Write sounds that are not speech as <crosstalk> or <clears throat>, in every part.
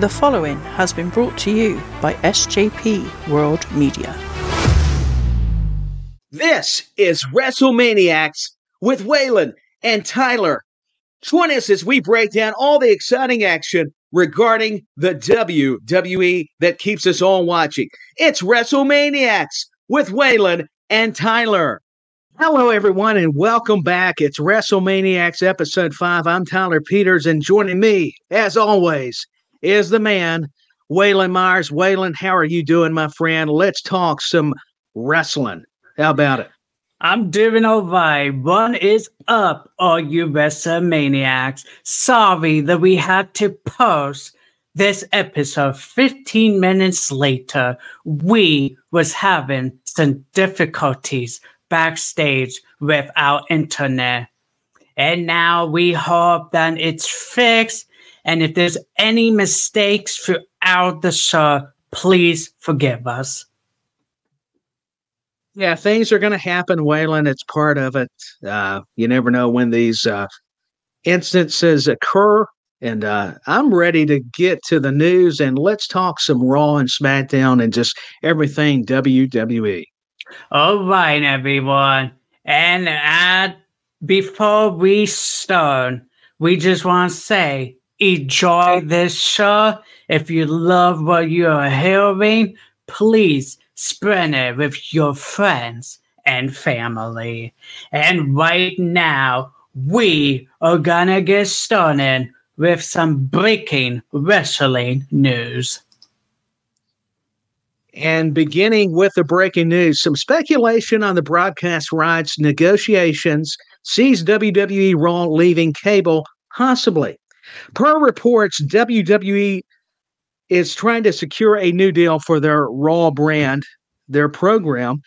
The following has been brought to you by SJP World Media. This is WrestleManiacs with Waylon and Tyler. Join us as we break down all the exciting action regarding the WWE that keeps us all watching. It's WrestleManiacs with Waylon and Tyler. Hello, everyone, and welcome back. It's WrestleManiacs episode 5. I'm Tyler Peters, and joining me, as always, is the man, Waylon Myers. Waylon, how are you doing, my friend? Let's talk some wrestling. How about it? I'm doing all right. One is up, all you WrestleManiacs. Sorry that we had to post this episode 15 minutes later. We was having some difficulties backstage with our internet. And now we hope that it's fixed. And if there's any mistakes throughout the show, please forgive us. Yeah, things are going to happen, Waylon. It's part of it. Uh, you never know when these uh, instances occur. And uh, I'm ready to get to the news and let's talk some Raw and SmackDown and just everything WWE. All right, everyone. And uh, before we start, we just want to say enjoy this show. If you love what you're hearing, please spread it with your friends and family. And right now, we are gonna get started with some breaking wrestling news. And beginning with the breaking news, some speculation on the broadcast rights negotiations sees WWE Raw leaving cable, possibly. Per reports, WWE is trying to secure a new deal for their Raw brand, their program,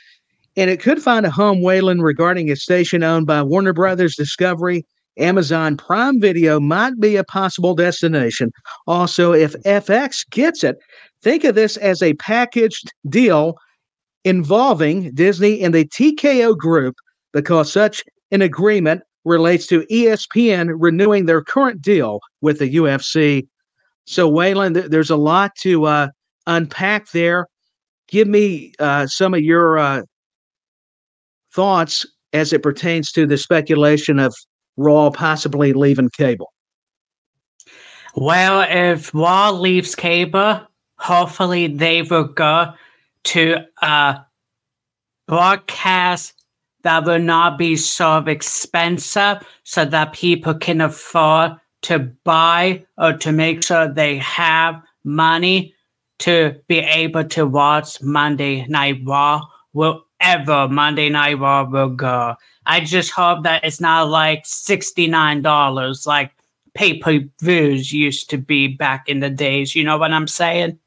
and it could find a home, Waylon, regarding a station owned by Warner Brothers Discovery. Amazon Prime Video might be a possible destination. Also, if FX gets it, Think of this as a packaged deal involving Disney and the TKO group because such an agreement relates to ESPN renewing their current deal with the UFC. So, Waylon, th- there's a lot to uh, unpack there. Give me uh, some of your uh, thoughts as it pertains to the speculation of Raw possibly leaving cable. Well, if Raw leaves cable, hopefully they will go to a broadcast that will not be so expensive so that people can afford to buy or to make sure they have money to be able to watch Monday Night Raw wherever Monday Night Raw will go. I just hope that it's not like $69 like pay per views used to be back in the days. You know what I'm saying?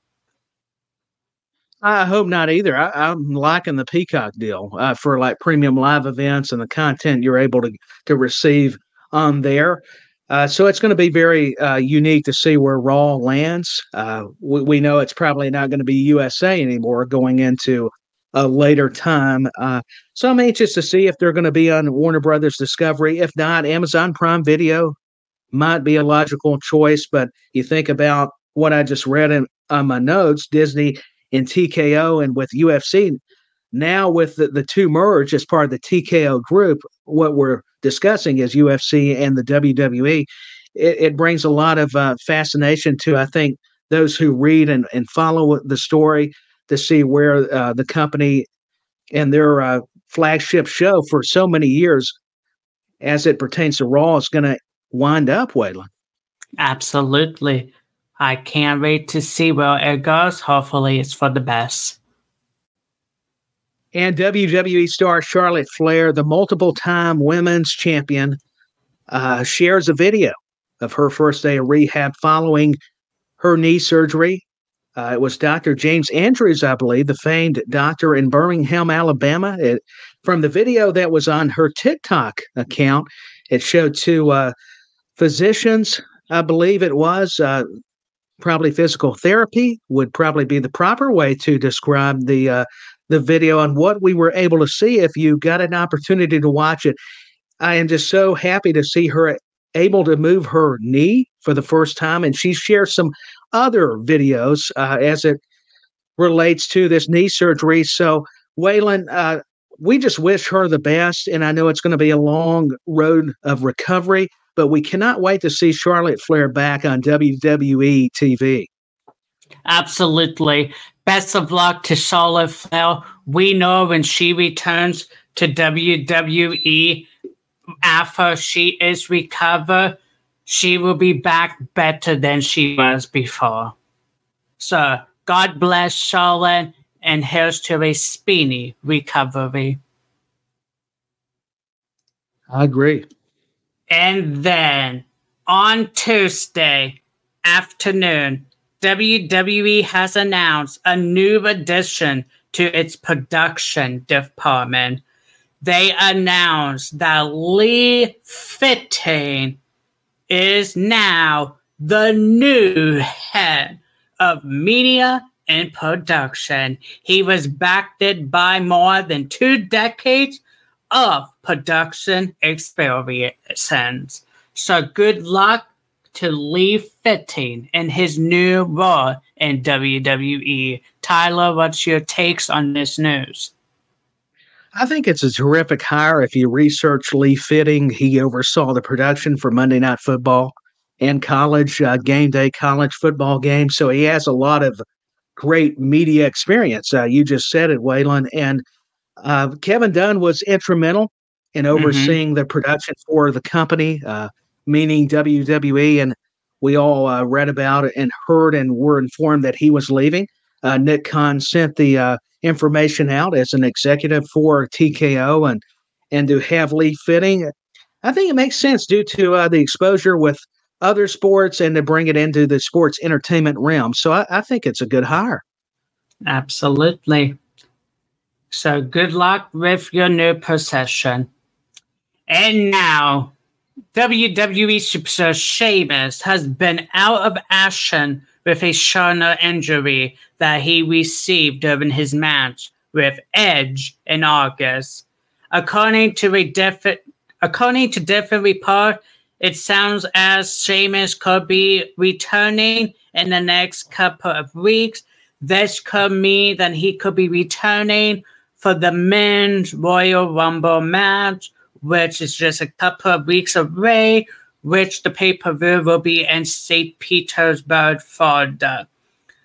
I hope not either. I, am liking the Peacock deal uh, for like premium live events and the content you're able to to receive on there. Uh, so it's going to be very uh, unique to see where Raw lands. Uh, we, we, know it's probably not going to be USA anymore going into a later time. Uh, so I'm anxious to see if they're going to be on Warner Brothers Discovery. If not, Amazon Prime Video might be a logical choice. But you think about what I just read in on my notes, Disney in TKO and with UFC. Now, with the, the two merge as part of the TKO group, what we're discussing is UFC and the WWE. It, it brings a lot of uh, fascination to, I think, those who read and, and follow the story to see where uh, the company and their uh, flagship show for so many years, as it pertains to Raw, is going to wind up, Waylon. Absolutely. I can't wait to see where it goes. Hopefully, it's for the best. And WWE star Charlotte Flair, the multiple time women's champion, uh, shares a video of her first day of rehab following her knee surgery. Uh, it was Dr. James Andrews, I believe, the famed doctor in Birmingham, Alabama. It, from the video that was on her TikTok account, it showed two uh, physicians, I believe it was, uh, probably physical therapy would probably be the proper way to describe the uh, the video and what we were able to see if you got an opportunity to watch it. I am just so happy to see her able to move her knee for the first time, and she shares some other videos uh, as it relates to this knee surgery. So, Waylon, uh, we just wish her the best, and I know it's going to be a long road of recovery, but we cannot wait to see Charlotte Flair back on WWE TV. Absolutely. Best of luck to Charlotte Flair. We know when she returns to WWE after she is recovered, she will be back better than she was before. So God bless Charlotte and here's to a speedy recovery. I agree. And then on Tuesday afternoon, WWE has announced a new addition to its production department. They announced that Lee Fitting is now the new head of media and production. He was backed by more than two decades of production experience. So good luck to Lee Fitting in his new role in WWE. Tyler, what's your takes on this news? I think it's a terrific hire. If you research Lee Fitting, he oversaw the production for Monday Night Football and college uh, game day college football games. So he has a lot of great media experience. Uh, you just said it, Waylon. And uh, Kevin Dunn was instrumental in mm-hmm. overseeing mm-hmm. the production for the company, uh, meaning WWE. And we all uh, read about it and heard and were informed that he was leaving. Uh, Nick Khan sent the uh, information out as an executive for TKO and and to have Lee Fitting, I think it makes sense due to uh, the exposure with other sports and to bring it into the sports entertainment realm. So I, I think it's a good hire. Absolutely. So good luck with your new possession. And now, WWE superstar Sheamus has been out of action with a shoulder injury that he received during his match with Edge in August. According to a different, according to different report, it sounds as Sheamus could be returning in the next couple of weeks. This could mean that he could be returning for the men's Royal Rumble match, which is just a couple of weeks away, which the pay per view will be in St. Petersburg, Florida.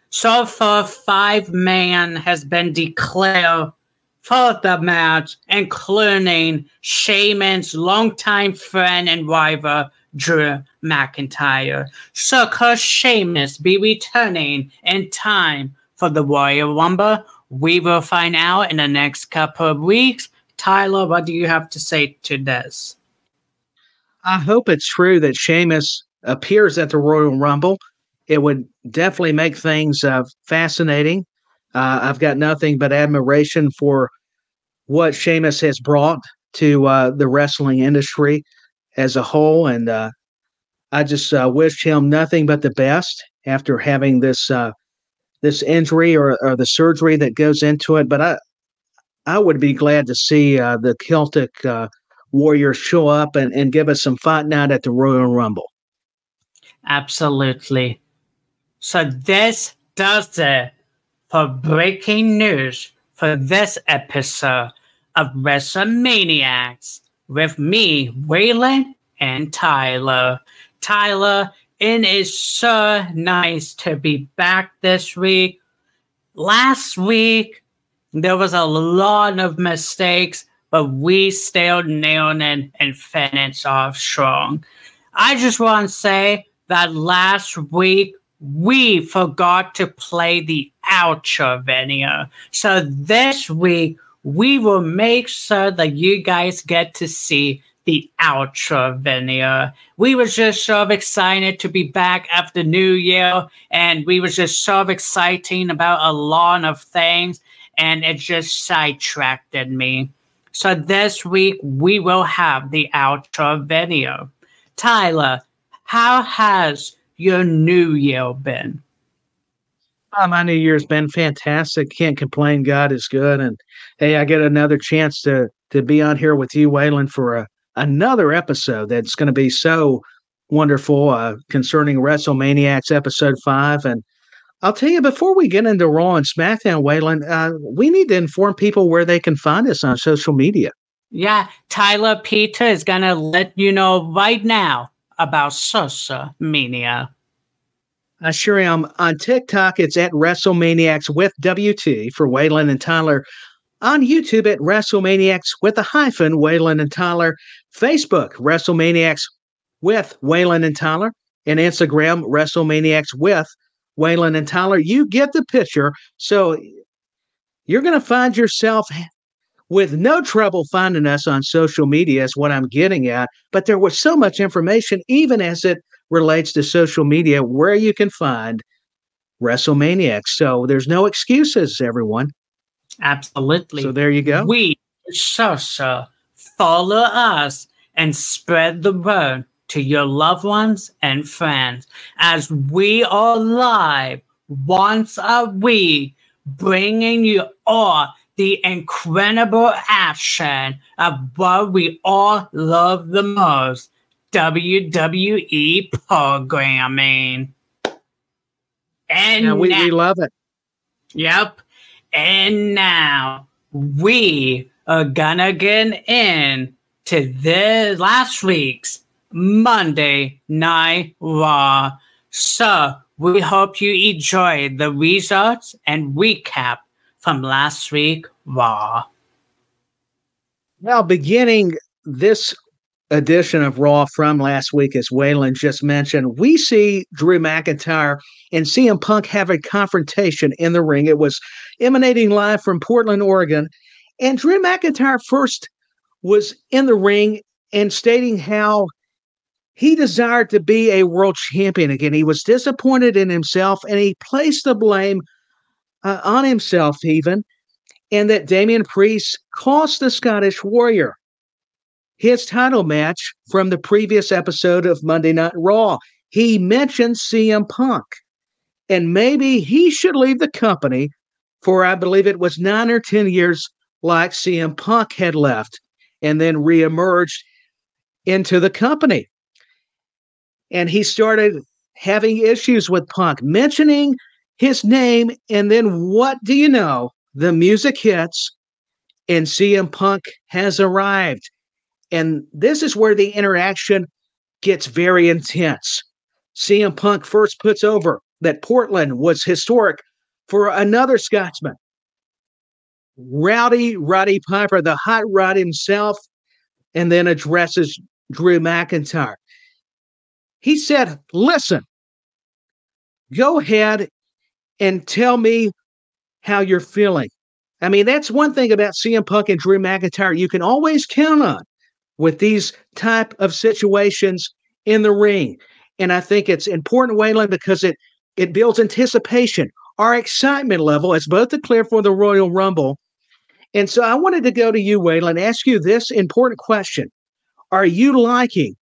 So far, five man has been declared for the match, including Sheamus' longtime friend and rival, Drew McIntyre. So could Sheamus be returning in time for the Royal Rumble? We will find out in the next couple of weeks. Tyler, what do you have to say to this? I hope it's true that Sheamus appears at the Royal Rumble. It would definitely make things uh, fascinating uh, I've got nothing but admiration for what Sheamus has brought to uh, the wrestling industry as a whole, and uh, I just uh, wish him nothing but the best after having this uh, this injury or, or, the surgery that goes into it. But I I would be glad to see uh, the Celtic Warriors show up and, and give us some fight night at the Royal Rumble. Absolutely. So this does it for breaking news for this episode of WrestleManiacs with me, Waylon, and Tyler. Tyler, it is so nice to be back this week. Last week, there was a lot of mistakes, but we still nailed and finished off strong. I just want to say that last week we forgot to play the outro video. So this week, we will make sure that you guys get to see the outro video. We were just so excited to be back after New Year, and we were just so exciting about a lot of things, and it just sidetracked me. So this week we will have the outro video. Tyler, how has your new year been? Oh, my new year's been fantastic. Can't complain. God is good. And hey, I get another chance to to be on here with you, Waylon, for a, another episode that's going to be so wonderful uh, concerning WrestleManiacs episode five. And I'll tell you, before we get into Raw and SmackDown, Waylon, uh, we need to inform people where they can find us on social media. Yeah, Tyler Peter is going to let you know right now about Sosa Mania. I sure am. On TikTok, it's at WrestleManiacs with WT for Waylon and Tyler. On YouTube at WrestleManiacs with a hyphen, Waylon and Tyler. Facebook, WrestleManiacs with Waylon and Tyler. And Instagram, WrestleManiacs with Waylon and Tyler. You get the picture. So you're going to find yourself with no trouble finding us on social media, is what I'm getting at. But there was so much information, even as it relates to social media, where you can find WrestleManiacs. So there's no excuses, everyone. Absolutely. So there you go. We, Sosa, follow us and spread the word to your loved ones and friends as we are live once a week, bringing you all the incredible action of what we all love the most WWE programming. And yeah, we, now, we love it. Yep. And now we are gonna get in to this last week's Monday Night Raw. So we hope you enjoyed the results and recap from last week Raw. Now, beginning this edition of Raw from last week, as Waylon just mentioned, we see Drew McIntyre and CM Punk have a confrontation in the ring. It was emanating live from Portland, Oregon. And Drew McIntyre first was in the ring and stating how he desired to be a world champion again. He was disappointed in himself and he placed the blame uh, on himself, even, and that Damian Priest cost the Scottish Warrior his title match from the previous episode of Monday Night Raw. He mentioned CM Punk, and maybe he should leave the company for, I believe it was nine or 10 years, like CM Punk had left and then reemerged into the company and he started having issues with Punk, mentioning his name, and then what do you know? The music hits, and CM Punk has arrived. And this is where the interaction gets very intense. CM Punk first puts over that Portland was historic for another Scotsman. Rowdy Roddy Piper, the hot rod himself, and then addresses Drew McIntyre. He said, Listen, go ahead and tell me how you're feeling. I mean, that's one thing about CM Punk and Drew McIntyre you can always count on with these type of situations in the ring. And I think it's important, Waylon, because it it builds anticipation, our excitement level as both declared for the Royal Rumble. And so I wanted to go to you, Waylon, and ask you this important question. Are you liking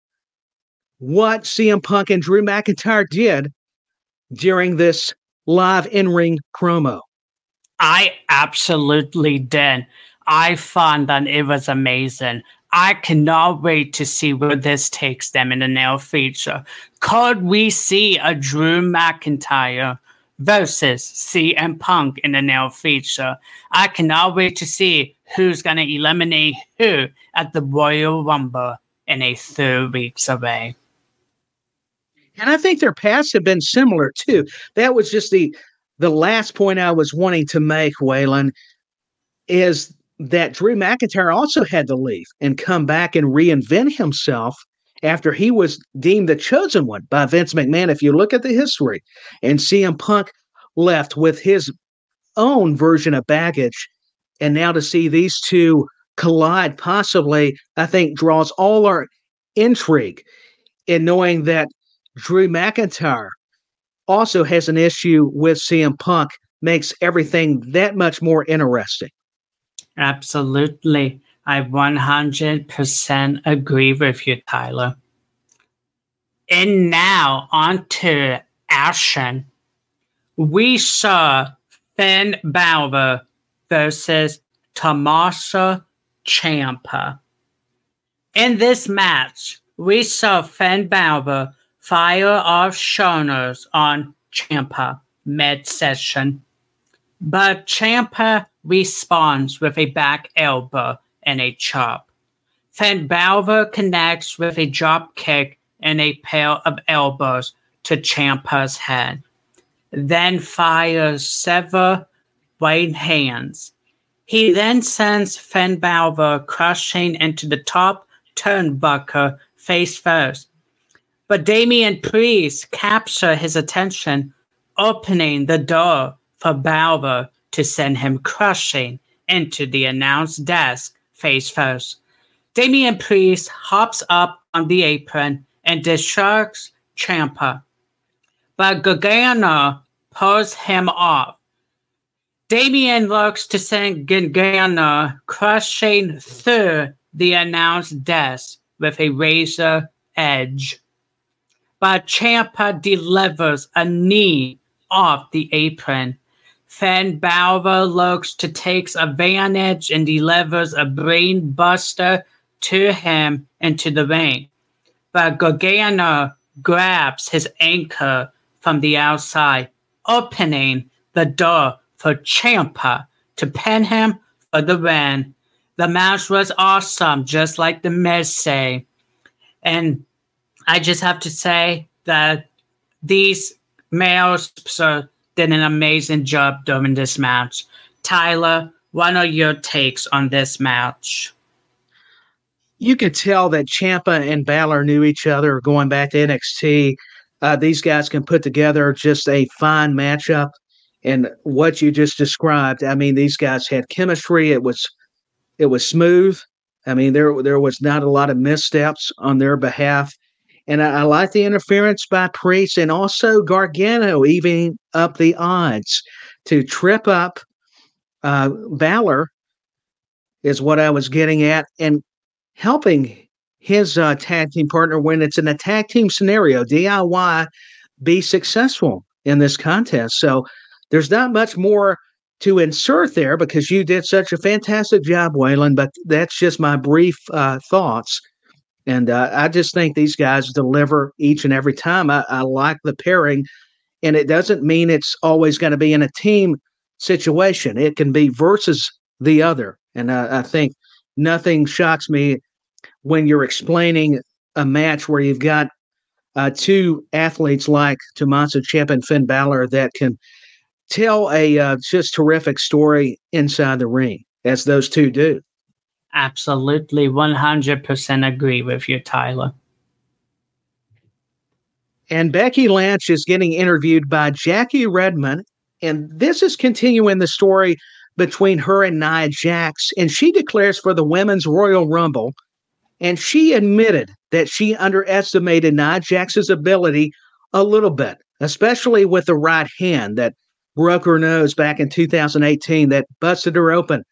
what CM Punk and Drew McIntyre did during this live in ring promo. I absolutely did. I found that it was amazing. I cannot wait to see where this takes them in the near future. Could we see a Drew McIntyre versus CM Punk in the near future? I cannot wait to see who's going to eliminate who at the Royal Rumble in a three weeks away. And I think their paths have been similar too. That was just the the last point I was wanting to make, Waylon, is that Drew McIntyre also had to leave and come back and reinvent himself after he was deemed the chosen one by Vince McMahon. If you look at the history, and CM Punk left with his own version of baggage, and now to see these two collide possibly, I think draws all our intrigue in knowing that Drew McIntyre also has an issue with CM Punk, makes everything that much more interesting. Absolutely. I 100% agree with you, Tyler. And now on to action. We saw Finn Balor versus Tommaso Ciampa. In this match, we saw Finn Balor fire off Shoners on Ciampa mid session. But Ciampa responds with a back elbow and a chop. Finn Balor connects with a drop kick and a pair of elbows to Ciampa's head. Then fires several right hands. He then sends Finn Balor crushing into the top turnbuckle face first. But Damian Priest capture his attention, opening the door for Balor to send him crushing into the announce desk face first. Damian Priest hops up on the apron and distracts Ciampa, but Gargano pulls him off. Damian looks to send Gargano crushing through the announced desk with a razor edge. But Ciampa delivers a knee off the apron Finn Balor looks to take advantage and delivers a brainbuster to him into the ring. But Gargano grabs his anchor from the outside, opening the door for Ciampa to pin him for the win. The match was awesome, just like the Miz say. And I just have to say that these males are did an amazing job during this match. Tyler, what are your takes on this match? You could tell that Ciampa and Balor knew each other going back to NXT. Uh, these guys can put together just a fine matchup. And what you just described, I mean, these guys had chemistry. It was it was smooth. I mean, there there was not a lot of missteps on their behalf. And I, I, like the interference by Priest and also Gargano evening up the odds. To trip up uh, Balor is what I was getting at and helping his uh, tag team partner when it's in a tag team scenario, DIY, be successful in this contest. So there's not much more to insert there because you did such a fantastic job, Waylon, but that's just my brief uh, thoughts and uh, I just think these guys deliver each and every time. I, I like the pairing, and it doesn't mean it's always going to be in a team situation. It can be versus the other. And I think nothing shocks me when you're explaining a match where you've got uh, two athletes like Tommaso Ciampa and Finn Balor that can tell a uh, just terrific story inside the ring, as those two do. Absolutely, 100% agree with you, Tyler. And Becky Lynch is getting interviewed by Jackie Redmond. And this is continuing the story between her and Nia Jax. And she declares for the Women's Royal Rumble. And she admitted that she underestimated Nia Jax's ability a little bit, especially with the right hand that broke her nose back in 2018, that busted her open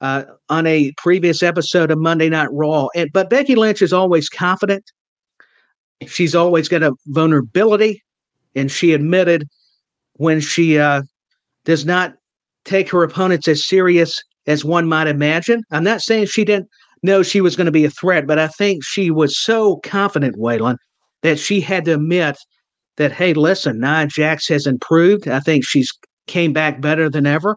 uh, on a previous episode of Monday Night Raw. And, but Becky Lynch is always confident. She's always got a vulnerability, and she admitted when she uh, does not take her opponents as serious as one might imagine. I'm not saying she didn't know she was going to be a threat, but I think she was so confident, Waylon, that she had to admit that, hey, listen, Nia Jax has improved. I think she's came back better than ever.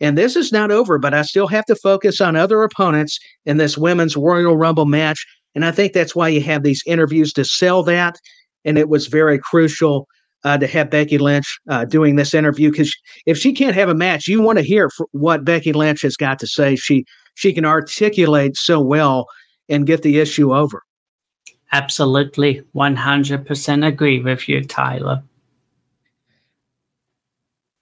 And this is not over, but I still have to focus on other opponents in this women's Royal Rumble match. And I think that's why you have these interviews to sell that. And it was very crucial uh, to have Becky Lynch uh, doing this interview because if she can't have a match, you want to hear what Becky Lynch has got to say. She she can articulate so well and get the issue over. Absolutely, one hundred percent agree with you, Tyler.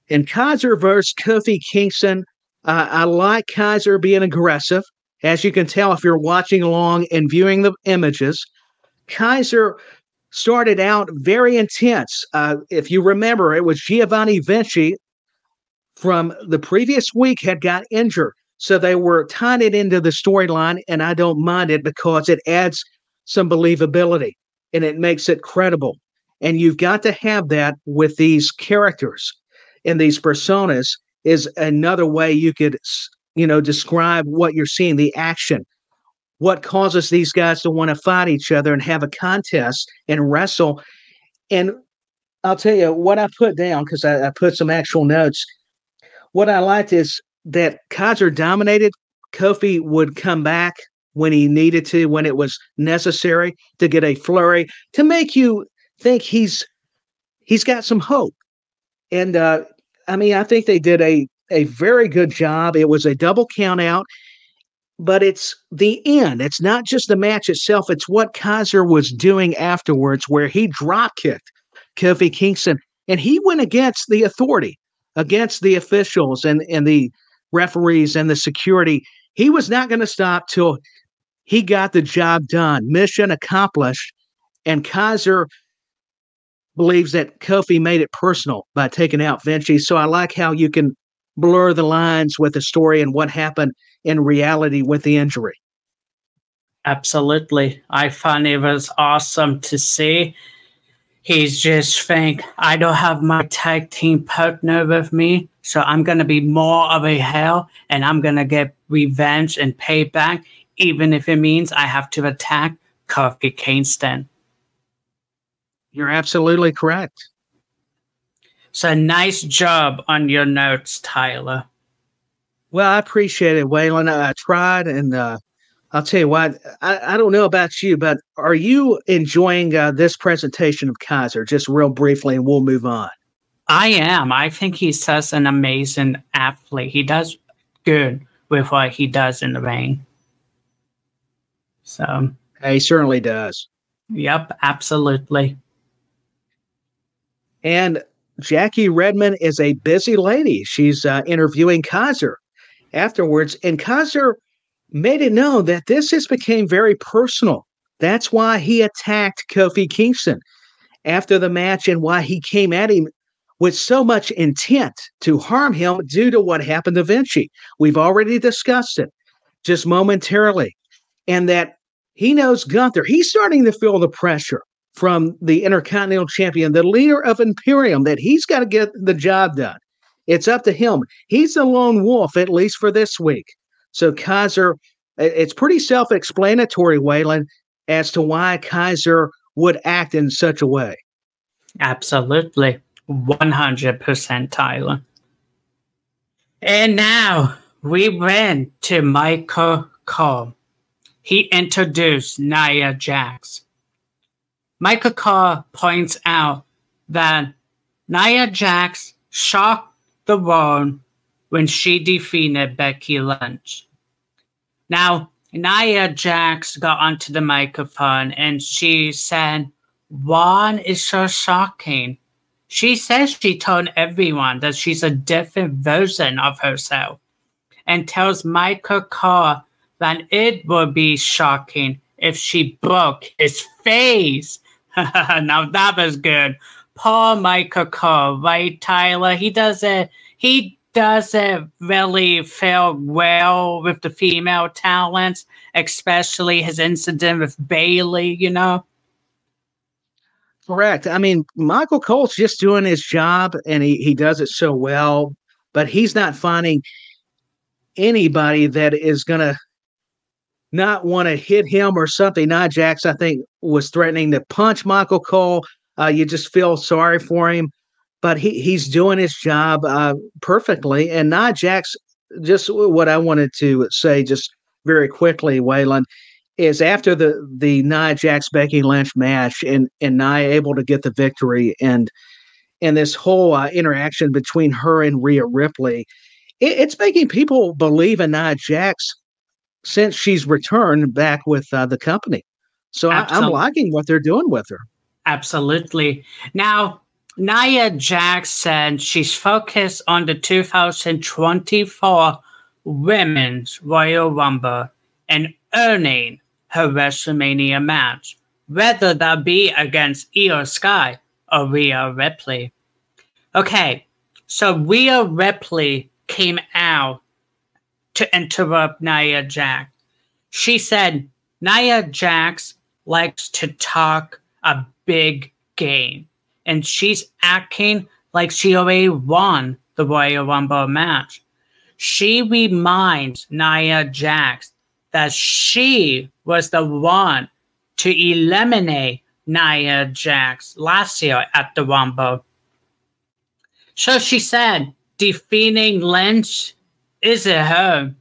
In Kaiser versus Kofi Kingston, uh, I like Kaiser being aggressive. As you can tell if you're watching along and viewing the images, Kaiser started out very intense. Uh, if you remember, it was Giovanni Vinci from the previous week had got injured. So they were tying it into the storyline, and I don't mind it because it adds some believability and it makes it credible. And you've got to have that with these characters in these personas is another way you could you know describe what you're seeing the action what causes these guys to want to fight each other and have a contest and wrestle. And I'll tell you what I put down because I, I, put some actual notes. What I liked is that Kaiser dominated. Kofi would come back when he needed to, when it was necessary to get a flurry to make you think he's he's got some hope. And uh, I mean, I think they did a a very good job. It was a double count out but it's the end. It's not just the match itself, it's what Kaiser was doing afterwards, where he drop kicked Kofi Kingston and he went against the authority, against the officials and, and the referees and the security. He was not going to stop till he got the job done. Mission accomplished. And Kaiser believes that Kofi made it personal by taking out Vinci. So I like how you can blur the lines with the story and what happened in reality with the injury. Absolutely. I found it was awesome to see. He's just think, I don't have my tag team partner with me, so I'm going to be more of a hell and I'm going to get revenge and payback, even if it means I have to attack Kofi Kingston. You're absolutely correct. So nice job on your notes, Tyler. Well, I appreciate it, Waylon. I tried, and uh, I'll tell you what. I, I don't know about you, but are you enjoying uh, this presentation of Kaiser? Just real briefly, and we'll move on. I am. I think he's such an amazing athlete. He does good with what he does in the ring. So he certainly does. Yep, absolutely. And Jackie Redmond is a busy lady. She's uh, interviewing Kaiser afterwards. And Kaiser made it known that this has became very personal. That's why he attacked Kofi Kingston after the match and why he came at him with so much intent to harm him due to what happened to Vinci. We've already discussed it just momentarily. And that he knows Gunther. He's starting to feel the pressure from the Intercontinental Champion, the leader of Imperium, that he's got to get the job done. It's up to him. He's the lone wolf, at least for this week. So Kaiser, it's pretty self explanatory, Waylon, as to why Kaiser would act in such a way. Absolutely. 100% Tyler. And now we went to Michael Cole. He introduced Nia Jax. Michael Carr points out that Nia Jax shocked the world when she defeated Becky Lynch. Now, Nia Jax got onto the microphone and she said, One is so shocking. She says she told everyone that she's a different version of herself and tells Michael Carr that it would be shocking if she broke his face. <laughs> now that was good. Paul Michael right, Tyler? He doesn't he doesn't really fare well with the female talents, especially his incident with Bayley, you know? Correct. I mean, Michael Cole's just doing his job and he, he does it so well, but he's not finding anybody that is going to not want to hit him or something. Nia Jax, I think, was threatening to punch Michael Cole. Uh, you just feel sorry for him, but he, he's doing his job uh, perfectly. And Nia Jax, just what I wanted to say, just very quickly, Waylon, is after the the Nia Jax Becky Lynch match, and and Nia able to get the victory, and and this whole uh, interaction between her and Rhea Ripley, it, it's making people believe in Nia Jax since she's returned back with uh, the company. So I, I'm liking what they're doing with her. Absolutely. Now, Nia Jackson, she's focused on the 2024 Women's Royal Rumble and earning her WrestleMania match, whether that be against Iyo Sky or Rhea Ripley. Okay, so Rhea Ripley came out to interrupt Nia Jax. She said Nia Jax likes to talk a big game, and she's acting like she already won the Royal Rumble match. She reminds Nia Jax that she was the one to eliminate Nia Jax last year at the Rumble. So she said, defeating Lynch is it her.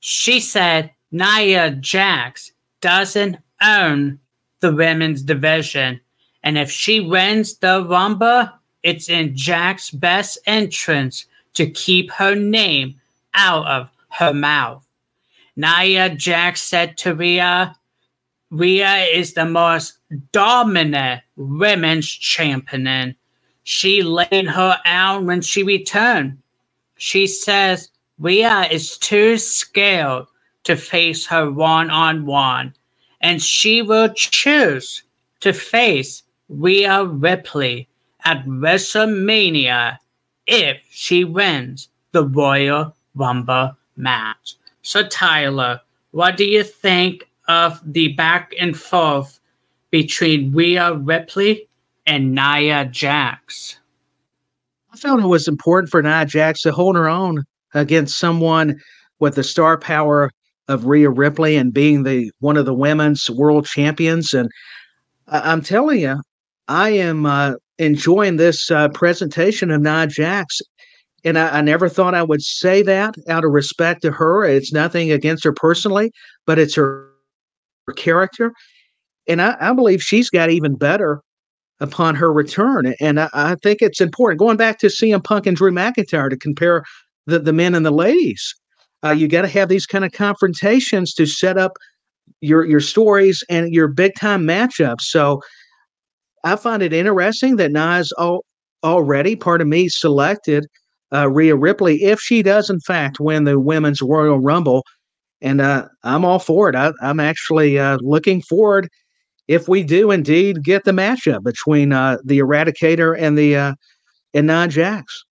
She said Nia Jax doesn't own the women's division. And if she wins the Rumble, it's in Jack's best interest to keep her name out of her mouth. Nia Jax said to Rhea, Rhea is the most dominant women's champion. She laid her out when she returned. She says Rhea is too scared to face her one on one, and she will choose to face Rhea Ripley at WrestleMania if she wins the Royal Rumble match. So, Tyler, what do you think of the back and forth between Rhea Ripley and Nia Jax? I felt it was important for Nia Jax to hold her own against someone with the star power of Rhea Ripley and being the one of the women's world champions. And I, am telling you, I am uh, enjoying this uh, presentation of Nia Jax. And I, I, never thought I would say that out of respect to her. It's nothing against her personally, but it's her, her character. And I, I, believe she's got even better upon her return. And I, I think it's important going back to CM Punk and Drew McIntyre to compare the, the men and the ladies. Uh, you got to have these kind of confrontations to set up your your stories and your big time matchups. So I find it interesting that all, already, part of me, selected uh, Rhea Ripley if she does, in fact, win the Women's Royal Rumble. And uh, I'm all for it. I, am actually uh, looking forward if we do indeed get the matchup between uh, the Eradicator and the uh, and Nia Jax.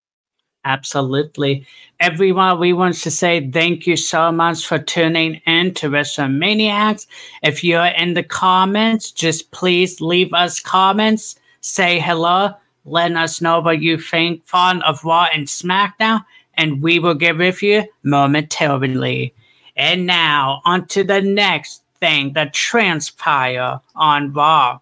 Absolutely. Everyone, we want to say thank you so much for tuning in to WrestleManiacs. If you're in the comments, just please leave us comments, say hello, let us know what you think fun of Raw and SmackDown, and we will get with you momentarily. And now, on to the next thing that transpired on Raw.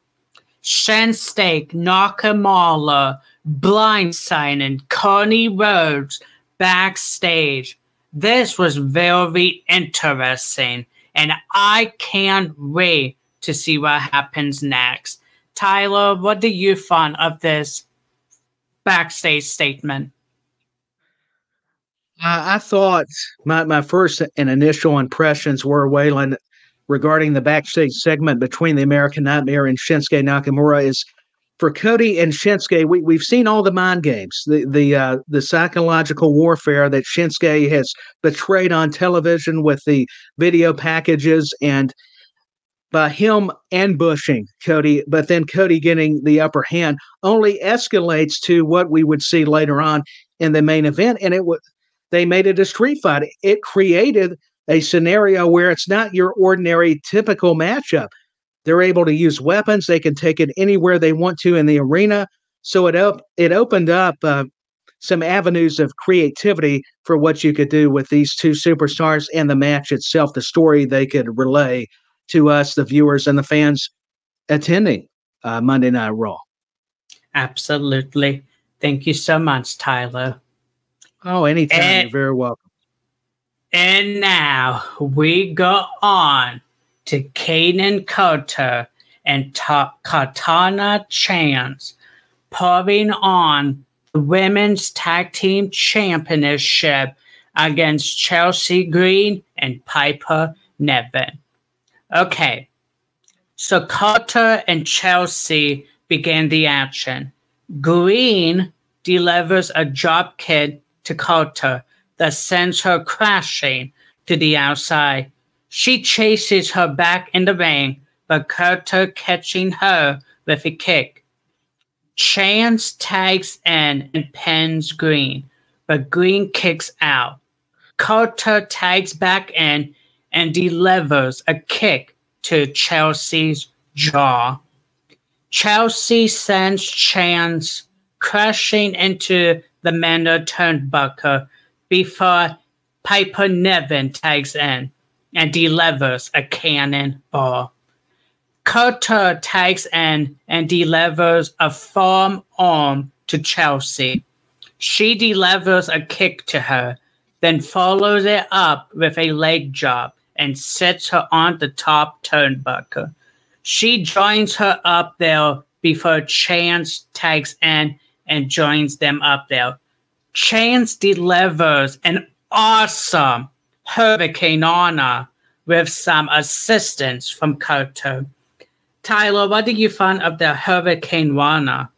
Shinsuke Nakamura blindsiding Cody Rhodes backstage. This was very interesting, and I can't wait to see what happens next. Tyler, what do you find of this backstage statement? I thought my, my first and initial impressions were Waylon regarding the backstage segment between the American Nightmare and Shinsuke Nakamura is for Cody and Shinsuke, we, we've seen all the mind games, the the uh, the psychological warfare that Shinsuke has betrayed on television with the video packages and by him ambushing Cody, but then Cody getting the upper hand only escalates to what we would see later on in the main event. And it was they made it a street fight. It created a scenario where it's not your ordinary typical matchup. They're able to use weapons. They can take it anywhere they want to in the arena. So it op- it opened up uh, some avenues of creativity for what you could do with these two superstars and the match itself, the story they could relay to us, the viewers and the fans attending uh, Monday Night Raw. Absolutely. Thank you so much, Tyler. Oh, anytime. And, You're very welcome. And now we go on to Kayden Carter and Ta- Katana Chance, putting on the Women's Tag Team Championship against Chelsea Green and Piper Niven. Okay, so Carter and Chelsea began the action. Green delivers a drop kick to Carter that sends her crashing to the outside she chases her back in the ring, but Carter catching her with a kick. Chance tags in and pins Green, but Green kicks out. Carter tags back in and delivers a kick to Chelsea's jaw. Chelsea sends Chance crashing into the Manor turnbuckle before Piper Niven tags in. And delivers a cannonball. Kota takes in and delivers a farm arm to Chelsea. She delivers a kick to her, then follows it up with a leg drop and sets her on the top turnbuckle. She joins her up there before Chance takes in and joins them up there. Chance delivers an awesome Hurricanrana with some assistance from Kota. Tyler, what did you find of the Hurricane Hurricanrana?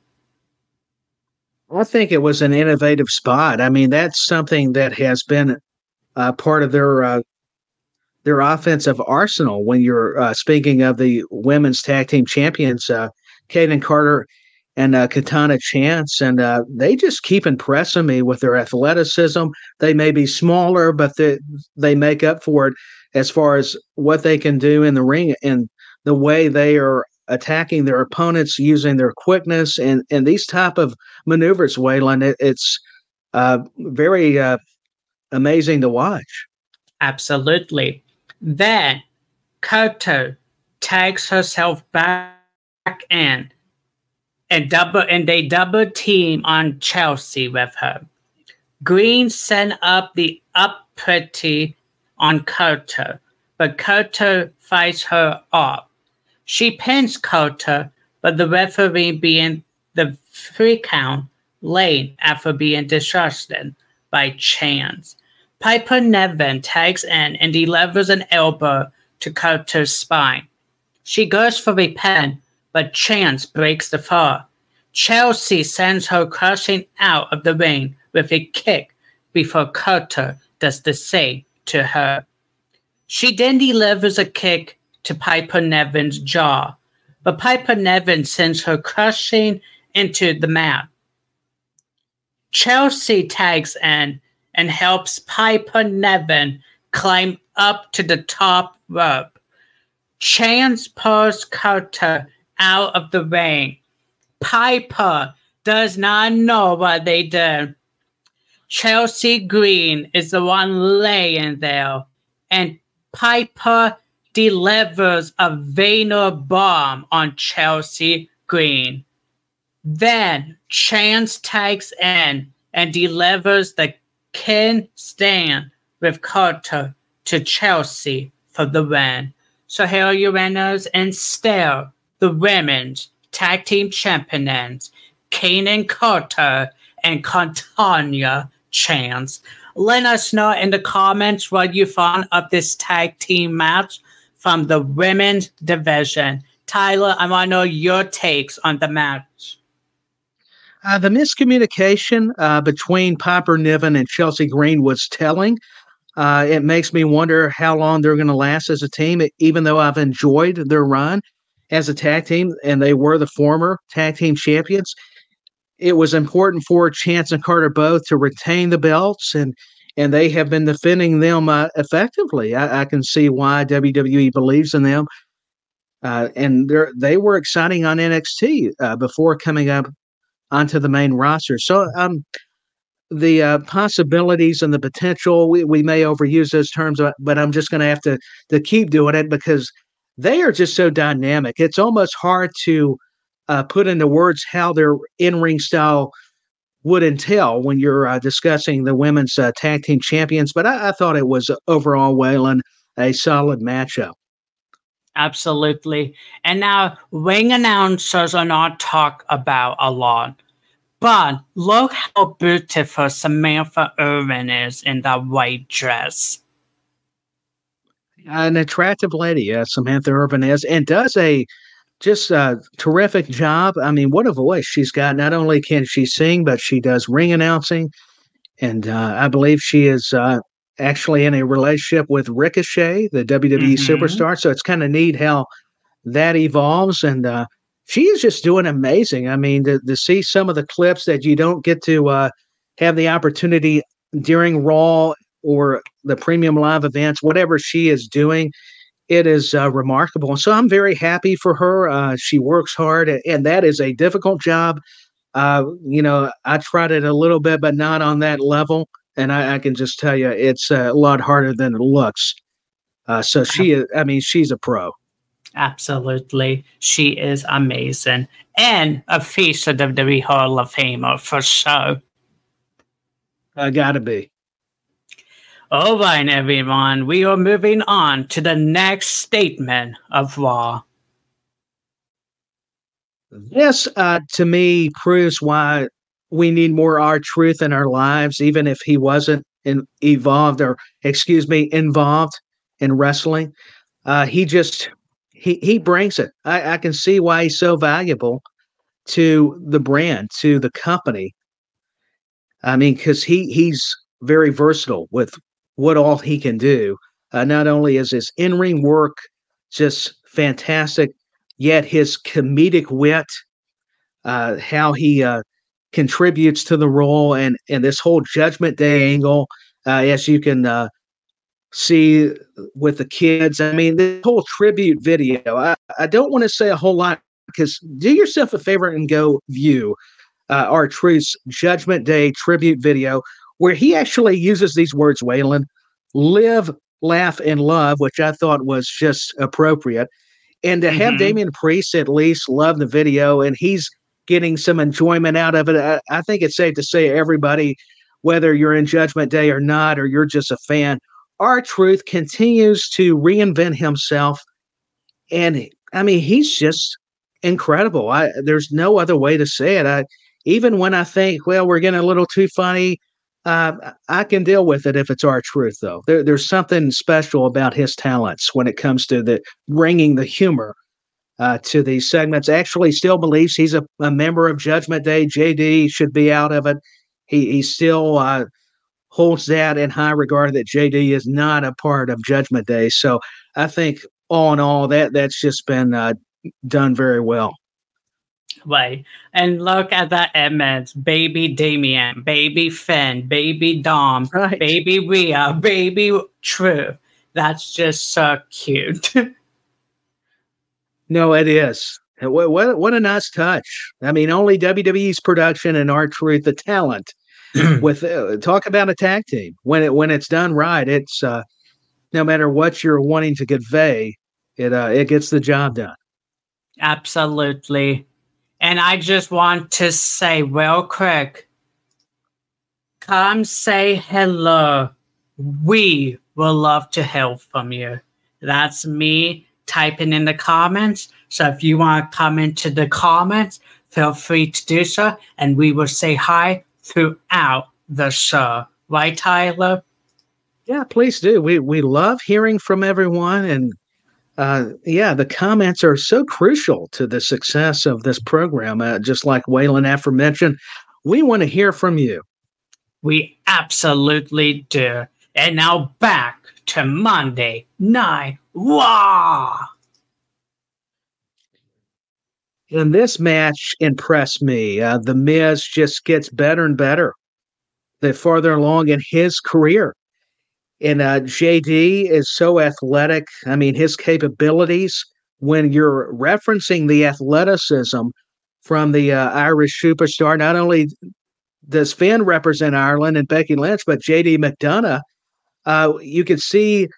I think it was an innovative spot. I mean, that's something that has been uh, part of their uh, their offensive arsenal. When you're uh, speaking of the women's tag team champions, uh, Kayden Carter and uh, Katana Chance, and uh, they just keep impressing me with their athleticism. They may be smaller, but they they make up for it as far as what they can do in the ring and the way they are attacking their opponents using their quickness and and these type of maneuvers. Waylon, it, it's uh, very uh, amazing to watch. Absolutely. Then Kota takes herself back in and double and they double team on Chelsea with her. Green sent up the up pretty on Kota, but Kota fights her off. She pins Kota, but the referee being the free count late after being disrupted by chance. Piper Niven tags in and delivers an elbow to Kota's spine. She goes for a pin, but Chance breaks the fall. Chelsea sends her crashing out of the ring with a kick before Kota does the same to her. She then delivers a kick to Piper Niven's jaw, but Piper Niven sends her crashing into the mat. Chelsea tags in and helps Piper Niven climb up to the top rope. Chance pulls Kota out of the ring. Piper does not know what they did. Chelsea Green is the one laying there, and Piper delivers a Vader bomb on Chelsea Green. Then Chance takes in and delivers the Ken stand with Kota to Chelsea for the win. So here are your winners and still the women's tag team champions, Kayden Carter and Katana Chance. Let us know in the comments what you found of this tag team match from the women's division. Tyler, I want to know your takes on the match. Uh, the miscommunication uh, between Piper Niven and Chelsea Green was telling. Uh, it makes me wonder how long they're going to last as a team, even though I've enjoyed their run as a tag team and they were the former tag team champions. It was important for Chance and Carter both to retain the belts and and they have been defending them uh, effectively. I, I, can see why WWE believes in them. Uh, and they were exciting on NXT uh, before coming up onto the main roster. So um, the uh, possibilities and the potential, we, we may overuse those terms, uh, but I'm just going to have to to keep doing it because they are just so dynamic. It's almost hard to uh, put into words how their in ring style would entail when you're uh, discussing the women's uh, tag team champions. But I, I thought it was overall, Waylon, a solid matchup. Absolutely. And now, ring announcers are not talked about a lot. But look how beautiful Samantha Irvin is in that white dress. An attractive lady, uh, Samantha Irvin is, and does a just a terrific job. I mean, what a voice she's got. Not only can she sing, but she does ring announcing. And uh, I believe she is uh, actually in a relationship with Ricochet, the WWE mm-hmm. superstar. So it's kind of neat how that evolves. And uh, she is just doing amazing. I mean, to, to see some of the clips that you don't get to uh, have the opportunity during Raw or the premium live events, whatever she is doing, it is uh, remarkable. So I'm very happy for her. Uh, she works hard, and that is a difficult job. Uh, you know, I tried it a little bit, but not on that level. And I, I can just tell you, it's a lot harder than it looks. Uh, so she, is, I mean, she's a pro. Absolutely. She is amazing. And a face of WWE Hall of Famer for sure. I gotta be. All right, everyone. We are moving on to the next statement of Raw. This, uh, to me, proves why we need more R-Truth in our lives, even if he wasn't in, evolved or, excuse me, involved in wrestling. Uh, he just he he brings it. I, I can see why he's so valuable to the brand, to the company. I mean, because he he's very versatile with what all he can do. Uh, not only is his in ring work just fantastic, yet his comedic wit, uh, how he uh, contributes to the role, and and this whole Judgment Day angle, uh, as you can uh, see with the kids. I mean, the whole tribute video. I, I don't want to say a whole lot because do yourself a favor and go view uh, R-Truth's Judgment Day tribute video, where he actually uses these words, Waylon, live, laugh, and love, which I thought was just appropriate. And to have mm-hmm. Damian Priest at least love the video and he's getting some enjoyment out of it, I, I think it's safe to say everybody, whether you're in Judgment Day or not, or you're just a fan, R-Truth continues to reinvent himself. And I mean, he's just incredible. I there's no other way to say it. I even when I think, well, we're getting a little too funny, uh, I can deal with it if it's R-Truth, Though there, there's something special about his talents when it comes to the bringing the humor uh, to these segments. Actually, still believes he's a, a, member of Judgment Day. JD should be out of it. He he still uh, holds that in high regard that JD is not a part of Judgment Day. So I think all in all, that that's just been uh, done very well. Right. And look at that image. Baby Damian, baby Finn, baby Dom, right. baby Rhea, baby True. That's just so cute. <laughs> no, it is. What, what, what a nice touch. I mean, only WWE's production and R-Truth, the talent, <clears throat> with uh, talk about a tag team when it when it's done right it's uh no matter what you're wanting to convey it uh it gets the job done absolutely and i just want to say real quick come say hello we will love to hear from you that's me typing in the comments so if you want to come into the comments feel free to do so and we will say hi throughout the show. Right, Tyler? Yeah, please do. We we love hearing from everyone, and uh, yeah, the comments are so crucial to the success of this program. Uh, just like Waylon aforementioned, we want to hear from you. We absolutely do. And now back to Monday Night Raw. And this match impressed me. Uh, the Miz just gets better and better the farther along in his career. And uh, JD is so athletic. I mean, his capabilities, when you're referencing the athleticism from the uh, Irish superstar, not only does Finn represent Ireland and Becky Lynch, but JD McDonagh, uh, you can see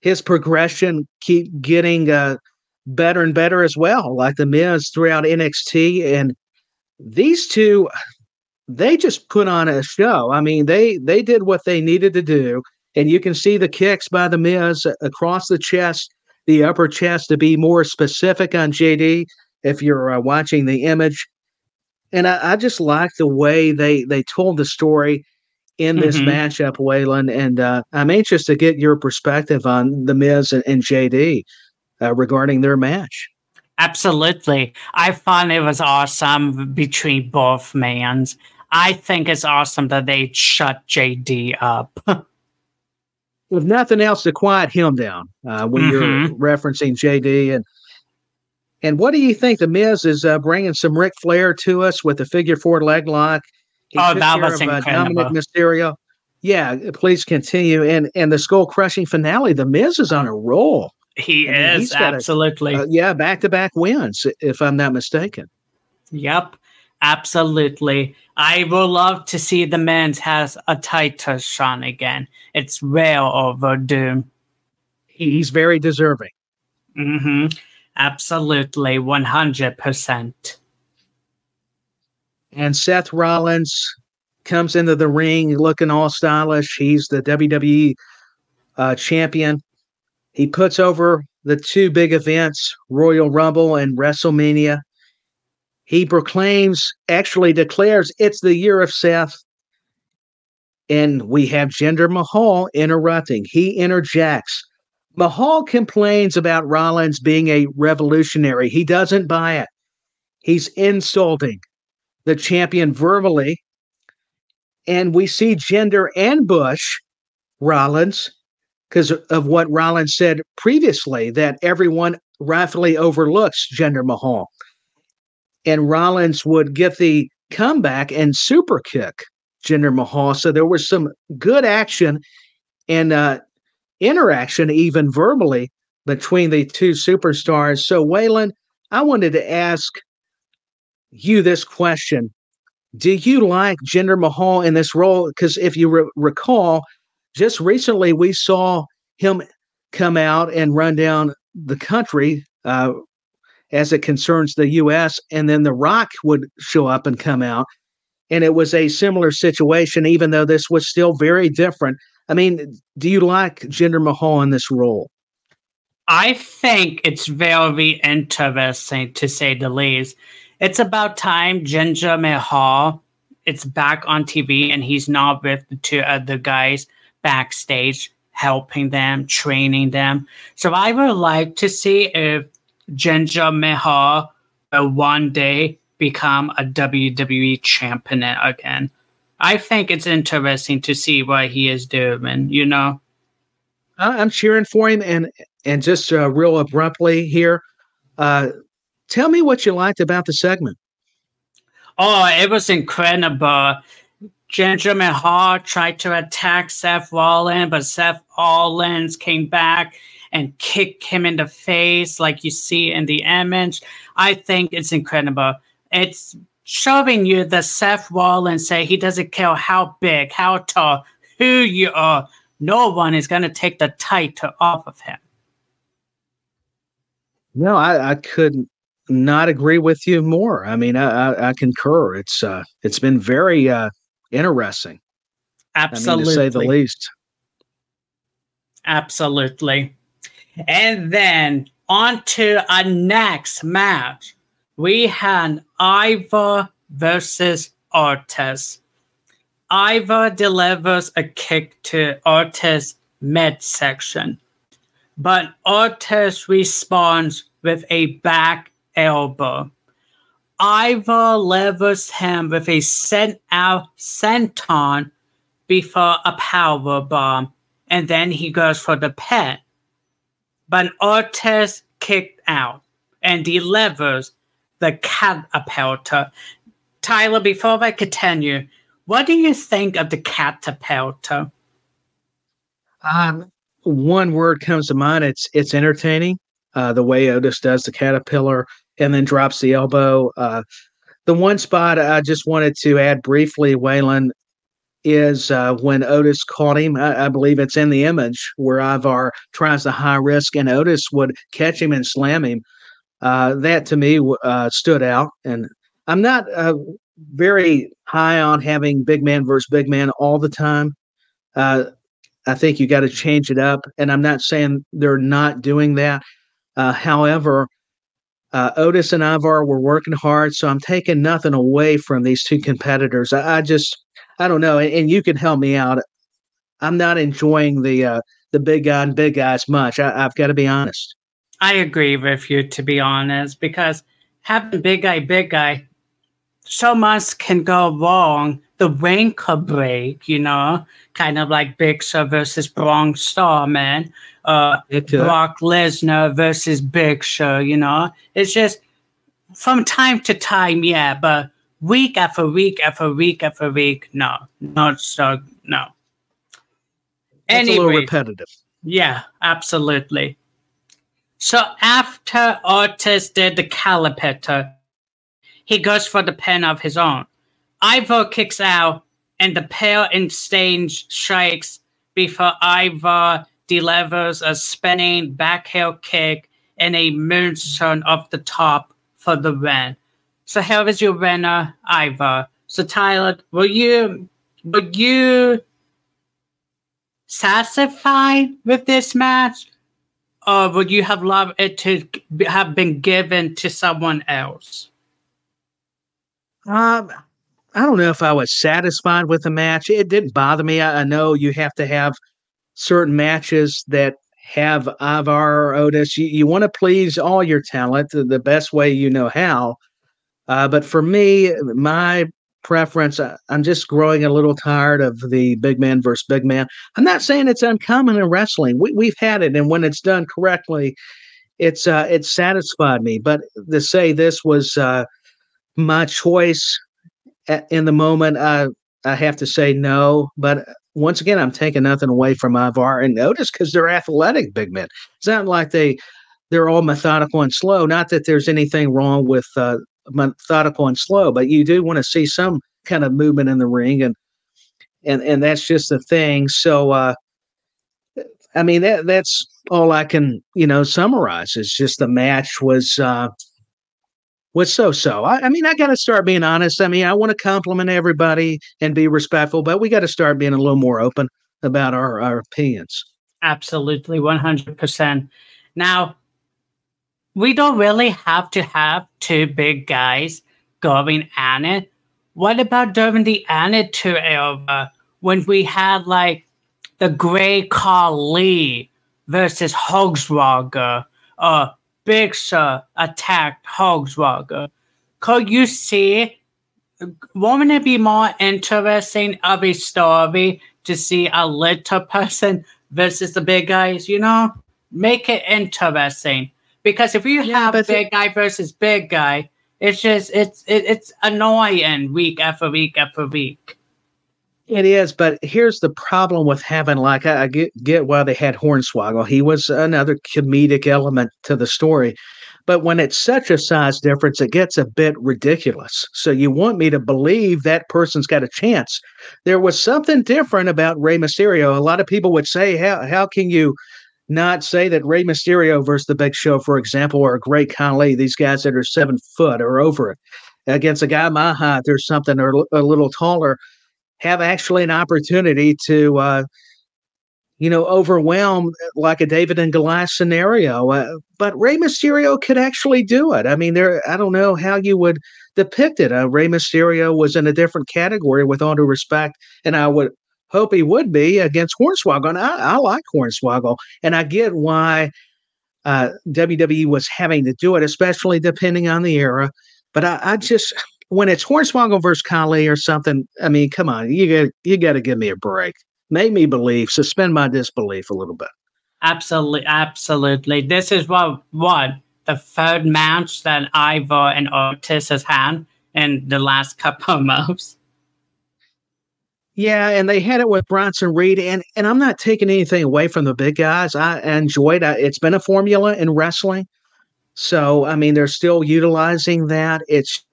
his progression keep getting uh, better and better as well, like the Miz throughout NXT. And these two, they just put on a show. I mean, they they did what they needed to do, and you can see the kicks by the Miz across the chest, the upper chest, to be more specific on JD. If you're uh, watching the image, and I, I just like the way they they told the story in this mm-hmm. matchup, Waylon. And uh, I'm anxious to get your perspective on the Miz and, and JD uh, regarding their match. Absolutely. I thought it was awesome between both mans. I think it's awesome that they shut JD up. <laughs> With nothing else to quiet him down uh, when mm-hmm. you're referencing JD. And and what do you think? The Miz is uh, bringing some Ric Flair to us with the figure four leg lock. He oh, that was of, uh, incredible. Dominic Mysterio. Yeah, please continue. And and the skull crushing finale. The Miz is on a roll. He I mean, is absolutely. A, uh, yeah, back to back wins, if I'm not mistaken. Yep, absolutely. I would love to see the men's has a title shot again. It's well overdue. He's very deserving. Mm-hmm. Absolutely, 100%. And Seth Rollins comes into the ring looking all stylish. He's the WWE uh, champion. He puts over the two big events, Royal Rumble and WrestleMania. He proclaims, actually declares, it's the year of Seth. And we have Jinder Mahal interrupting. He interjects. Mahal complains about Rollins being a revolutionary. He doesn't buy it. He's insulting the champion verbally. And we see Jinder and Bush Rollins because of what Rollins said previously that everyone rightfully overlooks Jinder Mahal. And Rollins would get the comeback and super kick Jinder Mahal. So there was some good action and uh, interaction, even verbally, between the two superstars. So, Waylon, I wanted to ask you this question. Do you like Jinder Mahal in this role? Because if you re- recall, just recently we saw him come out and run down the country uh, as it concerns the U.S., and then The Rock would show up and come out. And it was a similar situation, even though this was still very different. I mean, do you like Jinder Mahal in this role? I think it's very interesting to say the least. It's about time Jinder Mahal it's back on TV and he's not with the two other guys backstage helping them, training them. So I would like to see if Jinder Mahal will one day become a WWE champion again. I think it's interesting to see what he is doing, you know? I'm cheering for him. And, and just uh, real abruptly here, uh, tell me what you liked about the segment. Oh, it was incredible. Jinder Mahal tried to attack Seth Rollins, but Seth Rollins came back and kick him in the face, like you see in the image. I think it's incredible. It's showing you that Seth Rollins say he doesn't care how big, how tall, who you are. No one is going to take the title off of him. No, I, I could not agree with you more. I mean, I, I, I concur. It's uh, it's been very uh, interesting. Absolutely, I mean, to say the least. Absolutely. And then on to our next match. We had Ivar versus Ortiz. Ivar delivers a kick to Ortiz midsection, but Ortiz responds with a back elbow. Ivar levers him with a sent out senton before a power bomb, and then he goes for the pin. But Ortiz kicked out and delivers the catapulter. Tyler, before I continue, what do you think of the catapulter? Um, one word comes to mind. It's it's entertaining. Uh, the way Otis does the caterpillar and then drops the elbow. Uh, the one spot I just wanted to add briefly, Waylon, is uh, when Otis caught him. I, I, believe it's in the image where Ivar tries the high risk and Otis would catch him and slam him. Uh, that to me uh, stood out. And I'm not uh, very high on having big man versus big man all the time. Uh, I think you got to change it up. And I'm not saying they're not doing that. Uh, however, uh, Otis and Ivar were working hard, so I'm taking nothing away from these two competitors. I, I just, I don't know, and, and, you can help me out. I'm not enjoying the uh, the big guy and big guys much. I, I've got to be honest. I agree with you, to be honest, because having big guy, big guy, so much can go wrong. The ring could break, you know, kind of like Big Show versus Braun Strowman uh, Brock Lesnar versus Big Show. You know, it's just from time to time, yeah, but week after week after week after week, no, not so, no. Anyway, a little repetitive. Yeah, absolutely. So after Ortiz did the caliper, he goes for the pen of his own. Ivar kicks out, and the pair exchange strikes before Ivar delivers a spinning back heel kick and a moonsault off the top for the win. So here is your winner, Ivar. So Tyler, will you will you satisfied with this match, or would you have loved it to have been given to someone else? Um, I don't know if I was satisfied with the match. It didn't bother me. I, I know you have to have certain matches that have Ivar or Otis. You, you want to please all your talent the best way you know how. Uh, but for me, my preference, I, I'm just growing a little tired of the big man versus big man. I'm not saying it's uncommon in wrestling. We, we've had it, and when it's done correctly, it's uh, it's satisfied me. But to say this was uh, my choice in the moment, I I have to say no. But once again, I'm taking nothing away from Ivar and Otis because they're athletic big men. It's not like they they're all methodical and slow. Not that there's anything wrong with uh, methodical and slow, but you do want to see some kind of movement in the ring, and and and that's just the thing. So, uh, I mean that that's all I can you know summarize. Is just the match was. Uh, was so so. I, I, mean, I got to start being honest. I mean, I want to compliment everybody and be respectful, but we got to start being a little more open about our, our opinions. Absolutely, 100%. Now, we don't really have to have two big guys going at it. What about during the Attitude Era when we had like the Great Khali versus Hornswoggle or Big Sir attacked Hornswoggle? Could you see? Won't it be more interesting of a story to see a little <laughs> person versus the big guys? You know, make it interesting because if you yeah, have big guy versus big guy, it's just it's it, it's annoying week after week after week. It is, but here's the problem with having like I, I get get why they had Hornswoggle. He was another comedic element to the story. But when it's such a size difference, it gets a bit ridiculous. So you want me to believe that person's got a chance. There was something different about Rey Mysterio. A lot of people would say, How how can you not say that Rey Mysterio versus the Big Show, for example, or Great Khali, these guys that are seven foot or over it, against a guy my height or something or a little taller, have actually an opportunity to, uh, you know, overwhelm like a David and Goliath scenario. Uh, but Rey Mysterio could actually do it. I mean, there. I don't know how you would depict it. Uh, Rey Mysterio was in a different category, with all due respect, and I would hope he would be against Hornswoggle. And I, I like Hornswoggle, and I get why uh, WWE was having to do it, especially depending on the era. But I, I just when it's Hornswoggle versus Khali or something, I mean, come on, you got you got to give me a break. Make me believe, suspend my disbelief a little bit. Absolutely, absolutely. This is what what the third match that Ivar and Otis has had in the last couple of months. Yeah, and they had it with Bronson Reed, and and I'm not taking anything away from the big guys. I enjoyed it. It's been a formula in wrestling, so I mean they're still utilizing that. It's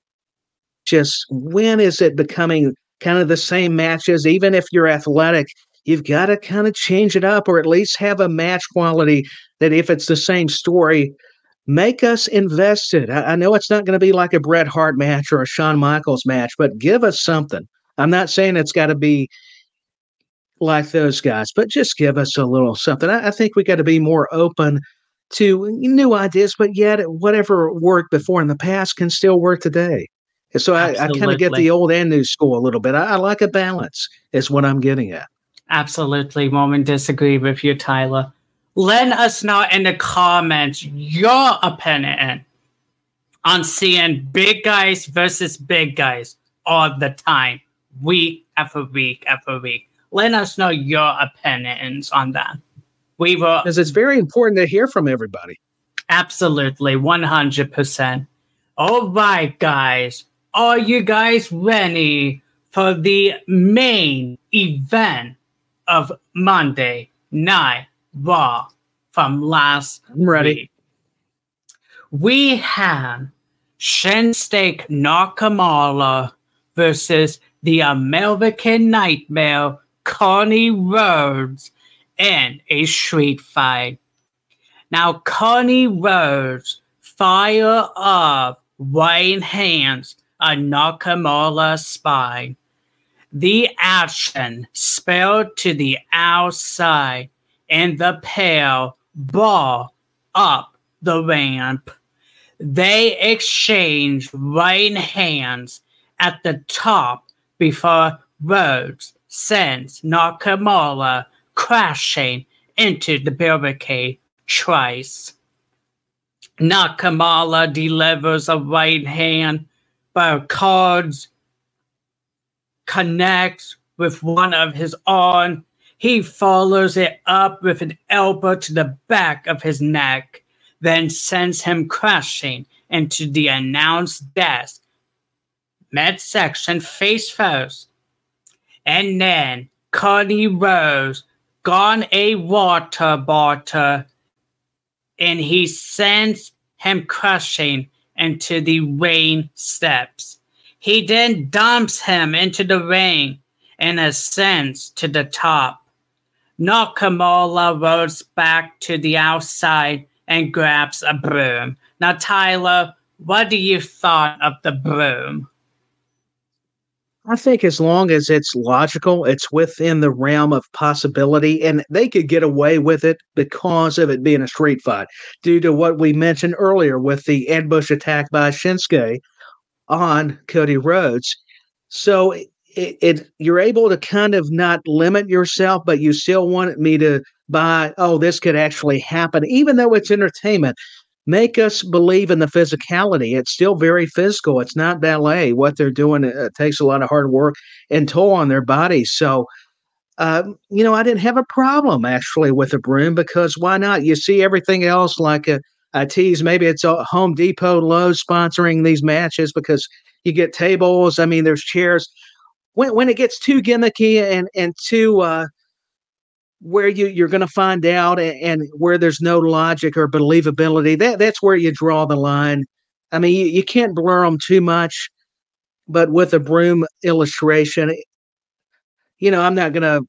just when is it becoming kind of the same matches? Even if you're athletic, you've got to kind of change it up, or at least have a match quality that if it's the same story, make us invested. I, I know it's not going to be like a Bret Hart match or a Shawn Michaels match, but give us something. I'm not saying it's got to be like those guys, but just give us a little something. I, I think we got to be more open to new ideas, but yet whatever worked before in the past can still work today. So I, I kind of get the old and new school a little bit. I, I, like a balance, is what I'm getting at. Absolutely. Won't disagree with you, Tyler. Let us know in the comments your opinion on seeing big guys versus big guys all the time week after week after week. Let us know your opinions on that. We will because it's very important to hear from everybody. Absolutely, one hundred percent. Oh All right, guys, are you guys ready for the main event of Monday Night Raw from last I'm ready. Week? We have Shinsuke Nakamura versus the um, American Nightmare, Cody Rhodes, in a street fight. Now, Cody Rhodes fire up right hands on Nakamura's spine. The action spilled to the outside, and the pair ball up the ramp. They exchange right hands at the top before Rhodes sends Nakamura crashing into the barricade twice. Nakamura delivers a right hand, but cards connects with one of his arm. He follows it up with an elbow to the back of his neck, then sends him crashing into the announced desk midsection face first. And then Cody Rhodes gone a water bottle and he sends him crashing into the rain steps. He then dumps him into the rain and ascends to the top. Nakamura rolls back to the outside and grabs a broom. Now, Tyler, what do you thought of the broom? I think as long as it's logical, it's within the realm of possibility, and they could get away with it because of it being a street fight, due to what we mentioned earlier with the ambush attack by Shinsuke on Cody Rhodes. So it, it you're able to kind of not limit yourself, but you still want me to buy. Oh, this could actually happen, even though it's entertainment make us believe in the physicality. It's still very physical. It's not ballet. What they're doing uh, takes a lot of hard work and toll on their bodies. So, uh, you know, I didn't have a problem actually with a broom because why not? You see everything else like a, a tease. Maybe it's a Home Depot, Lowe's sponsoring these matches because you get tables. I mean, there's chairs. When when it gets too gimmicky and and too uh, where you you're going to find out and, and, where there's no logic or believability that that's where you draw the line. I mean you, you can't blur them too much but with a broom illustration eh, you know i'm not going to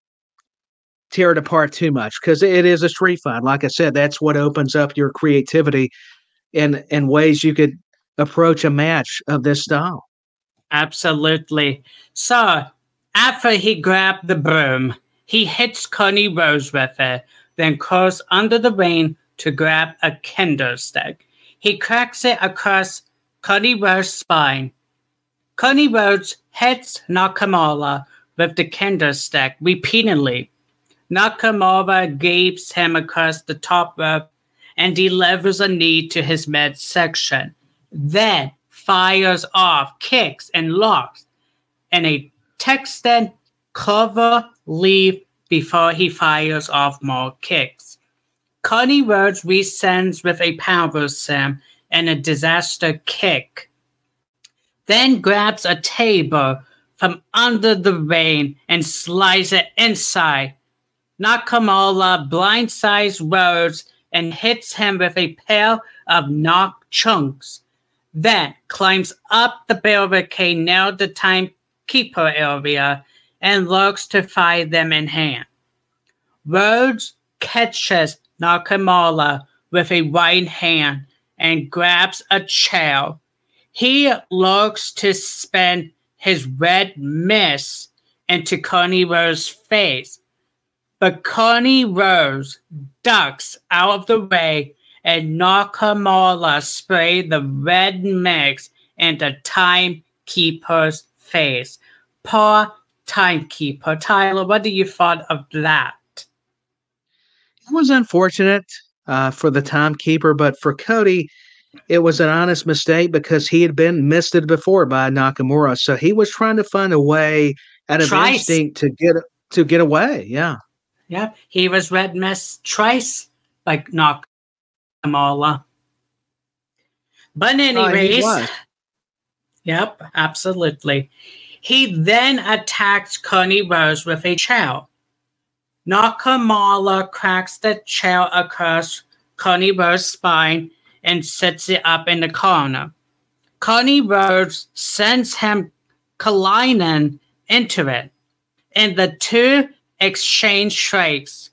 tear it apart too much because it is a street fight. Like i said that's what opens up your creativity and and ways you could approach a match of this style. Absolutely. So after he grabbed the broom he hits Cody Rhodes with it, then curls under the ring to grab a candlestick. He cracks it across Cody Rhodes' spine. Cody Rhodes hits Nakamura with the candlestick repeatedly. Nakamura gapes him across the top rope and delivers a knee to his midsection. Then fires off kicks and locks and a Texan cover leave before he fires off more kicks. Cody Rhodes resends with a power slam and a disaster kick. Then grabs a table from under the ring and slides it inside. Nakamura blindsides Rhodes and hits him with a pair of knock chunks. Then climbs up the barricade near the timekeeper area and looks to fight them in hand. Rhodes catches Nakamura with a right hand and grabs a chair. He looks to spin his red mist into Cody Rhodes' face, but Cody Rhodes ducks out of the way and Nakamura sprays the red mix into Timekeeper's face. Poor timekeeper. Tyler, what do you thought of that? It was unfortunate uh, for the timekeeper, but for Cody, it was an honest mistake because he had been misted before by Nakamura. So he was trying to find a way out of Trice. instinct to get to get away. Yeah. Yeah. He was red mist twice like Nakamura. But anyways, oh, yep, absolutely. He then attacks Cody Rhodes with a chair. Nakamura cracks the chair across Cody Rhodes' spine and sets it up in the corner. Cody Rhodes sends him colliding into it, and the two exchange strikes.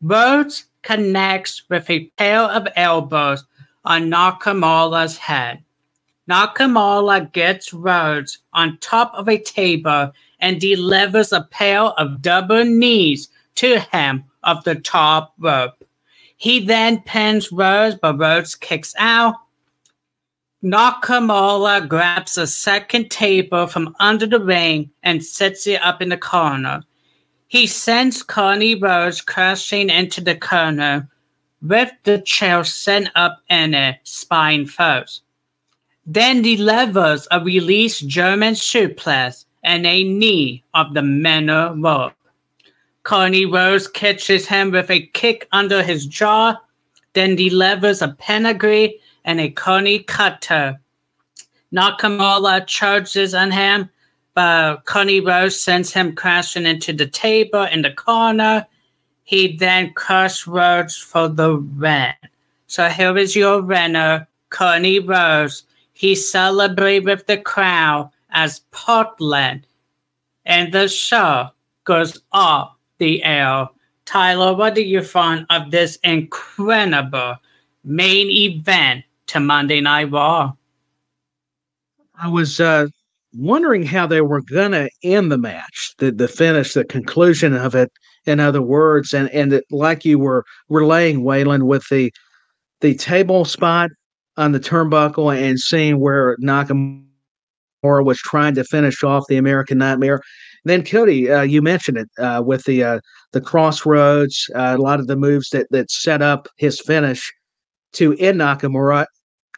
Rhodes connects with a pair of elbows on Nakamura's head. Nakamura gets Rhodes on top of a table and delivers a pair of double knees to him of the top rope. He then pins Rhodes, but Rhodes kicks out. Nakamura uh, grabs a second table from under the ring and sets it up in the corner. He sends Cody Rhodes crashing into the corner with the chair sent up in it, spine first. Then delivers a release German suplex and a knee of the manor rope. Cody Rhodes catches him with a kick under his jaw, then delivers a pedigree and a Cody Cutter. Nakamura charges on him, but Cody Rhodes sends him crashing into the table in the corner. He then crushes Rhodes for the win. So here is your winner, Cody Rhodes. He celebrates with the crowd as Portland, and the show goes off the air. Tyler, what do you find of this incredible main event to Monday Night Raw? I was uh, wondering how they were going to end the match, the the finish, the conclusion of it. In other words, and and it, like you were relaying, Waylon, with the the table spot on the turnbuckle and seeing where Nakamura was trying to finish off the American Nightmare. Then Cody, uh, you mentioned it uh, with the uh, the crossroads, uh, a lot of the moves that that set up his finish to end Nakamura.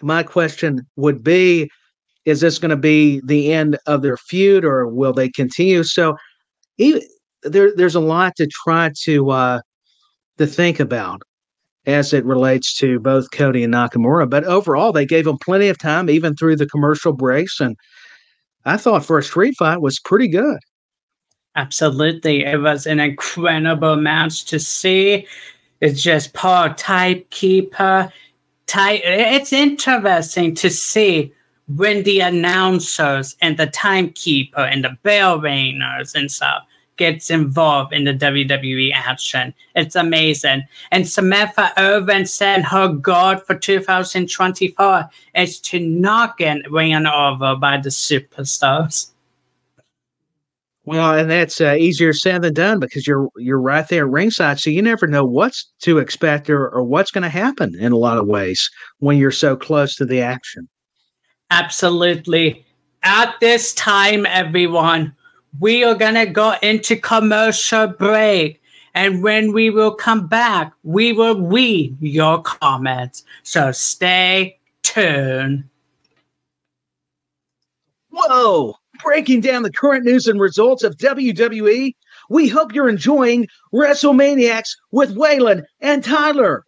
My question would be is this going to be the end of their feud or will they continue? So even, there, there's a lot to try to uh, to think about as it relates to both Cody and Nakamura. But overall, they gave them plenty of time, even through the commercial breaks. And I thought for a street fight was pretty good. Absolutely, it was an incredible match to see. It's just Paul Timekeeper. Type. It's interesting to see when the announcers and the timekeeper and the bell ringers and stuff gets involved in the WWE action. It's amazing. And Samantha Irvin said her goal for 2024 is to not get ran over by the superstars. Well, and that's uh, easier said than done because you're you're right there ringside, so you never know what's to expect or, or what's going to happen in a lot of ways when you're so close to the action. Absolutely. At this time, everyone, we are going to go into commercial break. And when we will come back, we will read your comments. So stay tuned. Whoa! Breaking down the current news and results of WWE, we hope you're enjoying WrestleManiacs with Waylon and Tyler.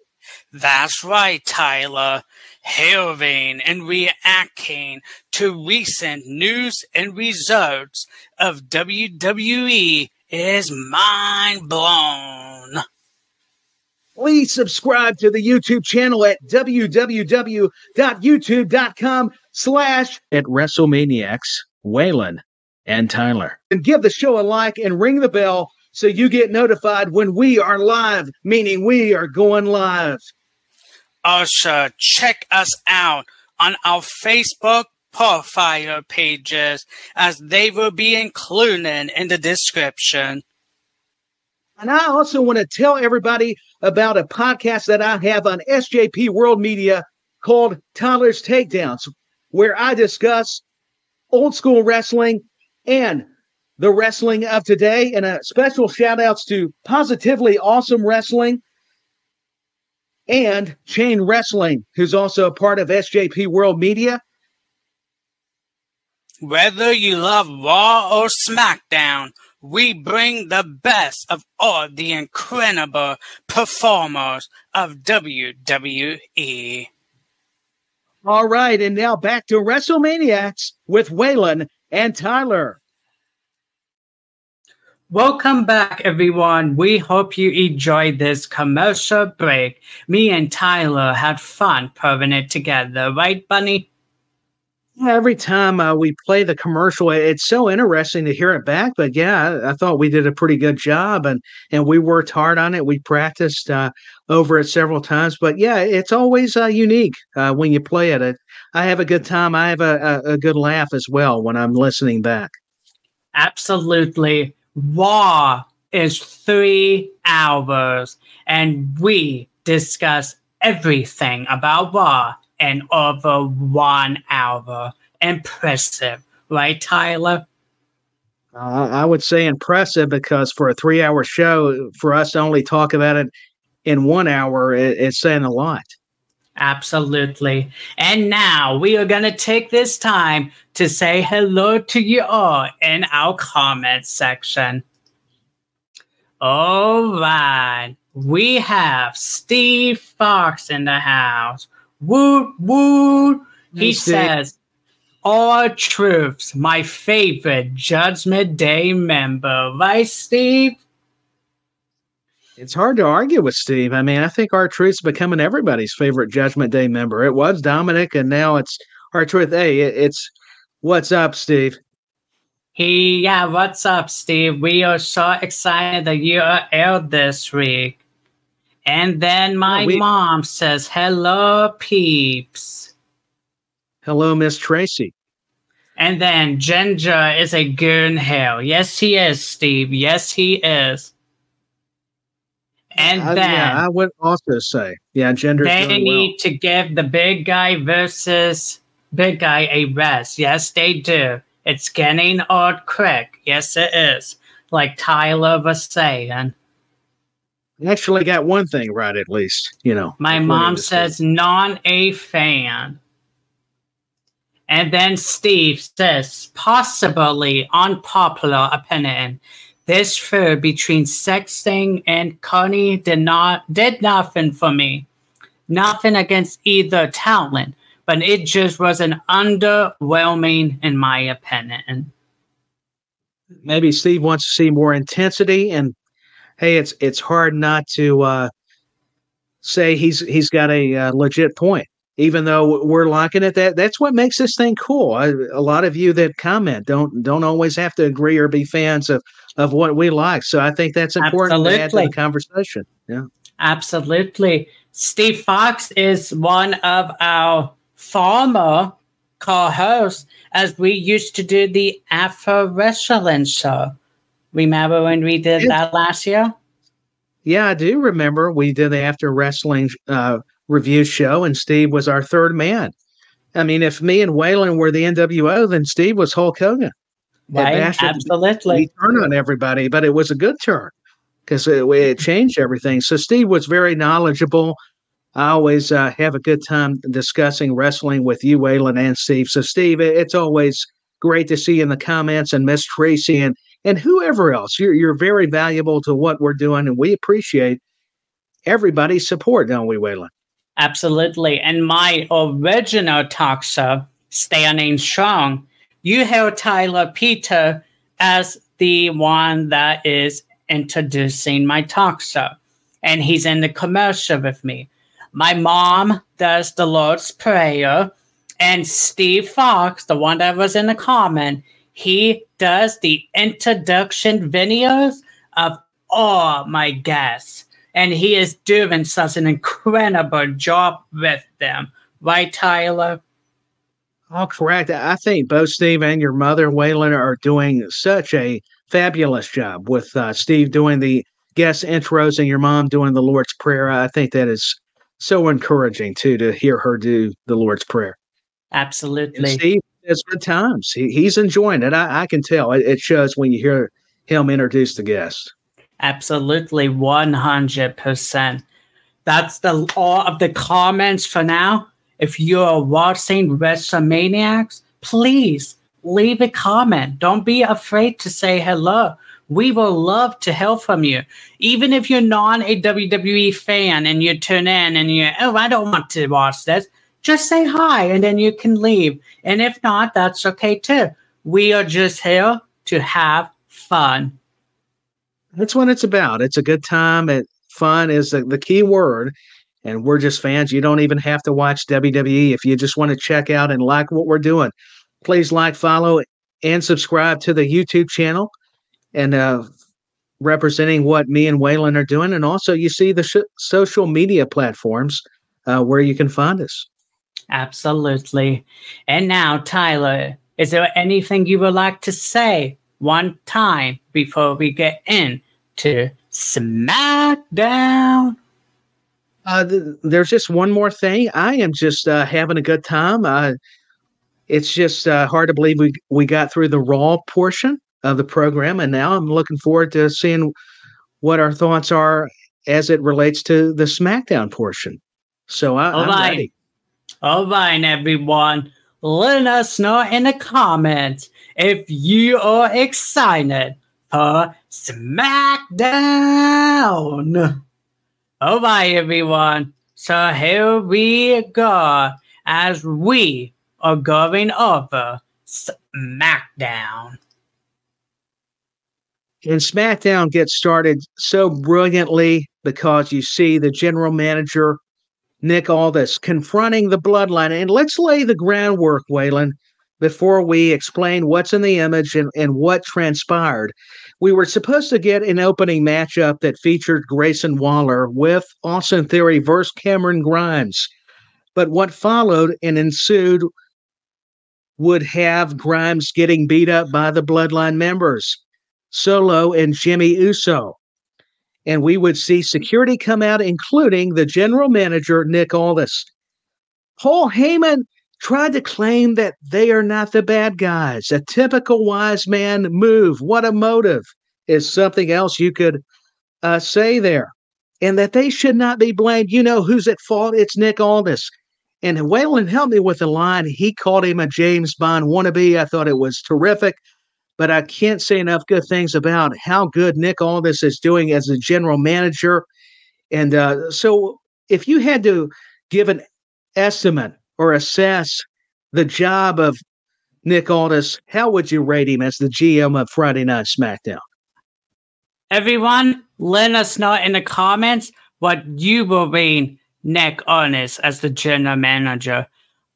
That's right, Tyler heralding and reacting to recent news and results of WWE is mind blown. Please subscribe to the YouTube channel at www.youtube.com slash at WrestleManiacs, Waylon and Tyler. And give the show a like and ring the bell so you get notified when we are live, meaning we are going live. Also, uh, check us out on our Facebook profile pages as they will be included in the description. And I also want to tell everybody about a podcast that I have on SJP World Media called Tyler's Takedowns, where I discuss old school wrestling and the wrestling of today. And a special shout outs to Positively Awesome Wrestling and Chain Wrestling, who's also a part of SJP World Media. Whether you love Raw or SmackDown, we bring the best of all the incredible performers of WWE. All right, and now back to WrestleManiacs with Waylon and Tyler. Welcome back, everyone. We hope you enjoyed this commercial break. Me and Tyler had fun putting it together, right, Bunny? every time uh, we play the commercial, it's so interesting to hear it back. But yeah, I, I, thought we did a pretty good job, and and we worked hard on it. We practiced uh, over it several times. But yeah, it's always uh, unique uh, when you play it. I have a good time. I have a, a, a good laugh as well when I'm listening back. Absolutely, Raw is three hours, and we discuss everything about Raw in over one hour. Impressive, right, Tyler? Uh, I would say impressive because for a three hour show, for us to only talk about it in one hour, it, it's saying a lot. Absolutely. And now we are going to take this time to say hello to you all in our comment section. All right. We have Steve Fox in the house. Woot woot. He says, R-Truth's, my favorite Judgment Day member. Right, Steve? It's hard to argue with Steve. I mean, I think R-Truth's becoming everybody's favorite Judgment Day member. It was Dominic, and now it's R-Truth. Hey, it's what's up, Steve? Hey, yeah, what's up, Steve? We are so excited that you are out this week. And then my we, mom says, Hello, peeps. Hello, Miss Tracy. And then Ginger is a goon hell. Yes, he is, Steve. Yes, he is. And uh, then yeah, I would also say, yeah, gender. They need well. to give the big guy versus big guy a rest. Yes, they do. It's getting odd quick. Yes, it is. Like Tyler was saying actually got one thing right at least, you know. My mom says non A fan. And then Steve says, possibly unpopular opinion. This feud between Sexting and Connie did not did nothing for me. Nothing against either talent, but it just was an underwhelming in my opinion. Maybe Steve wants to see more intensity and hey, it's it's hard not to uh, say he's he's got a uh, legit point, even though we're liking it. That that's what makes this thing cool. I, a lot of you that comment don't don't always have to agree or be fans of of what we like. So I think that's important Absolutely. to add to the conversation. Yeah, absolutely. Steve Fox is one of our former co-hosts as we used to do the Afro Wrestling show. Remember when we did that last year? Yeah, I do remember. We did the after wrestling uh, review show, and Steve was our third man. I mean, if me and Waylon were the NWO, then Steve was Hulk Hogan. Right, absolutely. He turned on everybody, but it was a good turn because it, it, changed everything. So Steve was very knowledgeable. I always uh, have a good time discussing wrestling with you, Waylon, and Steve. So Steve, it's always great to see you in the comments and Miss Tracy and and whoever else. You're, you're very valuable to what we're doing, and we appreciate everybody's support, don't we, Waylon? Absolutely. And my original talk show, Standing Strong, you have Tyler Peter as the one that is introducing my talk show. And he's in the commercial with me. My mom does the Lord's Prayer. And Steve Fox, the one that was in the comment, he does the introduction videos of all my guests. And he is doing such an incredible job with them. Right, Tyler? Oh, correct. I think both Steve and your mother, Waylon, are doing such a fabulous job with uh, Steve doing the guest intros and your mom doing the Lord's Prayer. I think that is so encouraging, too, to hear her do the Lord's Prayer. Absolutely. And Steve, it's good times. He, he's enjoying it. I, I can tell. It, it, shows when you hear him introduce the guests. Absolutely, one hundred percent. That's the all of the comments for now. If you're watching WrestleManiacs, please leave a comment. Don't be afraid to say hello. We will love to hear from you. Even if you're not a WWE fan and you tune in and you, oh, I don't want to watch this just say hi and then you can leave. And if not, that's okay too. We are just here to have fun. That's what it's about. It's a good time. It, fun is the, the key word. And we're just fans. You don't even have to watch WWE if you just want to check out and like what we're doing. Please like, follow, and subscribe to the YouTube channel and uh, representing what me and Waylon are doing. And also, you see the sh- social media platforms uh, where you can find us. Absolutely. And now, Tyler, is there anything you would like to say one time before we get into SmackDown? Uh, th- there's just one more thing. I am just uh, having a good time. Uh, it's just uh, hard to believe we we got through the Raw portion of the program, and now I'm looking forward to seeing what our thoughts are as it relates to the SmackDown portion. So I, All I'm right. ready. All right, everyone. Let us know in the comments if you are excited for SmackDown. All right, everyone. So here we go as we are going over SmackDown. And SmackDown gets started so brilliantly because you see the general manager, Nick Aldis, confronting the bloodline. And let's lay the groundwork, Waylon, before we explain what's in the image and, and what transpired. We were supposed to get an opening matchup that featured Grayson Waller with Austin Theory versus Cameron Grimes. But what followed and ensued would have Grimes getting beat up by the bloodline members. Solo and Jimmy Uso. And we would see security come out, including the general manager, Nick Aldis. Paul Heyman tried to claim that they are not the bad guys. A typical wise man move. What a motive is something else you could uh, say there. And that they should not be blamed. You know who's at fault? It's Nick Aldis. And Waylon helped me with the line. He called him a James Bond wannabe. I thought it was terrific but I can't say enough good things about how good Nick Aldis is doing as a general manager. And uh, so, if you had to give an estimate or assess the job of Nick Aldis, how would you rate him as the GM of Friday Night SmackDown? Everyone, let us know in the comments what you will rate Nick Aldis as the general manager.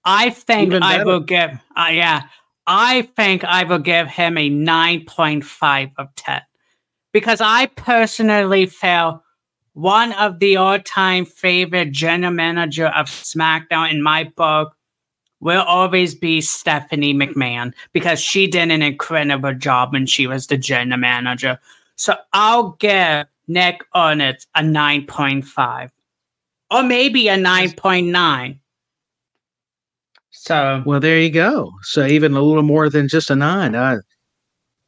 I think Even I better. will give, uh, yeah, I think I will give him a 9.5 of 10 because I personally felt one of the all time favorite general manager of SmackDown in my book will always be Stephanie McMahon because she did an incredible job when she was the general manager. So I'll give Nick Ernest a 9.5 or maybe a 9.9. So Well, there you go. So even a little more than just a nine. Uh,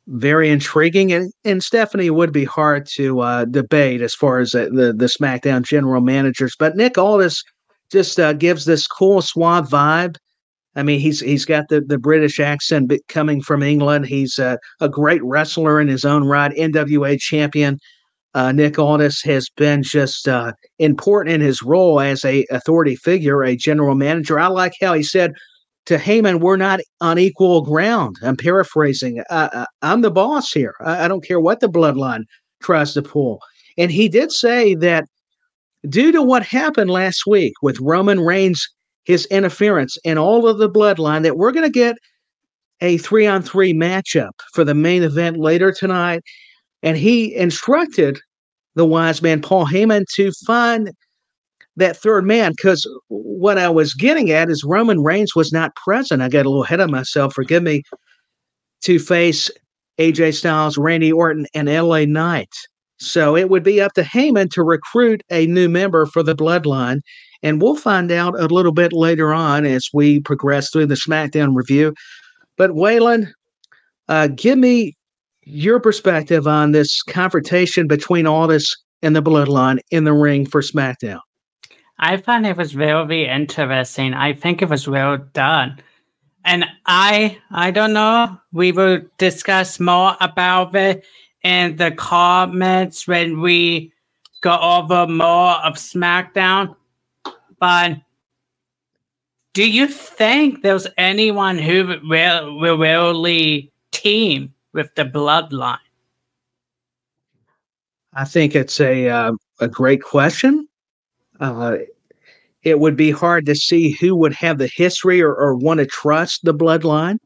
very intriguing, and, and Stephanie would be hard to uh, debate as far as uh, the the SmackDown general managers. But Nick Aldis just uh, gives this cool, suave vibe. I mean, he's he's got the, the British accent coming from England. He's uh, a great wrestler in his own right, NWA champion. Uh, Nick Aldis has been just uh, important in his role as a authority figure, a general manager. I like how he said to Heyman, "We're not on equal ground." I'm paraphrasing. I, I, I'm the boss here. I, I don't care what the bloodline tries to pull. And he did say that due to what happened last week with Roman Reigns, his interference, and all of the bloodline, that we're going to get a three on three matchup for the main event later tonight. And he instructed the wise man, Paul Heyman, to find that third man because what I was getting at is Roman Reigns was not present. I got a little ahead of myself, forgive me, to face AJ Styles, Randy Orton, and LA Knight. So it would be up to Heyman to recruit a new member for the bloodline. And we'll find out a little bit later on as we progress through the SmackDown review. But Waylon, uh, give me your perspective on this confrontation between Aldis and the bloodline in the ring for SmackDown. I found it was very interesting. I think it was well done. And I I don't know. We will discuss more about it in the comments when we go over more of SmackDown. But do you think there's anyone who will, will really team with the bloodline? I think it's a uh, a great question. Uh, it would be hard to see who would have the history or, or want to trust the bloodline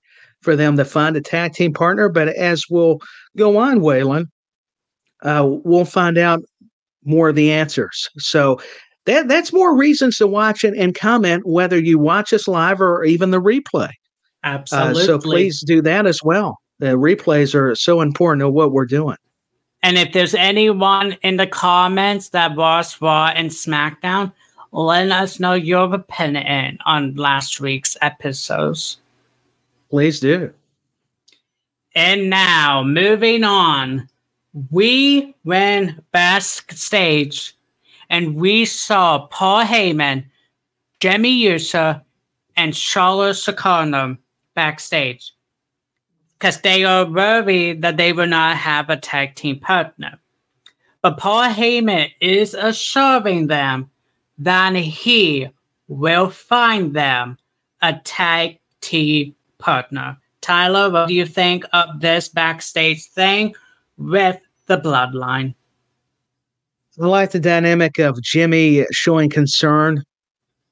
for them to find a tag team partner. But as we'll go on, Waylon, uh, we'll find out more of the answers. So that that's more reasons to watch it and comment whether you watch us live or even the replay. Absolutely. Uh, so please do that as well. The replays are so important to what we're doing. And if there's anyone in the comments that watched Raw and SmackDown, let us know your opinion on last week's episodes. Please do. And now, moving on, we went backstage and we saw Paul Heyman, Jimmy Uso, and Solo Sikoa backstage because they are worried that they will not have a tag team partner. But Paul Heyman is assuring them that he will find them a tag team partner. Tyler, what do you think of this backstage thing with the bloodline? I like the dynamic of Jimmy showing concern,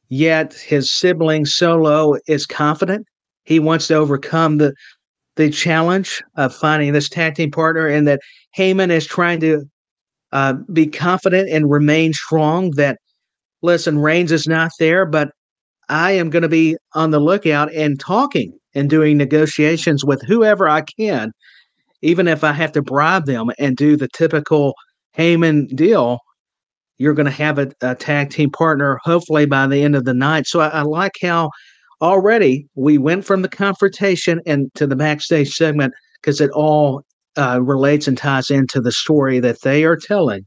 yet his sibling Solo is confident. He wants to overcome the the challenge of finding this tag team partner, and that Heyman is trying to uh, be confident and remain strong. That listen, Reigns is not there, but I am going to be on the lookout and talking and doing negotiations with whoever I can, even if I have to bribe them and do the typical Heyman deal. You're going to have a, a tag team partner, hopefully by the end of the night. So I, I like how already we went from the confrontation and to the backstage segment because it all uh, relates and ties into the story that they are telling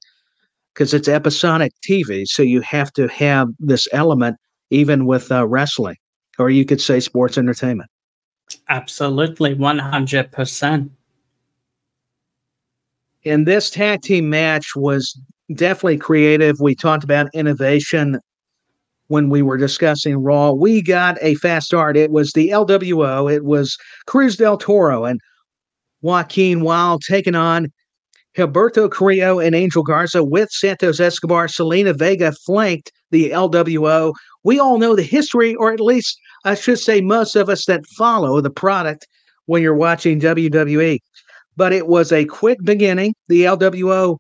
because it's episodic TV. So you have to have this element even with uh, wrestling, or you could say sports entertainment. Absolutely, 100%. And this tag team match was definitely creative. We talked about innovation when we were discussing Raw. We got a fast start. It was the LWO, it was Cruz del Toro and Joaquin Wilde taking on Gilberto Carrillo and Angel Garza with Santos Escobar. Zelina Vega flanked the LWO. We all know the history, or at least I should say, most of us that follow the product when you're watching WWE. But it was a quick beginning. The LWO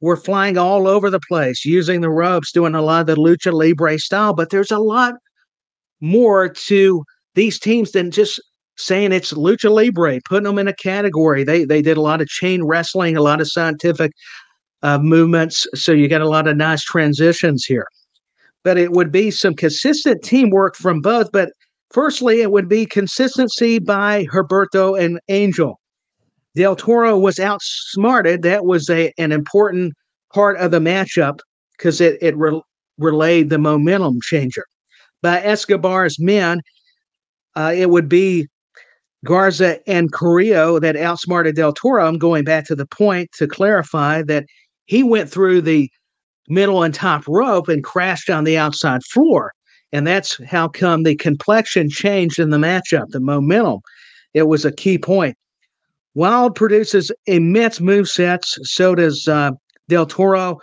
were flying all over the place, using the ropes, doing a lot of the lucha libre style. But there's a lot more to these teams than just saying it's lucha libre, putting them in a category. They they did a lot of chain wrestling, a lot of scientific uh, movements. So you got a lot of nice transitions here. But it would be some consistent teamwork from both. But firstly, it would be consistency by Gilberto and Angel. Del Toro was outsmarted. That was a an important part of the matchup because it it re- relayed the momentum changer. By Escobar's men, uh, it would be Garza and Carrillo that outsmarted Del Toro. I'm going back to the point to clarify that he went through the middle and top rope and crashed on the outside floor. And that's how come the complexion changed in the matchup, the momentum. It was a key point. Wilde produces immense move sets. So does uh, Del Toro.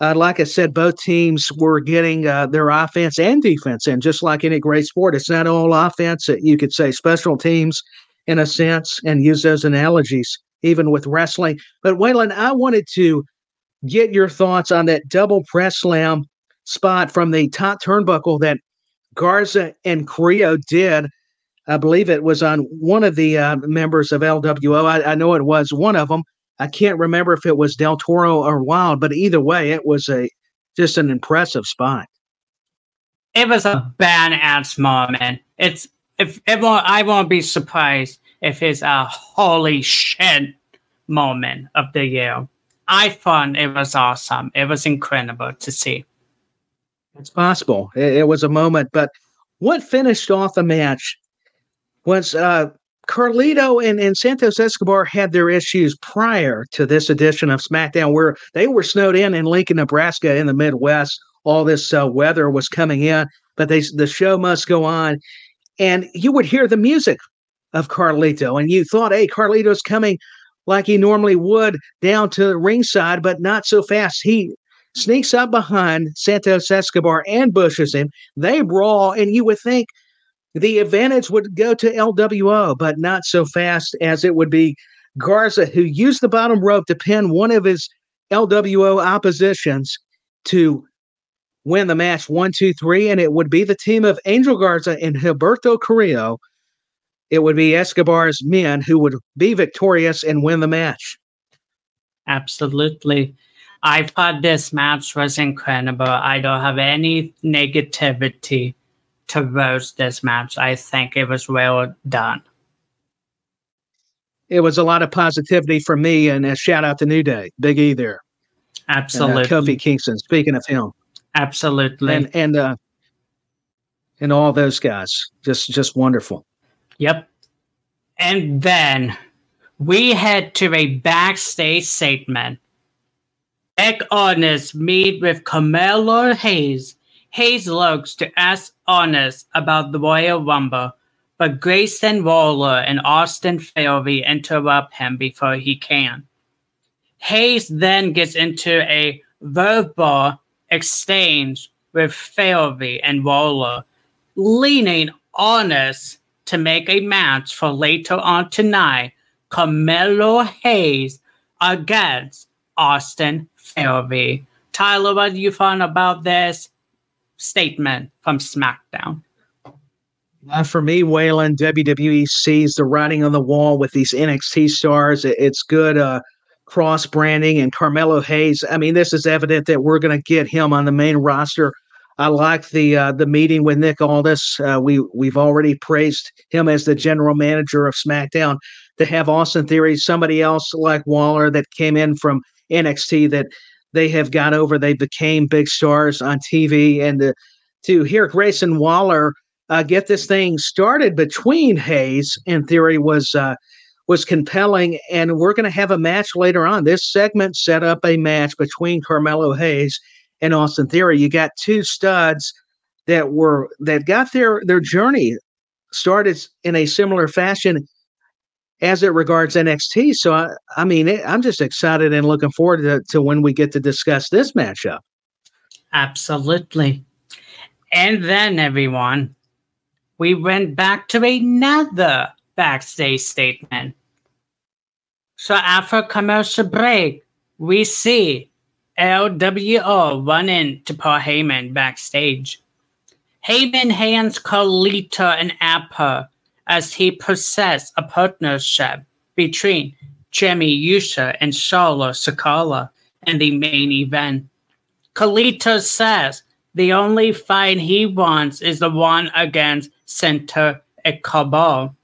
Uh, like I said, both teams were getting uh, their offense and defense and Just like any great sport, it's not all offense. You could say special teams in a sense and use those analogies, even with wrestling. But Waylon, I wanted to get your thoughts on that double press slam spot from the top turnbuckle that Garza and Carrillo did. I believe it was on one of the uh, members of LWO. I, I know it was one of them. I can't remember if it was Del Toro or Wilde, but either way, it was a just an impressive spot. It was a badass moment. It's if it won't, I won't be surprised if it's a holy shit moment of the year. I thought it was awesome. It was incredible to see. It's possible. It, it was a moment, but what finished off the match was uh, Carlito and, and Santos Escobar had their issues prior to this edition of SmackDown, where they were snowed in in Lincoln, Nebraska, in the Midwest. All this uh, weather was coming in, but they the show must go on, and you would hear the music of Carlito, and you thought, "Hey, Carlito's coming like he normally would down to the ringside, but not so fast." He sneaks up behind Santos Escobar, ambushes him. They brawl, and you would think the advantage would go to LWO, but not so fast as it would be Garza, who used the bottom rope to pin one of his LWO oppositions to win the match one, two, three, and it would be the team of Angel Garza and Gilberto Carrillo. It would be Escobar's men who would be victorious and win the match. Absolutely. I thought this match was incredible. I don't have any negativity towards this match. I think it was well done. It was a lot of positivity for me, and a shout out to New Day, Big E there. Absolutely. And, uh, Kofi Kingston, speaking of him. Absolutely. And and uh and all those guys. Just just wonderful. Yep. And then we head to a backstage segment. Nick Aldis meet with Carmelo Hayes. Hayes looks to ask Aldis about the Royal Rumble, but Grayson Waller and Austin Theory interrupt him before he can. Hayes then gets into a verbal exchange with Theory and Waller, leaning Aldis to make a match for later on tonight Carmelo Hayes against Austin Theory. Tyler, what do you find about this statement from SmackDown? Uh, for me, Waylon, WWE sees the writing on the wall with these NXT stars. It, it's good uh, cross branding and Carmelo Hayes. I mean, this is evident that we're going to get him on the main roster. I like the uh, the meeting with Nick Aldis. Uh, we we've already praised him as the general manager of SmackDown. To have Austin Theory, somebody else like Waller that came in from NXT that they have got over, they became big stars on TV, and to, to hear Grayson Waller uh, get this thing started between Hayes and Theory was uh, was compelling, and we're going to have a match later on. This segment set up a match between Carmelo Hayes and Austin Theory. You got two studs that were that got their their journey started in a similar fashion as it regards NXT. So I, I mean, I'm just excited and looking forward to, to when we get to discuss this matchup. Absolutely. And then everyone, we went back to another backstage statement. So after commercial break, we see LWO run into Paul Heyman backstage. Heyman hands Carlito an apple as he possessed a partnership between Jimmy Uso and Solo Sikoa in the main event. Carlito says the only fight he wants is the one against Santos Escobar.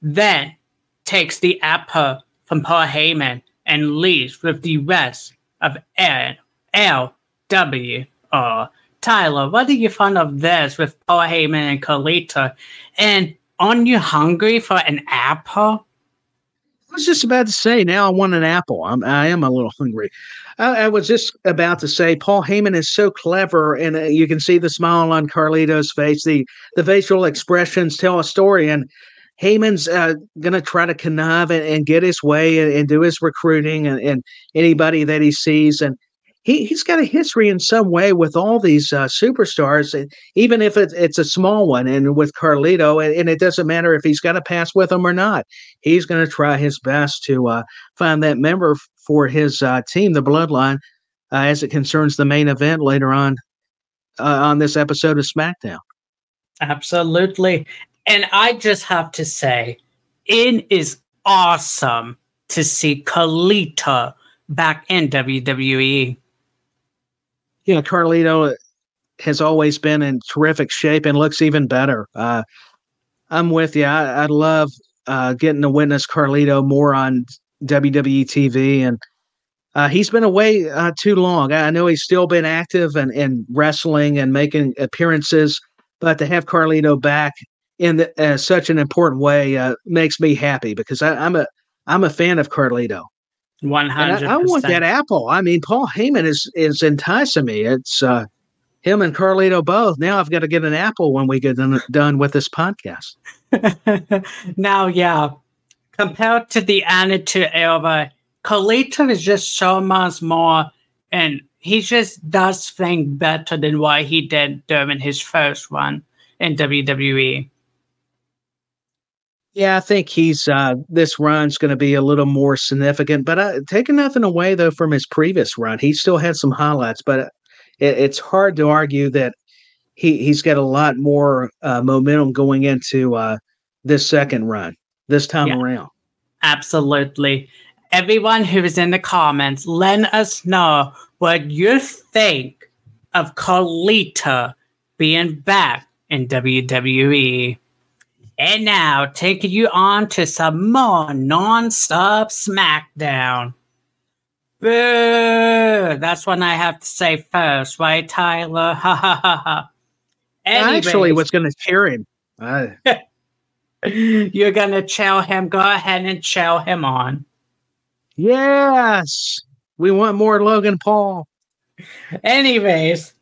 Then takes the apple from Paul Heyman and leaves with the rest of L W O. Tyler, what do you find of this with Paul Heyman and Carlito? And aren't you hungry for an apple? I was just about to say, now I want an apple. I'm, I am a little hungry. I, I was just about to say, Paul Heyman is so clever, and uh, you can see the smile on Carlito's face. The the facial expressions tell a story, and Heyman's uh, going to try to connive and, and, get his way and, and do his recruiting and, and, anybody that he sees. And he, he's got a history in some way with all these uh, superstars, even if it's, it's a small one. And with Carlito, and, and, it doesn't matter if he's got to pass with him or not, he's going to try his best to uh, find that member for his uh, team, the Bloodline, uh, as it concerns the main event later on uh, on this episode of SmackDown. Absolutely. And I just have to say, it is awesome to see Carlito back in WWE. Yeah, Carlito has always been in terrific shape and looks even better. Uh, I'm with you. I, I love uh, getting to witness Carlito more on WWE TV, and uh, he's been away uh, too long. I know he's still been active and, and wrestling and making appearances, but to have Carlito back in the, uh, such an important way uh, makes me happy because I, am a I'm a fan of Carlito. One hundred. I, want that apple. I mean, Paul Heyman is is enticing me. It's uh, him and Carlito both. Now I've got to get an apple when we get done, done with this podcast. <laughs> now, yeah, compared to the Attitude Era, Carlito is just so much more and he just does things better than what he did during his first run in WWE. Yeah, I think he's uh, this run's going to be a little more significant, but uh, taking nothing away though from his previous run, he still had some highlights. But uh, it, it's hard to argue that he he's got a lot more uh, momentum going into uh, this second run this time yeah, around. Absolutely, everyone who is in the comments, let us know what you think of Carlito being back in WWE. And now, taking you on to some more non-stop SmackDown. Boo! That's what I have to say first, right, Tyler? Ha ha ha ha. Actually, what's going to cheer him? Uh. <laughs> You're going to chow him. Go ahead and chow him on. Yes, we want more Logan Paul. Anyways,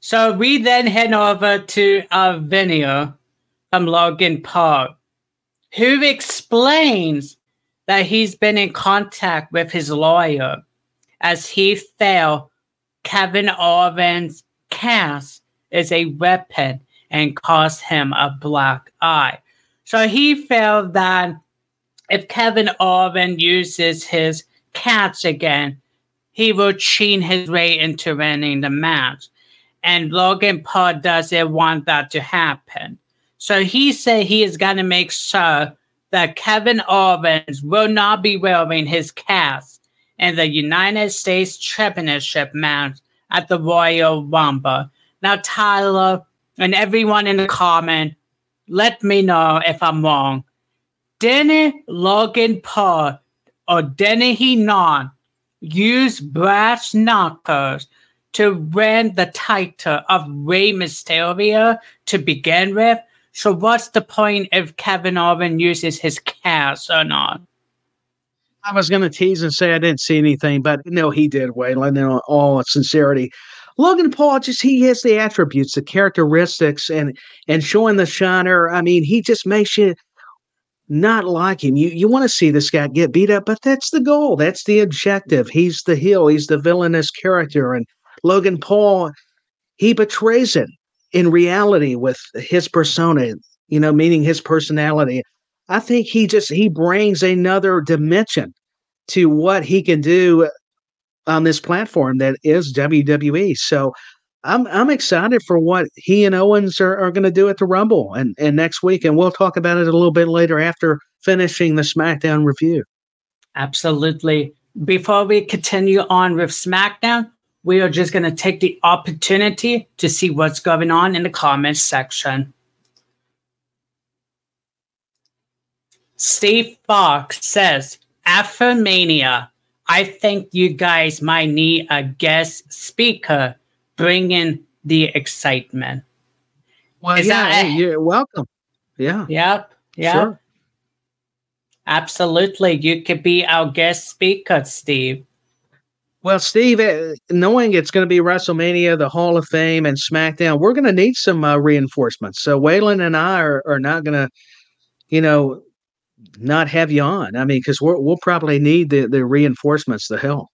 so we then head over to a video from Logan Paul, who explains that he's been in contact with his lawyer as he felt Kevin Owens' cast is a weapon and caused him a black eye. So he felt that if Kevin Owens uses his cats again, he will cheat his way into winning the match. And Logan Paul doesn't want that to happen. So he said he is going to make sure that Kevin Owens will not be wearing his cast in the United States Championship match at the Royal Rumble. Now, Tyler and everyone in the comment, let me know if I'm wrong. Didn't Logan Paul or didn't he not use brass knuckles to win the title of Rey Mysterio to begin with? So what's the point if Kevin Owens uses his cast or not? I was going to tease and say I didn't see anything, but no, he did, Waylon, in all sincerity. Logan Paul just he has the attributes, the characteristics, and and showing the shiner. I mean, he just makes you not like him. You you want to see this guy get beat up, but that's the goal. That's the objective. He's the heel. He's the villainous character, and Logan Paul he betrays it in reality with his persona, you know, meaning his personality. I think he just he brings another dimension to what he can do on this platform that is WWE. So I'm I'm excited for what he and Owens are, are going to do at the Rumble and, and next week, and we'll talk about it a little bit later after finishing the SmackDown review. Absolutely. Before we continue on with SmackDown, we are just going to take the opportunity to see what's going on in the comments section. Steve Fox says, Affirmania, I think you guys might need a guest speaker bringing the excitement. Well, Is yeah, you're welcome. Yeah. Yep. Yeah. Sure. Absolutely. You could be our guest speaker, Steve. Well, Steve, uh, knowing it's going to be WrestleMania, the Hall of Fame, and SmackDown, we're going to need some uh, reinforcements. So Waylon and I are, are not going to, you know, not have you on. I mean, because we'll probably need the, the reinforcements, to help.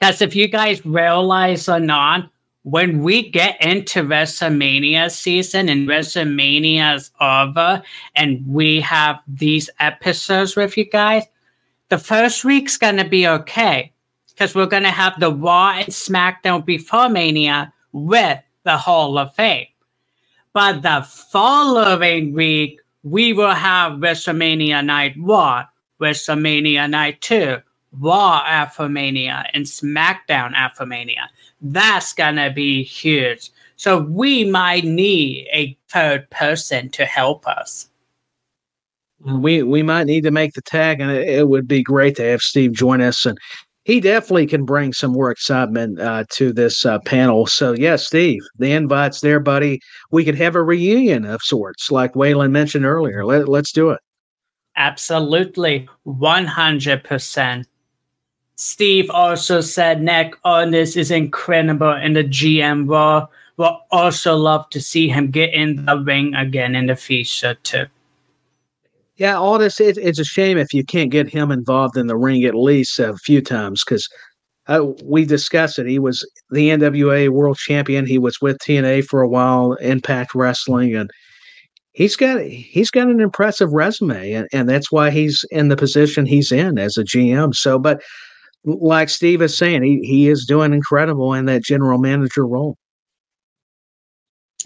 Because if you guys realize or not, when we get into WrestleMania season and WrestleMania is over and we have these episodes with you guys, the first week's going to be okay because we're going to have the Raw and SmackDown before Mania with the Hall of Fame. But the following week, we will have WrestleMania Night 1, WrestleMania Night 2, Raw after Mania, and SmackDown after Mania. That's going to be huge. So we might need a third person to help us. We we might need to make the tag, and it, it would be great to have Steve join us and he definitely can bring some more excitement uh, to this uh, panel. So, yes, yeah, Steve, the invite's there, buddy. We could have a reunion of sorts, like Waylon mentioned earlier. Let, let's do it. Absolutely. 100%. Steve also said Nick Aldis is incredible in the GM role. We'll also love to see him get in the ring again in the future, too. Yeah, all this it, it's a shame if you can't get him involved in the ring at least a few times because uh, we discussed it. He was the NWA World Champion. He was with TNA for a while, Impact Wrestling, and he's got he's got an impressive resume, and, and that's why he's in the position he's in as a GM. So, but like Steve is saying, he he is doing incredible in that general manager role.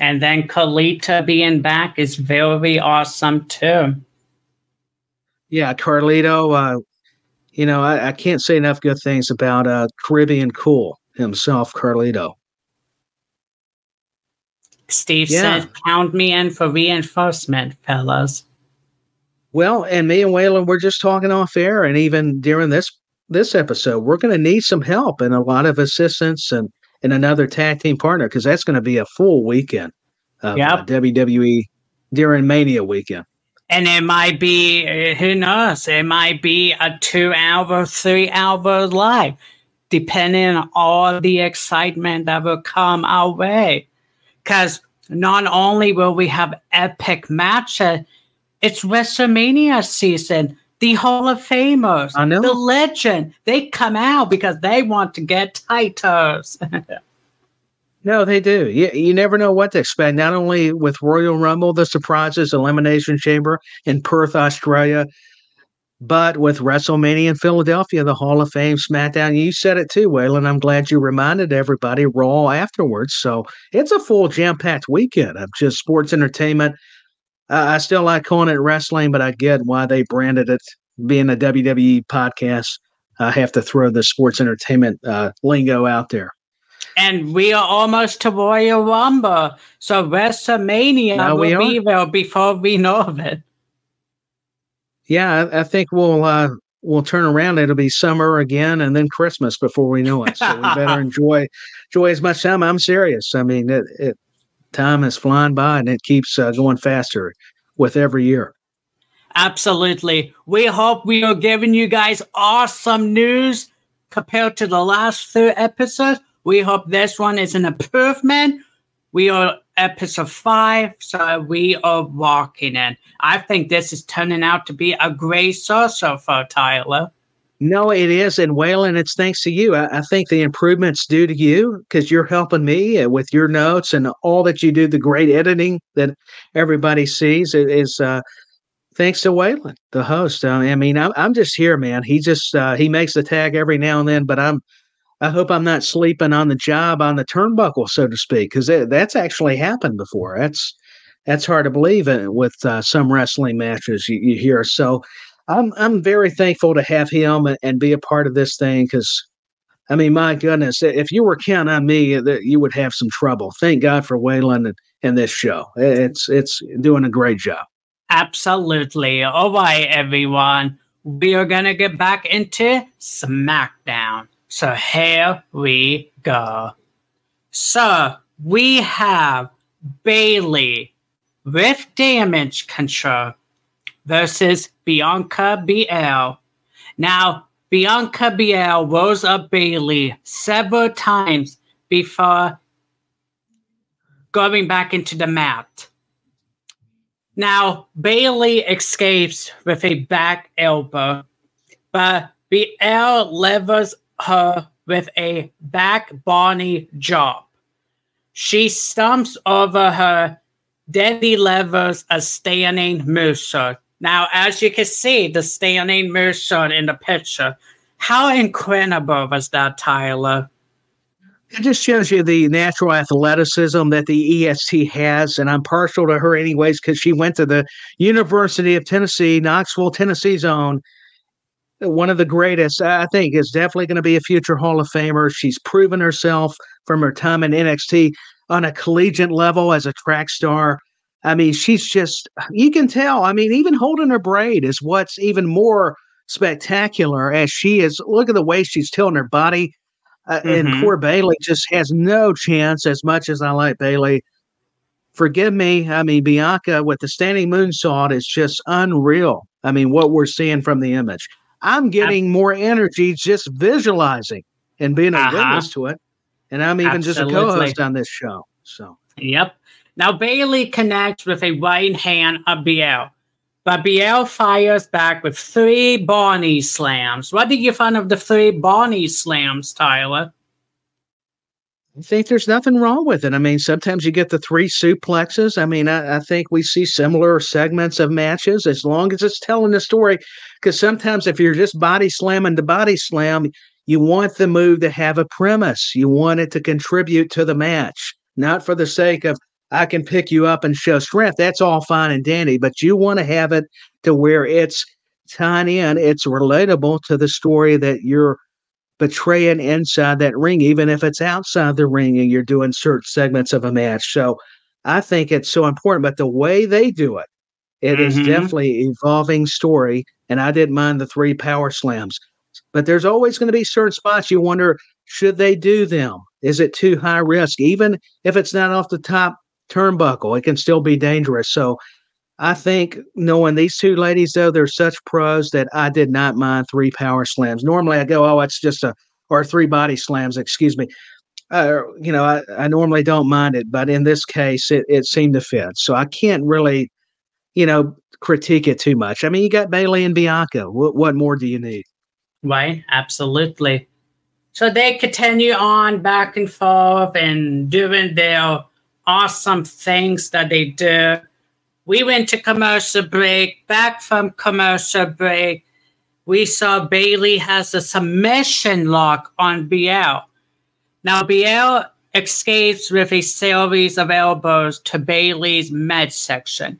And then Carlito being back is very awesome too. Yeah, Carlito. Uh, you know, I, I, can't say enough good things about uh, Caribbean Cool himself, Carlito. Steve yeah. said, "Count me in for reinforcement, fellas." Well, and me and Waylon we're just talking off air, and even during this this episode, we're going to need some help and a lot of assistance and and another tag team partner because that's going to be a full weekend of yep. uh, WWE during Mania weekend. And it might be, who knows, it might be a two hour, three hour live, depending on all the excitement that will come our way. Because not only will we have epic matches, it's WrestleMania season. The Hall of Famers, the legend, they come out because they want to get titles. <laughs> No, they do. You, you never know what to expect. Not only with Royal Rumble, the surprises, Elimination Chamber in Perth, Australia, but with WrestleMania in Philadelphia, the Hall of Fame, SmackDown. You said it too, Waylon. I'm glad you reminded everybody Raw afterwards. So it's a full jam packed weekend of just sports entertainment. Uh, I still like calling it wrestling, but I get why they branded it being a WWE podcast. I have to throw the sports entertainment uh, lingo out there and we are almost to Royal Rumble. So WrestleMania now will be there before we know of it. Yeah, I, I think we'll uh, we'll turn around. It'll be summer again, and then Christmas before we know it. So we better <laughs> enjoy enjoy as much time. I'm serious. I mean, it, it time is flying by, and it keeps uh, going faster with every year. Absolutely. We hope we are giving you guys awesome news compared to the last two episodes. We hope this one is an improvement. We are episode five, so we are walking in. I think this is turning out to be a great show so far, Tyler. No, it is. And Waylon, it's thanks to you. I, I think the improvements due to you because you're helping me uh, with your notes and all that you do, the great editing that everybody sees is uh, thanks to Waylon, the host. Uh, I mean, I'm, I'm just here, man. He just, uh, he makes the tag every now and then, but I'm, I hope I'm not sleeping on the job on the turnbuckle, so to speak, because that's actually happened before. That's that's hard to believe uh, with uh, some wrestling matches you, you, hear. So I'm I'm very thankful to have him and, and be a part of this thing because. I mean, my goodness, if you were counting on me, you would have some trouble. Thank God for Waylon and, and this show. It's it's doing a great job. Absolutely. All right, everyone. We are going to get back into SmackDown. So here we go. So we have Bayley with damage control versus Bianca Belair. Now, Bianca Belair rose up Bayley several times before going back into the mat. Now, Bayley escapes with a back elbow, but Belair levers her with a back Barney job. She stumps over her deadly levers a standing moonsault. Now, as you can see, the standing moonsault in the picture. How incredible was that, Tyler? It just shows you the natural athleticism that the EST has, and I'm partial to her anyways because she went to the University of Tennessee, Knoxville, Tennessee zone, one of the greatest. I think is definitely going to be a future Hall of Famer. She's proven herself from her time in NXT on a collegiate level as a track star. I mean, she's just, you can tell. I mean, even holding her braid is what's even more spectacular as she is. Look at the way she's tilting her body. Uh, mm-hmm. And poor Bayley just has no chance as much as I like Bayley. Forgive me. I mean, Bianca with the standing moonsault is just unreal. I mean, what we're seeing from the image. I'm getting more energy just visualizing and being a uh-huh. witness to it. And I'm even Absolutely. just a co-host on this show. So Yep. Now Bayley connects with a right hand of Biel, But Biel fires back with three Barney slams. What did you find of the three Barney slams, Tyler? I think there's nothing wrong with it. I mean, sometimes you get the three suplexes. I mean, I, I think we see similar segments of matches as long as it's telling the story. Because sometimes if you're just body slamming to body slam, you want the move to have a premise. You want it to contribute to the match, not for the sake of I can pick you up and show strength. That's all fine and dandy, but you want to have it to where it's tying in, it's relatable to the story that you're betraying inside that ring, even if it's outside the ring and you're doing certain segments of a match. So I think it's so important. But the way they do it, it mm-hmm. is definitely evolving story. And I didn't mind the three power slams. But there's always going to be certain spots you wonder, should they do them? Is it too high risk? Even if it's not off the top turnbuckle. It can still be dangerous. So I think knowing these two ladies, though, they're such pros that I did not mind three power slams. Normally I go, oh, it's just a, or three body slams, excuse me. Uh, you know, I, I normally don't mind it, but in this case, it, it seemed to fit. So I can't really, you know, critique it too much. I mean, you got Bayley and Bianca. What, what more do you need? Right, absolutely. So they continue on back and forth and doing their awesome things that they do. We went to commercial break, back from commercial break. We saw Bayley has a submission lock on Biel. Now, Biel escapes with a series of elbows to Bayley's midsection,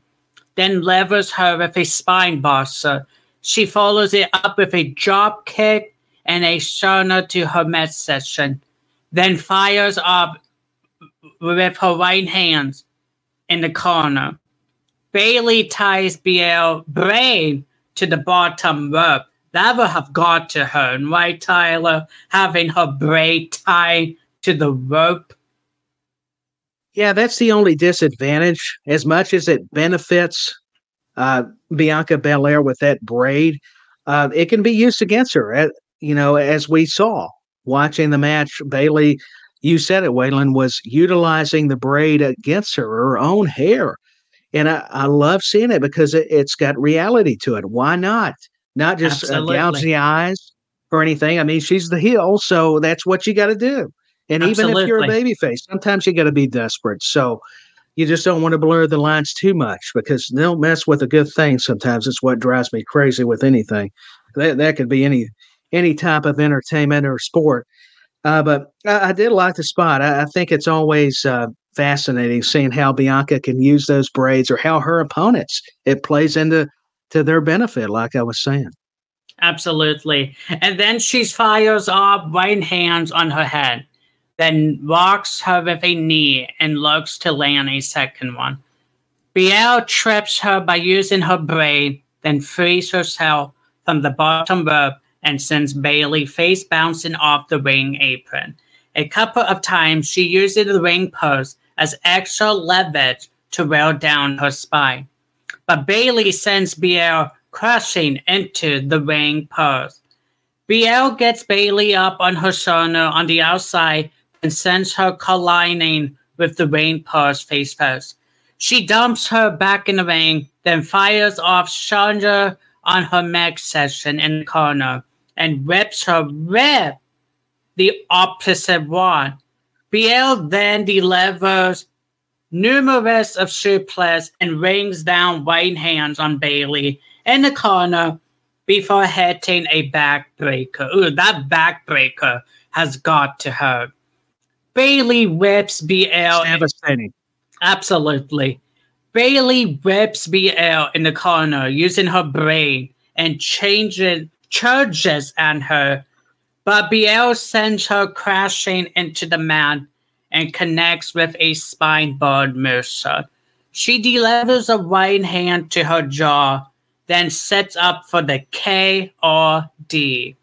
then levers her with a spine buster. She follows it up with a drop kick and a shona to her midsection, then fires up with her right hand in the corner. Bayley ties Biel brain to the bottom rope. That would have got to her, right, Tyler? Having her braid tied to the rope. Yeah, that's the only disadvantage. As much as it benefits uh, Bianca Belair with that braid, uh, it can be used against her. As, you know, as we saw watching the match, Bayley you said it, Waylon, was utilizing the braid against her, her own hair. And I, I love seeing it because it, has got reality to it. Why not? Not just uh, gouge the eyes or anything. I mean, she's the heel, so that's what you got to do. And Absolutely. even if you're a baby face, sometimes you got to be desperate. So you just don't want to blur the lines too much because they'll mess with a good thing. Sometimes it's what drives me crazy with anything. That that could be any any type of entertainment or sport. Uh, but I, I, did like the spot. I, I think it's always uh, fascinating seeing how Bianca can use those braids or how her opponents it plays into to their benefit, like I was saying. Absolutely. And then she fires off right hands on her head, then rocks her with a knee and looks to land a second one. Biel trips her by using her braid, then frees herself from the bottom rope and sends Bayley face bouncing off the ring apron. A couple of times, she uses the ring post as extra leverage to wear down her spine. But Bayley sends Biel crashing into the ring post. Biel gets Bayley up on her shoulder on the outside and sends her colliding with the ring post face first. She dumps her back in the ring, then fires off Chandra on her next session in the corner and rips her with the opposite one. Biel then delivers numerous of suplex and rings down right hands on Bayley in the corner before hitting a backbreaker. Ooh, that backbreaker has got to hurt. Bayley whips Biel. Devastating. Absolutely. Bayley whips Biel in the corner using her brain and changing charges at her, but Biel sends her crashing into the mat and connects with a spine-board Mercer. She delivers a right hand to her jaw, then sets up for the K or D.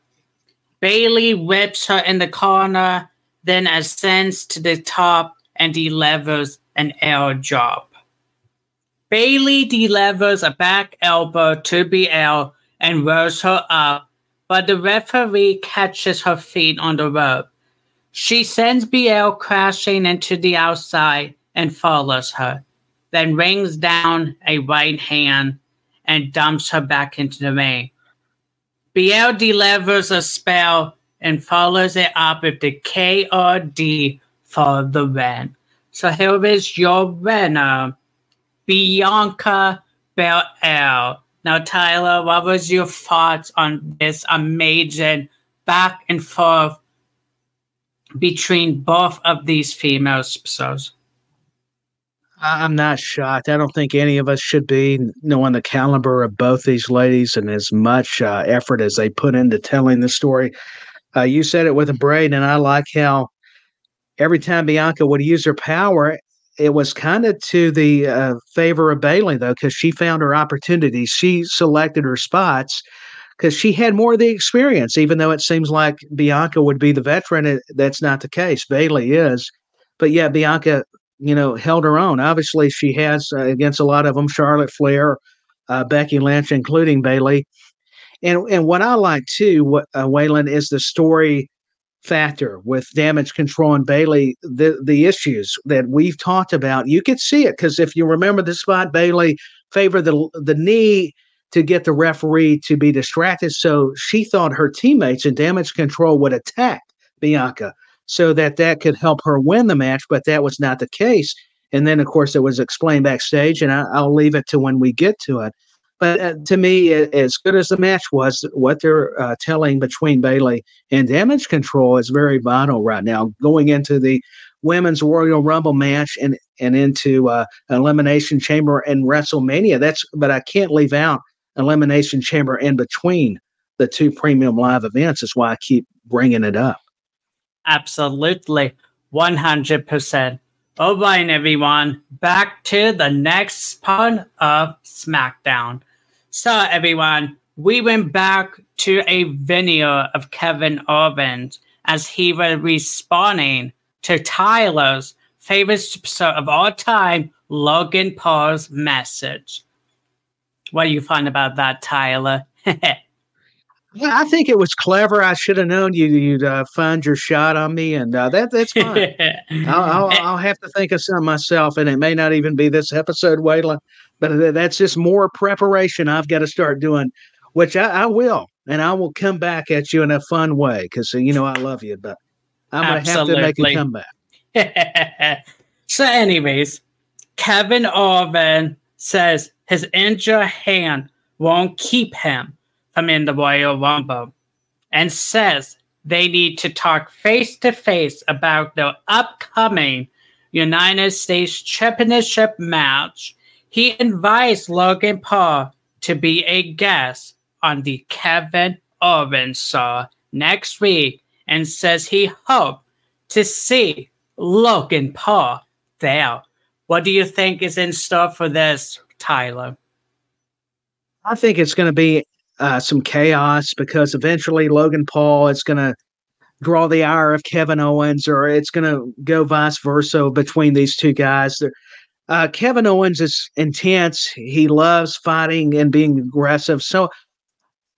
Bayley whips her in the corner, then ascends to the top and delivers an L drop. Bayley delivers a back elbow to Biel and rolls her up, but the referee catches her feet on the rope. She sends Biel crashing into the outside and follows her, then rings down a right hand and dumps her back into the ring. BL delivers a spell and follows it up with the KOD for the win. So here is your winner, Bianca Belair. Now, Tyler, what was your thoughts on this amazing back and forth between both of these female episodes? I'm not shocked. I don't think any of us should be knowing the caliber of both these ladies and as much uh, effort as they put into telling the story. Uh, you said it with a braid, and I like how every time Bianca would use her power, it was kind of to the uh, favor of Bayley though, because she found her opportunities. She selected her spots because she had more of the experience, even though it seems like Bianca would be the veteran. It, that's not the case. Bayley is. But yeah, Bianca, you know, held her own. Obviously, she has uh, against a lot of them Charlotte Flair, uh, Becky Lynch, including Bayley. And, and what I like too, what, uh, Waylon, is the story factor with damage control and Bayley, the the issues that we've talked about, you could see it because if you remember the spot, Bayley favored the the knee to get the referee to be distracted. So she thought her teammates in damage control would attack Bianca so that that could help her win the match, but that was not the case. And then, of course, it was explained backstage, and I, will leave it to when we get to it. But uh, to me, as good as the match was, what they're uh, telling between Bayley and Damage Control is very vital right now. Going into the Women's Royal Rumble match and and into uh, Elimination Chamber and WrestleMania. That's but I can't leave out Elimination Chamber in between the two premium live events. Is why I keep bringing it up. Absolutely, one hundred percent. All right, everyone, back to the next part of SmackDown. So, everyone, we went back to a video of Kevin Owens as he was responding to Tyler's favorite episode of all time, Logan Paul's message. What do you find about that, Tyler? <laughs> I think it was clever. I should have known you, you'd uh, find your shot on me, and uh, that that's fine. <laughs> I'll, I'll, I'll, have to think of some myself, and it may not even be this episode, Waylon, but that's just more preparation I've got to start doing, which I, I will, and I will come back at you in a fun way because you know I love you, but I'm going to have to make a comeback. <laughs> so, anyways, Kevin Owens says his injured hand won't keep him Royal Rumble and says they need to talk face to face about the upcoming United States Championship match. He invites Logan Paul to be a guest on the Kevin Owens show next week and says he hopes to see Logan Paul there. What do you think is in store for this, Tyler? I think it's going to be uh, some chaos because eventually Logan Paul is going to draw the ire of Kevin Owens, or it's going to go vice versa between these two guys. Uh, Kevin Owens is intense. He loves fighting and being aggressive. So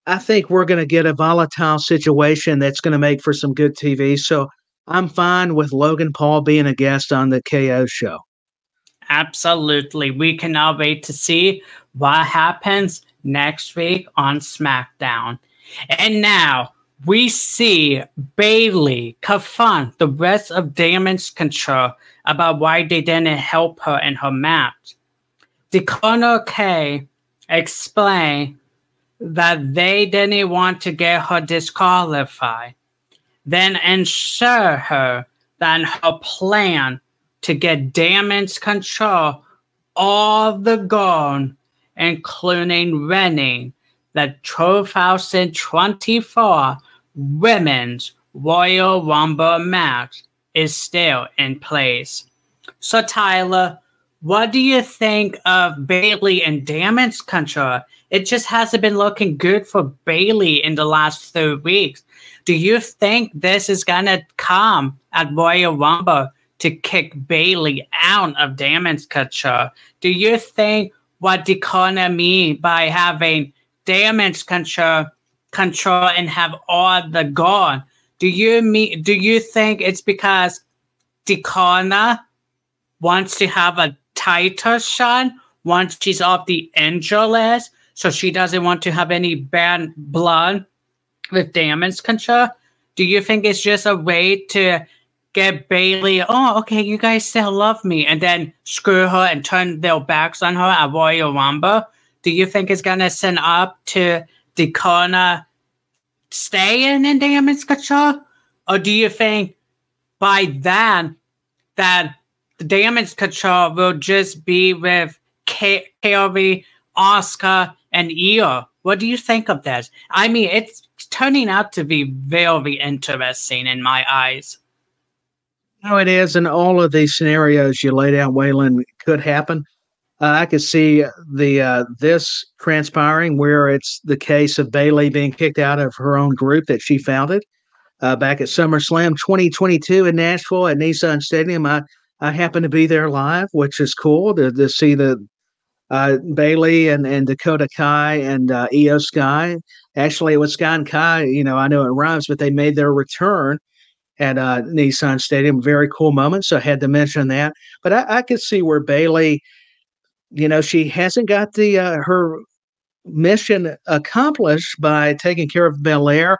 I think we're going to get a volatile situation that's going to make for some good TV. So I'm fine with Logan Paul being a guest on the KO show. Absolutely. We cannot wait to see what happens next week on SmackDown. And now we see Bayley confront the rest of Damage Control about why they didn't help her in her match. The Dakota Kai explained that they didn't want to get her disqualified, then ensure her that her plan to get damage control all the gold including winning the 2024 Women's Royal Rumble match, is still in place. So, Tyler, what do you think of Bayley and Damage Control? It just hasn't been looking good for Bayley in the last three weeks. Do you think this is gonna come at Royal Rumble to kick Bayley out of Damage Control? Do you think what Dakota mean by having damage control control and have all the gold. Do you mean do you think it's because Dakota wants to have a title shot once she's off the injury list so she doesn't want to have any bad blood with damage control. Do you think it's just a way to get Bayley, Oh, okay, you guys still love me, and then screw her and turn their backs on her at Royal Rumble? Do you think it's gonna send up to Dakota staying in damage control? Or do you think by then that the damage control will just be with K- Asuka, and Io? What do you think of this? I mean, it's turning out to be very interesting in my eyes. No, it is, and all of these scenarios you laid out, Waylon, could happen. Uh, I could see the uh, this transpiring where it's the case of Bayley being kicked out of her own group that she founded uh, back at SummerSlam 2022 in Nashville at Nissan Stadium. I I happened to be there live, which is cool to, to see the uh, Bayley and, and Dakota Kai and uh, Io Sky. Actually, it was Sky and Kai. You know, I know it rhymes, but they made their return at uh, Nissan Stadium. Very cool moment. So I had to mention that. But I, I could see where Bayley, you know, she hasn't got the uh, her mission accomplished by taking care of Belair.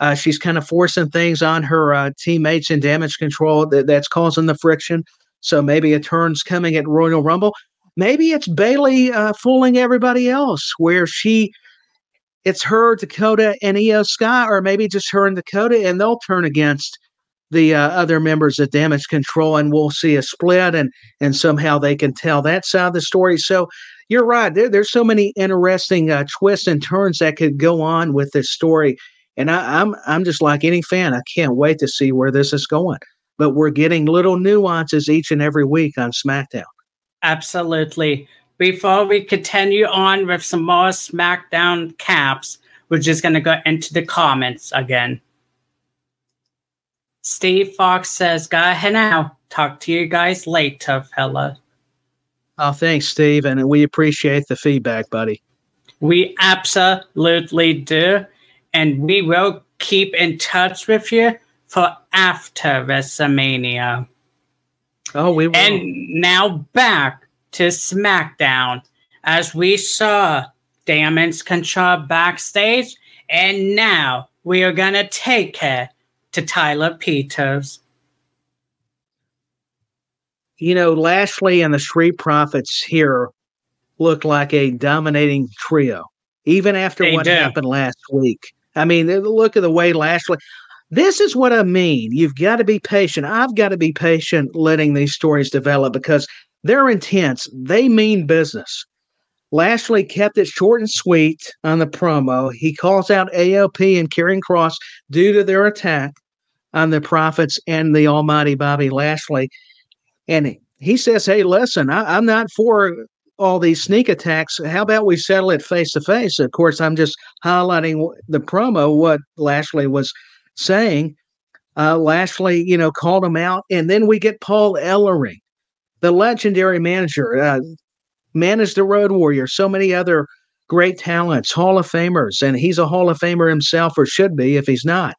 Uh, she's kind of forcing things on her uh, teammates in damage control that, that's causing the friction. So maybe a turn's coming at Royal Rumble. Maybe it's Bayley uh, fooling everybody else, where she, it's her, Dakota, and Io Sky, or maybe just her and Dakota, and they'll turn against the uh, other members of damage control and we'll see a split and and somehow they can tell that side of the story. So you're right there, there's so many interesting uh, twists and turns that could go on with this story and I, i'm i'm just like any fan i can't wait to see where this is going. But we're getting little nuances each and every week on smackdown. Absolutely. Before we continue on with some more smackdown caps we're just going to go into the comments again Steve Fox says, Go ahead now. Talk to you guys later, fella. Oh, thanks, Steve. And we appreciate the feedback, buddy. We absolutely do. And we will keep in touch with you for after WrestleMania. Oh, we will. And now back to SmackDown as we saw Damage Control backstage. And now we are going to take it to Tyler Peters. You know, Lashley and the Street Profits here look like a dominating trio, even after they what do. happened last week. I mean, look at the way Lashley. This is what I mean. You've got to be patient. I've got to be patient letting these stories develop because they're intense. They mean business. Lashley kept it short and sweet on the promo. He calls out AOP and Karrion Kross due to their attack on the Profits and the Almighty Bobby Lashley. And he says, Hey, listen, I, I'm not for all these sneak attacks. How about we settle it face to face? Of course, I'm just highlighting the promo, what Lashley was saying. Uh, Lashley, you know, called him out. And then we get Paul Ellering, the legendary manager, uh, managed the Road Warrior, so many other great talents, Hall of Famers. And he's a Hall of Famer himself, or should be if he's not.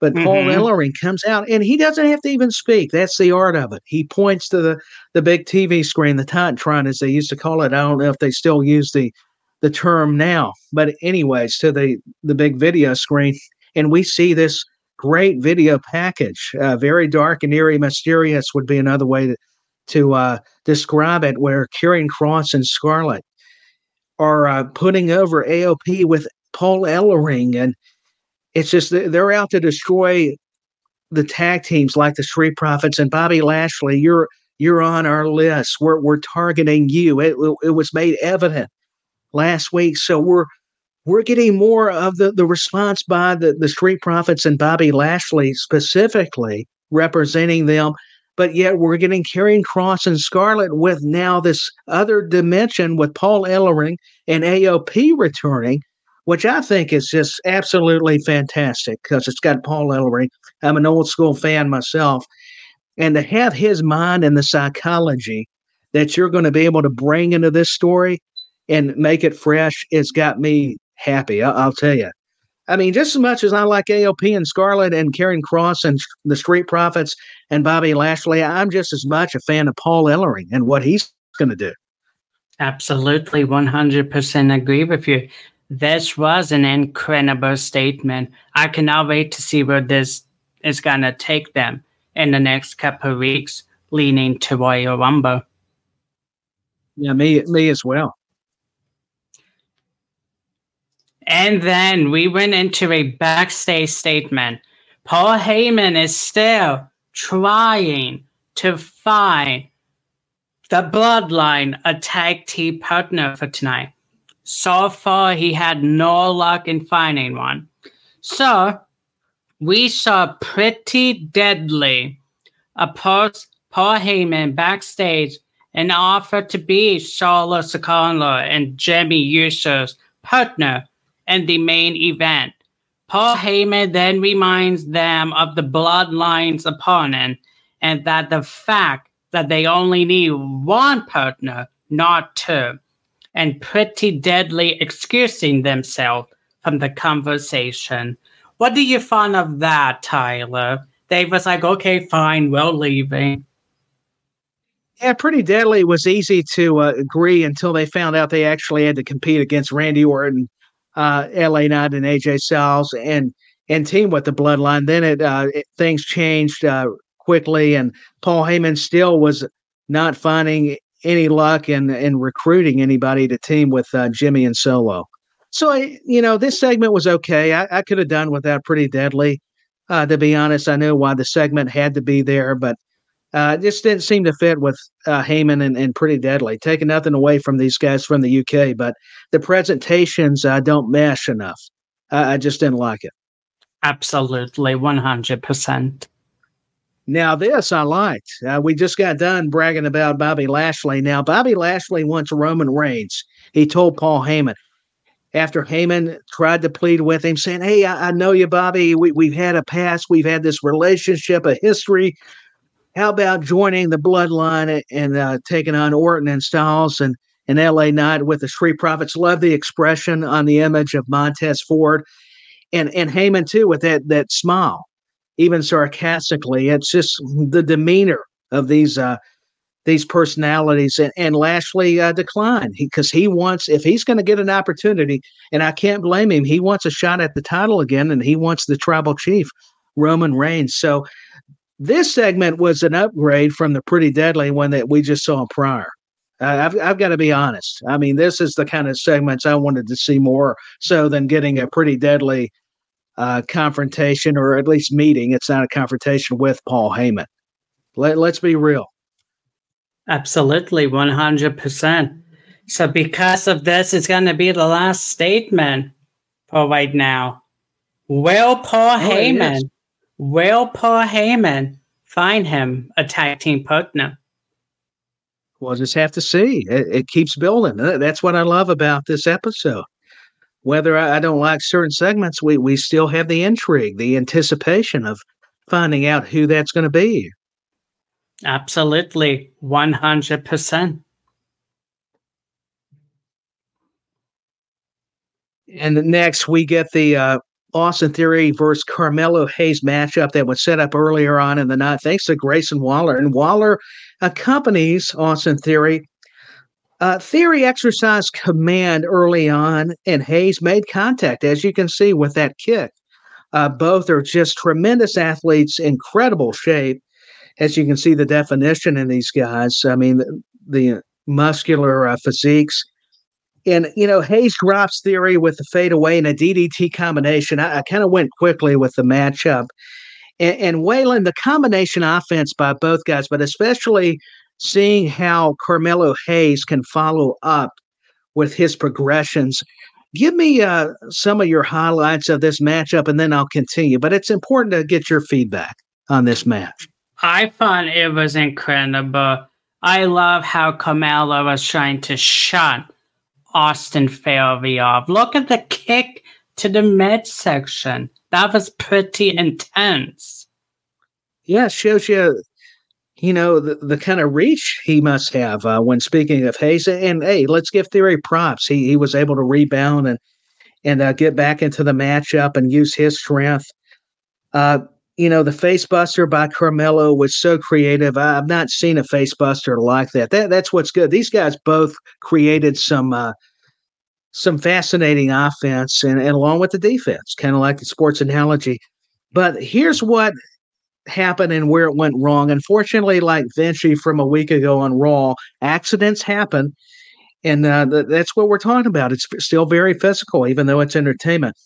But mm-hmm. Paul Ellering comes out and he doesn't have to even speak. That's the art of it. He points to the, the big TV screen, the Titantron, as they used to call it. I don't know if they still use the the term now, but anyways, to the the big video screen, and we see this great video package. Uh, very dark and eerie, mysterious would be another way to to uh, describe it. Where Karrion Kross and Scarlett are uh, putting over AOP with Paul Ellering and it's just they're out to destroy the tag teams like the Street Profits and Bobby Lashley. You're you're on our list. We're we're targeting you. It it was made evident last week, so we're we're getting more of the, the response by the, the Street Profits and Bobby Lashley specifically representing them. But yet we're getting Karrion Kross and Scarlett with now this other dimension with Paul Ellering and AOP returning which I think is just absolutely fantastic because it's got Paul Ellering. I'm an old school fan myself. And to have his mind and the psychology that you're going to be able to bring into this story and make it fresh, it's got me happy. I- will tell you. I mean, just as much as I like AOP and Scarlett and Karrion Kross and the Street Profits and Bobby Lashley, I'm just as much a fan of Paul Ellering and what he's going to do. Absolutely, 100% agree with you. This was an incredible statement. I cannot wait to see where this is going to take them in the next couple of weeks, leaning to Royal Rumble. Yeah, me, me as well. And then we went into a backstage statement. Paul Heyman is still trying to find the bloodline a tag team partner for tonight. So far, he had no luck in finding one. So we saw pretty deadly approach Paul Heyman backstage and offer to be Solo Sikoa and Jimmy Uso's partner in the main event. Paul Heyman then reminds them of the Bloodline's opponent and that the fact that they only need one partner, not two, and pretty deadly excusing themselves from the conversation. What do you find of that, Tyler? They was like, okay, fine, we're leaving. Yeah, pretty deadly. Was easy to uh, agree until they found out they actually had to compete against Randy Orton, uh, LA Knight, and AJ Styles, and and team with the Bloodline. Then it, uh, it things changed uh, quickly, and Paul Heyman still was not finding any luck in in recruiting anybody to team with uh, Jimmy and Solo. So I, you know, this segment was okay. I, I could have done without Pretty Deadly. Uh, to be honest, I knew why the segment had to be there, but uh, just didn't seem to fit with uh, Heyman and, and Pretty Deadly. Taking nothing away from these guys from the UK, but the presentations uh, don't mesh enough. I just didn't like it. Absolutely, one hundred percent. Now, this I liked. Uh, we just got done bragging about Bobby Lashley. Now, Bobby Lashley wants Roman Reigns. He told Paul Heyman after Heyman tried to plead with him, saying, Hey, I, I know you, Bobby. We, we've had a past, we've had this relationship, a history. How about joining the bloodline and uh, taking on Orton and Styles and, and LA Knight with the Street Profits? Love the expression on the image of Montez Ford and, and Heyman, too, with that, that smile even sarcastically. It's just the demeanor of these uh, these personalities. And, and Lashley uh, declined because he, he, wants, if he's going to get an opportunity, and I can't blame him, he wants a shot at the title again, and he wants the tribal chief, Roman Reigns. So this segment was an upgrade from the pretty deadly one that we just saw prior. Uh, I've, I've got to be honest. I mean, this is the kind of segments I wanted to see more so than getting a pretty deadly uh, confrontation or at least meeting. It's not a confrontation with Paul Heyman. Let, let's be real. Absolutely, 100%. So, because of this, it's going to be the last statement for right now. Will Paul oh, Heyman, will Paul Heyman find him a tag team partner? We'll just have to see. It, it keeps building. That's what I love about this episode whether I, don't like certain segments, we, we still have the intrigue, the anticipation of finding out who that's going to be. Absolutely. 100%. And next, we get the uh, Austin Theory versus Carmelo Hayes matchup that was set up earlier on in the night, thanks to Grayson Waller. And Waller accompanies Austin Theory uh, Theory exercised command early on, and Hayes made contact, as you can see with that kick. Uh, both are just tremendous athletes, incredible shape. As you can see, the definition in these guys. I mean, the, the muscular uh, physiques. And, you know, Hayes drops Theory with the fadeaway and a DDT combination. I, I kind of went quickly with the matchup. And, and Waylon, the combination offense by both guys, but especially seeing how Carmelo Hayes can follow up with his progressions. Give me uh, some of your highlights of this matchup, and then I'll continue. But it's important to get your feedback on this match. I thought it was incredible. I love how Carmelo was trying to shut Austin Fairview. Look at the kick to the midsection. That was pretty intense. Yeah, shows you you know the, the kind of reach he must have uh, when speaking of Hayes. And hey, let's give Theory props. He he was able to rebound and and uh, get back into the matchup and use his strength. Uh, you know, the face buster by Carmelo was so creative. I've not seen a face buster like that. That that's what's good. These guys both created some uh, some fascinating offense and, and along with the defense, kind of like the sports analogy. But here's what happened and where it went wrong. Unfortunately, like Vinci from a week ago on Raw, accidents happen. And uh, th- that's what we're talking about. It's still very physical, even though it's entertainment.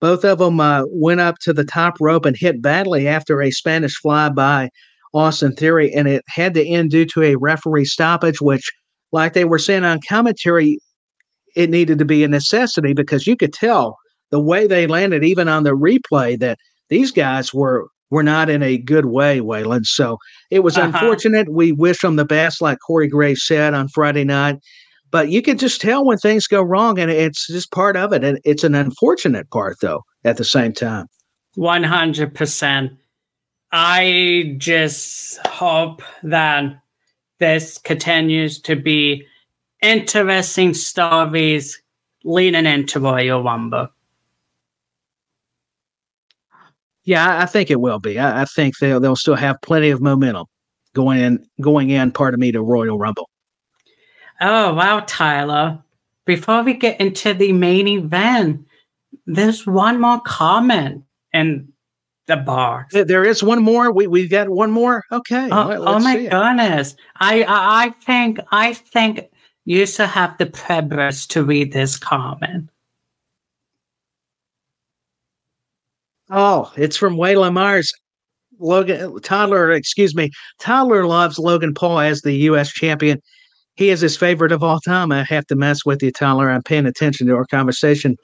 Both of them uh, went up to the top rope and hit badly after a Spanish fly by Austin Theory, and it had to end due to a referee stoppage, which, like they were saying on commentary, it needed to be a necessity because you could tell the way they landed, even on the replay, that these guys were were not in a good way, Waylon. So it was uh-huh. unfortunate. We wish them the best, like Corey Graves said on Friday night. But you can just tell when things go wrong, and it's just part of it. And it's an unfortunate part, though, at the same time. 100%. I just hope that this continues to be interesting stories leading into Royal Rumble. Yeah, I think it will be. I, I, think they'll they'll still have plenty of momentum going in going in. Part of me to Royal Rumble. Oh wow, Tyler! Before we get into the main event, there's one more comment in the bar. There is one more. We we got one more. Okay. Oh, oh my goodness! I, I I think I think you should have the privilege to read this comment. Oh, it's from Waylon Myers. Logan Tyler, excuse me. Tyler loves Logan Paul as the U.S. champion. He is his favorite of all time. I have to mess with you, Tyler. I'm paying attention to our conversation.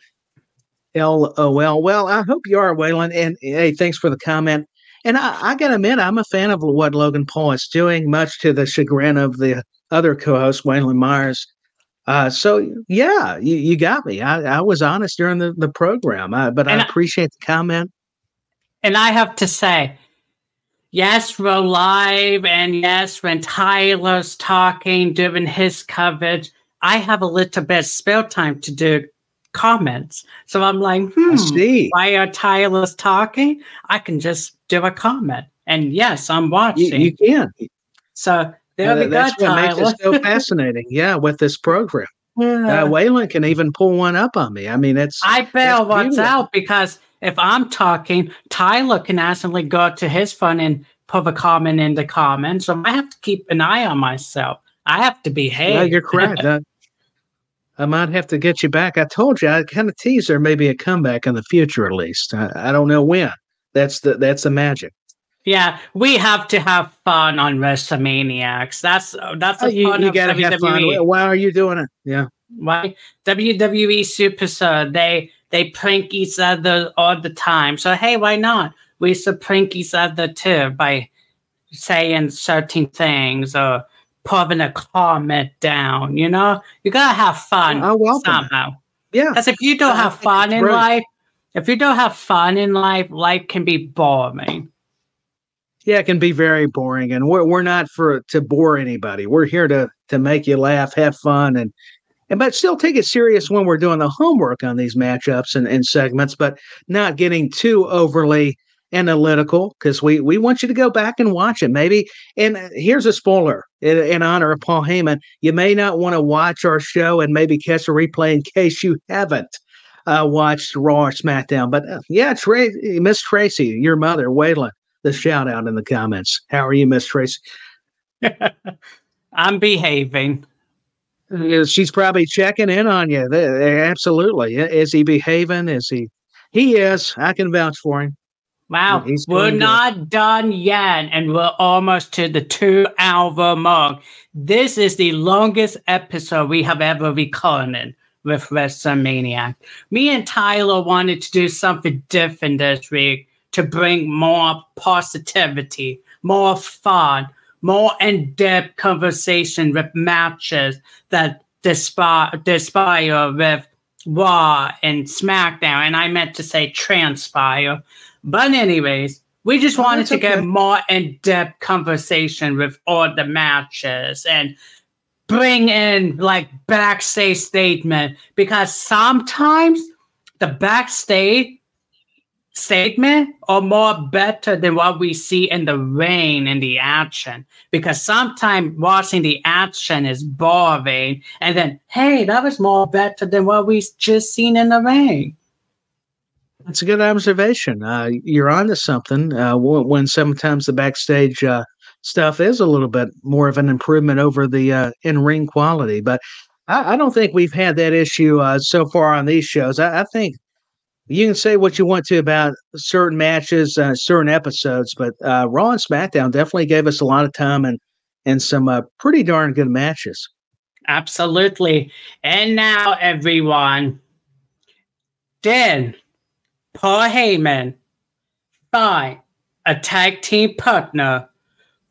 LOL. Well, I hope you are, Waylon. And hey, thanks for the comment. And I, I got to admit, I'm a fan of what Logan Paul is doing, much to the chagrin of the other co-host, Waylon Myers. Uh, so yeah, you, you got me. I, I was honest during the, the program, uh, but I, I appreciate the comment. And I have to say, yes, we're live, and yes, when Tyler's talking during his coverage, I have a little bit of spare time to do comments. So I'm like, hmm, see. why are Tyler's talking? I can just do a comment. And yes, I'm watching. You, you can. So there we That's go, what Tyler. makes it so fascinating. Yeah, with this program. Yeah. <laughs> Uh, Waylon can even pull one up on me. I mean, it's. I bail what's out because if I'm talking, Tyler can accidentally go to his phone and put a comment in the comments. So I have to keep an eye on myself. I have to behave. Yeah, you're correct. <laughs> uh, I might have to get you back. I told you I kind of teased there maybe a comeback in the future at least. I, I don't know when. That's the that's the magic. Yeah, we have to have fun on WrestleManiacs. That's that's oh, you, you gotta WWE. have fun. Why are you doing it? Yeah. Why WWE Superstar? They they prank each other all the time. So hey, why not? We should prank each other too by saying certain things or putting a comment down. You know, you gotta have fun oh, somehow. Yeah. Because if you don't have fun in life, if you don't have fun in life, life can be boring yeah, it can be very boring, and we're we're not for to bore anybody. We're here to to make you laugh, have fun, and and but still take it serious when we're doing the homework on these matchups and, and segments, but not getting too overly analytical because we we want you to go back and watch it maybe and here's a spoiler in, in honor of paul heyman you may not want to watch our show and maybe catch a replay in case you haven't uh, watched raw or smackdown but uh, yeah miss tracy your mother waylon the shout out in the comments. How are you, Miss Tracy? <laughs> I'm behaving. She's probably checking in on you. Eh, absolutely. Is he behaving? Is he? He is. I can vouch for him. Wow. we're not done yet, and we're almost to the two hour mark. This is the longest episode we have ever recorded with WrestleMania. Me and Tyler wanted to do something different this week to bring more positivity, more fun, more in-depth conversation with matches that dispa- inspire with Raw and SmackDown. And I meant to say transpire. But anyways, we just oh, wanted to okay. get more in-depth conversation with all the matches and bring in like backstage statement because sometimes the backstage statement or more better than what we see in the ring and the action. Because sometimes watching the action is boring and then hey that was more better than what we just seen in the ring that's a good observation. Uh, you're onto something. Uh, when sometimes the backstage uh, stuff is a little bit more of an improvement over the uh, in-ring quality but I, I, don't think we've had that issue uh, so far on these shows. I, I think you can say what you want to about certain matches, uh, certain episodes, but uh, Raw and SmackDown definitely gave us a lot of time and and some uh, pretty darn good matches. Absolutely. And now, everyone, did Paul Heyman find a tag team partner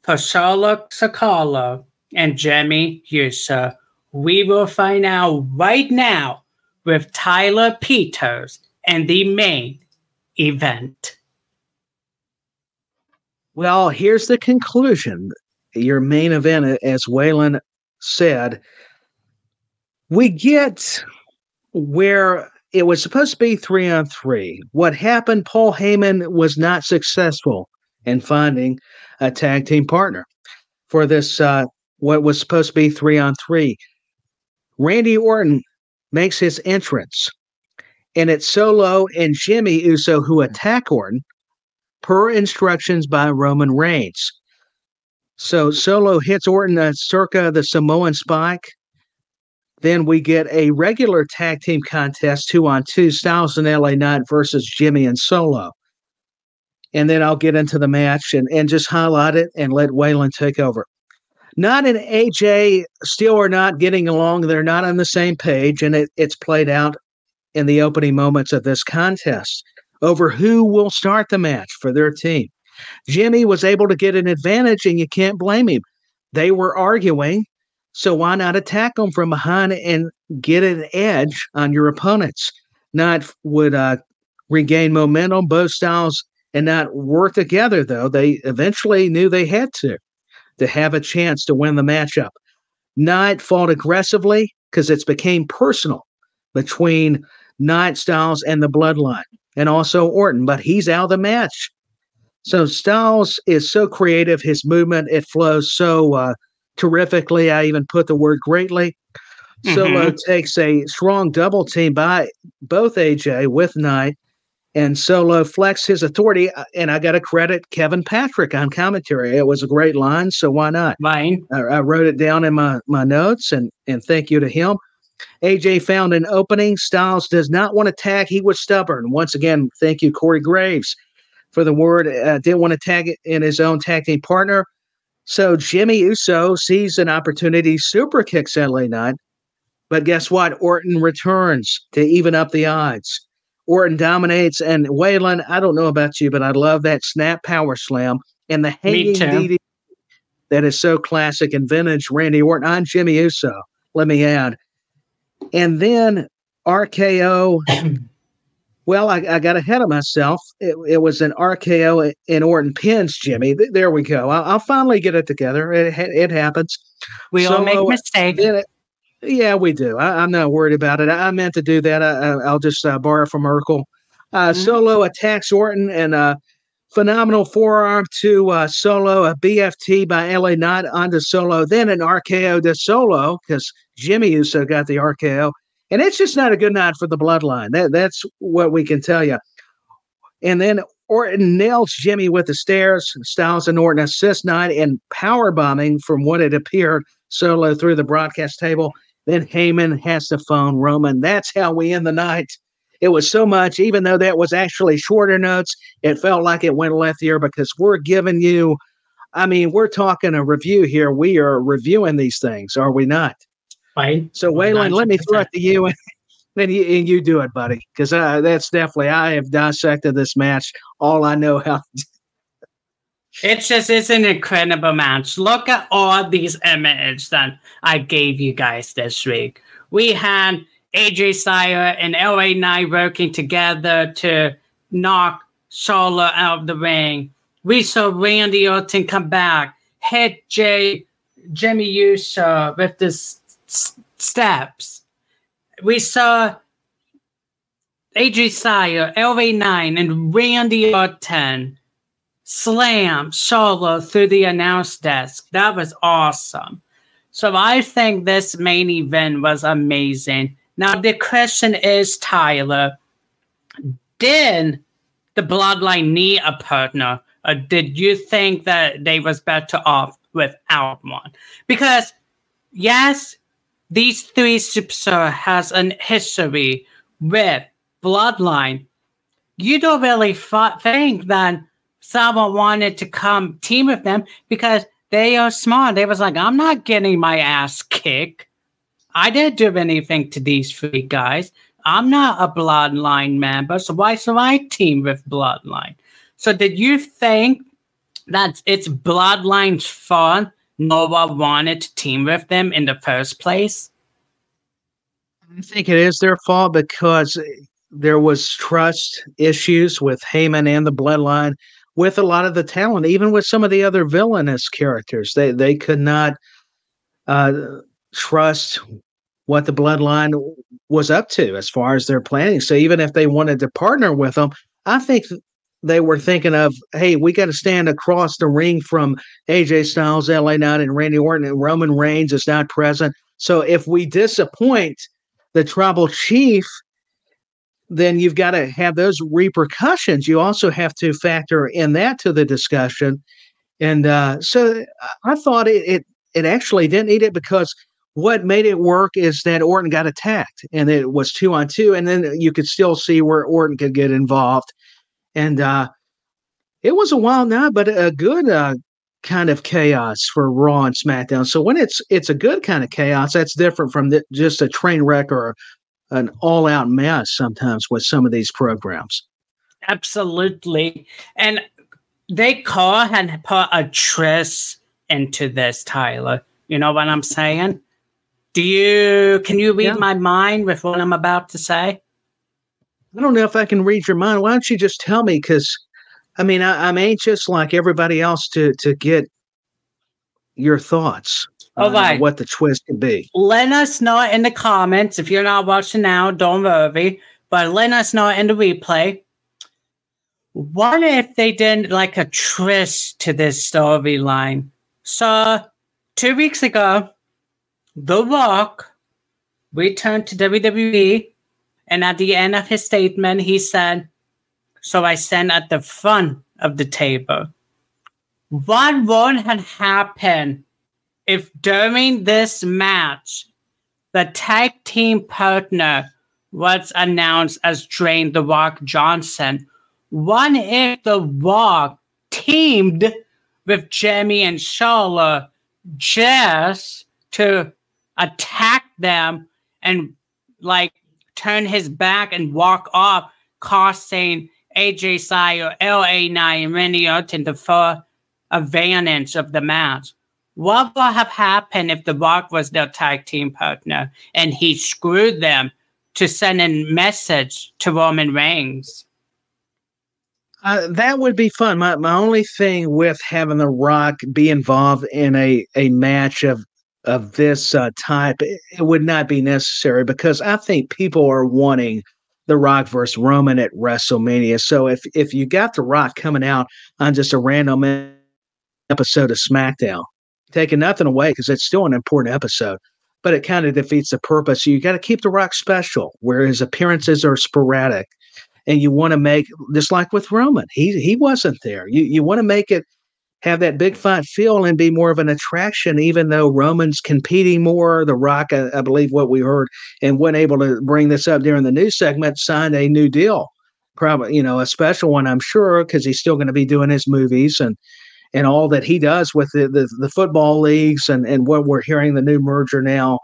for Solo Sikoa and Jimmy Uso? We will find out right now with Tyler Peters and the main event. Well, here's the conclusion. Your main event, as Waylon said, we get where it was supposed to be three on three. What happened? Paul Heyman was not successful in finding a tag team partner for this, uh, what was supposed to be three on three. Randy Orton makes his entrance and it's Solo and Jimmy Uso who attack Orton per instructions by Roman Reigns. So Solo hits Orton uh, circa the Samoan spike. Then we get a regular tag team contest, two on two, Styles and LA Knight versus Jimmy and Solo. And then I'll get into the match and, and just highlight it and let Waylon take over. Knight and AJ Styles are not getting along. They're not on the same page, and it, it's played out in the opening moments of this contest over who will start the match for their team. Jimmy was able to get an advantage, and you can't blame him. They were arguing, so why not attack them from behind and get an edge on your opponents? Knight would uh, regain momentum, both styles, and not work together, though. They eventually knew they had to to have a chance to win the matchup. Knight fought aggressively because it's became personal between Knight Styles and the Bloodline, and also Orton, but he's out of the match. So Styles is so creative. His movement it flows so uh, terrifically. I even put the word greatly. Mm-hmm. Solo takes a strong double team by both AJ with Knight, and Solo flex his authority. Uh, and I got to credit Kevin Patrick on commentary. It was a great line, so why not? Mine. I, I wrote it down in my my notes, and and thank you to him. AJ found an opening. Styles does not want to tag. He was stubborn. Once again, thank you, Corey Graves, for the word. Uh, didn't want to tag it in his own tag team partner. So Jimmy Uso sees an opportunity, super kicks LA Knight. But guess what? Orton returns to even up the odds. Orton dominates, and Waylon, I don't know about you, but I love that snap power slam and the hanging DD that is so classic and vintage Randy Orton on Jimmy Uso. Let me add. And then RKO. <clears throat> well, I, I, got ahead of myself. It, it, was an RKO in Orton pins, Jimmy. There we go. I'll, I'll finally get it together. It, it happens. We all make mistakes. It, yeah, we do. I, am not worried about it. I, I meant to do that. I, will just uh, borrow from Urkel. Uh, mm-hmm. Solo attacks Orton and uh, phenomenal forearm to uh, Solo, a BFT by LA Knight onto Solo, then an RKO to Solo because Jimmy Uso got the RKO. And it's just not a good night for the bloodline. That, that's what we can tell you. And then Orton nails Jimmy with the stairs. Styles and Orton assist Knight in power bombing from what it appeared Solo through the broadcast table. Then Heyman has to phone Roman. That's how we end the night it was so much, even though that was actually shorter notes, it felt like it went left ear because we're giving you, I mean, we're talking a review here. We are reviewing these things, are we not? Right. So, Waylon, let me throw it to you and, <laughs> and, you, and you do it, buddy, because uh, that's definitely, I have dissected this match all I know how <laughs> It's just it's an incredible match. Look at all these images that I gave you guys this week. We had AJ Styles and LA Knight working together to knock Charlotte out of the ring. We saw Randy Orton come back, hit Jay Jimmy Uso with the s- steps. We saw AJ Styles, LA Knight, and Randy Orton slam Solo through the announce desk. That was awesome. So I think this main event was amazing. Now the question is, Tyler, did the Bloodline need a partner, or did you think that they was better off without one? Because yes, these three superstars has an history with Bloodline. You don't really think that someone wanted to come team with them because they are smart. They was like, I'm not getting my ass kicked. I didn't do anything to these three guys. I'm not a bloodline member, so why should I team with bloodline? So did you think that it's bloodline's fault no one wanted to team with them in the first place? I think it is their fault because there was trust issues with Heyman and the bloodline with a lot of the talent, even with some of the other villainous characters. They they could not uh, trust what the bloodline was up to as far as their planning. So even if they wanted to partner with them, I think they were thinking of, hey, we got to stand across the ring from AJ Styles, LA Knight, and Randy Orton, and Roman Reigns is not present. So if we disappoint the tribal chief, then you've got to have those repercussions. You also have to factor in that to the discussion. And uh, so I thought it, it it actually didn't need it because what made it work is that Orton got attacked and it was two on two, and then you could still see where Orton could get involved. And uh, it was a wild night, but a good uh, kind of chaos for Raw and SmackDown. So when it's it's a good kind of chaos, that's different from the, just a train wreck or an all out mess sometimes with some of these programs. Absolutely. And they call and put a tris into this, Tyler. You know what I'm saying? Do you can you read yeah. my mind with what I'm about to say? I don't know if I can read your mind. Why don't you just tell me? Because I mean, I, am anxious like everybody else to to get your thoughts. All right. What the twist could be. Let us know in the comments. If you're not watching now, don't worry. But let us know in the replay. What if they did like a twist to this storyline? So, two weeks ago, The Rock returned to WWE, and at the end of his statement, he said, So I stand at the front of the table. What would have happened if during this match the tag team partner was announced as Dwayne The Rock Johnson, what if The Rock teamed with Jimmy and Charlotte just to attack them and like turn his back and walk off, costing AJ Styles, LA Knight, and Randy Orton the full advantage of the match. What would have happened if The Rock was their tag team partner and he screwed them to send a message to Roman Reigns? Uh, that would be fun. My my only thing with having The Rock be involved in a a match of of this uh, type, it, would not be necessary because I think people are wanting The Rock versus Roman at WrestleMania. So if if you got The Rock coming out on just a random episode of SmackDown, taking nothing away because it's still an important episode, but it kind of defeats the purpose. You got to keep The Rock special, where his appearances are sporadic, and you want to make just like with Roman, he he wasn't there. You you want to make it have that big fight feel and be more of an attraction, even though Roman's competing more. The Rock, I, I believe, what we heard, and when able to bring this up during the news segment, signed a new deal, probably you know a special one, I'm sure, because he's still going to be doing his movies and and all that he does with the, the, the football leagues and, and what we're hearing the new merger now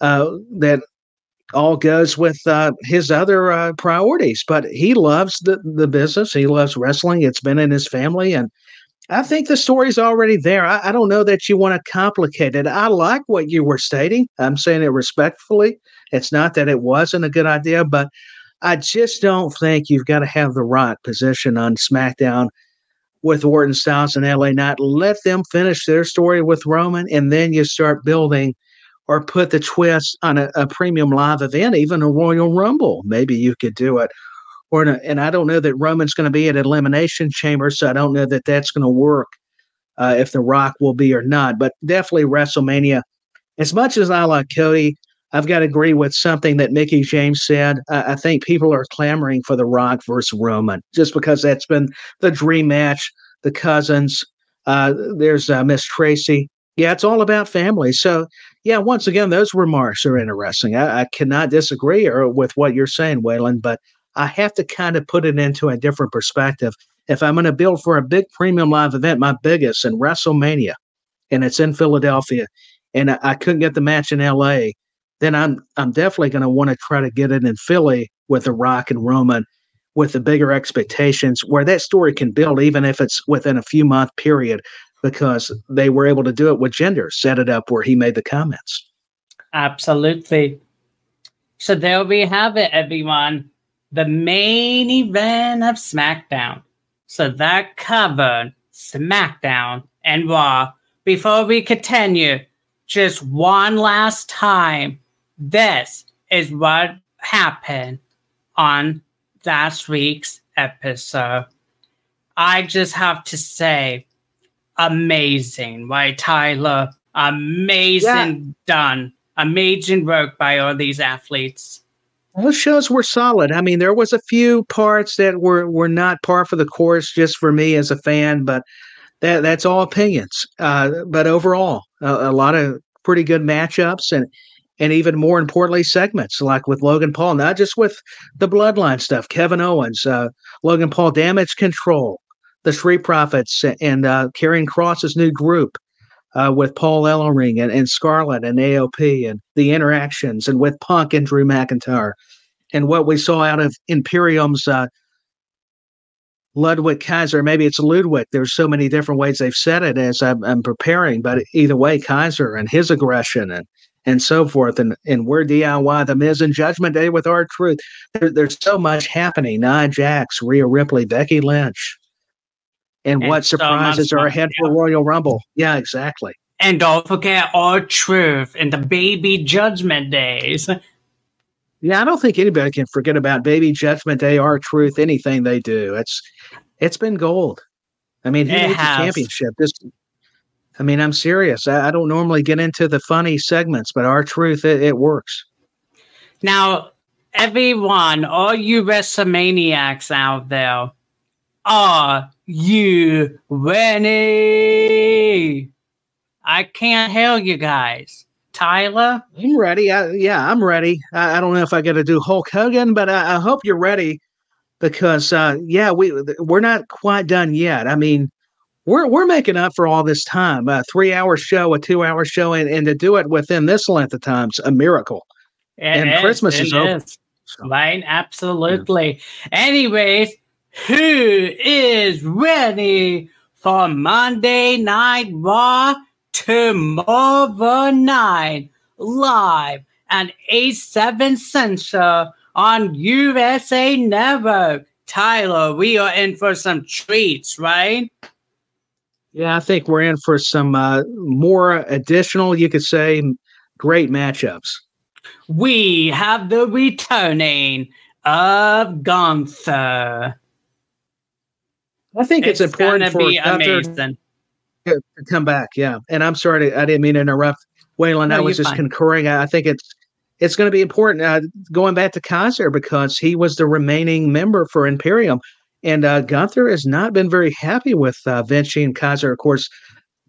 uh, that all goes with uh, his other uh, priorities. But he loves the, the business. He loves wrestling. It's been in his family. And I think the story's already there. I, I don't know that you want to complicate it. I like what you were stating. I'm saying it respectfully. It's not that it wasn't a good idea, but I just don't think you've got to have the right position on SmackDown with Orton Styles and LA Knight. Let them finish their story with Roman, and then you start building or put the twist on a, a premium live event, even a Royal Rumble. Maybe you could do it. Or a, and I don't know that Roman's going to be at Elimination Chamber, so I don't know that that's going to work uh, if The Rock will be or not. But definitely WrestleMania. As much as I like Cody, I've got to agree with something that Mickie James said. I, think people are clamoring for The Rock versus Roman just because that's been the dream match. The cousins, uh, there's uh, Miss Tracy. Yeah, it's all about family. So, yeah, once again, those remarks are interesting. I, I cannot disagree or, with what you're saying, Waylon, but I have to kind of put it into a different perspective. If I'm going to build for a big premium live event, my biggest in WrestleMania, and it's in Philadelphia, and I, I couldn't get the match in LA, then I'm I'm definitely going to want to try to get it in Philly with the Rock and Roman with the bigger expectations where that story can build even if it's within a few month period because they were able to do it with gender, set it up where he made the comments. Absolutely. So there we have it everyone the main event of smackdown so that covered smackdown and raw before we continue just one last time this is what happened on last week's episode. I just have to say, amazing, right, Tyler? Amazing yeah. done. Amazing work by all these athletes. Those shows were solid. I mean, there was a few parts that were were not par for the course just for me as a fan, but that that's all opinions. Uh, but overall, a, a lot of pretty good matchups and and even more importantly, segments like with Logan Paul, not just with the bloodline stuff, Kevin Owens, uh, Logan Paul damage control, the Street Profits, and uh, Karrion Kross's new group uh, with Paul Ellering and, and Scarlett and AOP, and the interactions, and with Punk and Drew McIntyre, and what we saw out of Imperium's uh, Ludwig Kaiser. Maybe it's Ludwig. There's so many different ways they've said it as I'm, I'm preparing, but either way, Kaiser and his aggression and and so forth. And and we're DIY, The Miz, and Judgment Day with R-Truth. There, there's so much happening. Nia Jax, Rhea Ripley, Becky Lynch. And, and what surprises are ahead for Royal Rumble? Yeah, exactly. And don't forget R-Truth and the baby Judgment Days. Yeah, I don't think anybody can forget about Baby Judgment Day, R-Truth, anything they do. It's it's been gold. I mean, he it needs a championship. This I mean, I'm serious. I, I don't normally get into the funny segments, but R-Truth it, it works. Now, everyone, all you WrestleManiacs out there, are you ready? I can't hear you guys. Tyler? I'm ready. I, yeah, I'm ready. I, I, don't know if I got to do Hulk Hogan, but I, I hope you're ready because, uh, yeah, we we're not quite done yet. I mean, we're we're making up for all this time. A three hour show, a two hour show, and, and to do it within this length of time's a miracle. It and is, Christmas is over. So. Right, absolutely. Yeah. Anyways, who is ready for Monday Night Raw tomorrow night live at 8 7 Central on USA Network? Tyler, we are in for some treats, right? Yeah, I think we're in for some uh, more additional, you could say, great matchups. We have the returning of Gunther. I think it's, it's important for amazing. to come back. Yeah, and I'm sorry, to, I didn't mean to interrupt, Waylon. No, I was just fine. concurring. I think it's it's going to be important uh, going back to Kaiser because he was the remaining member for Imperium. And uh, Gunther has not been very happy with uh, Vinci and Kaiser. Of course,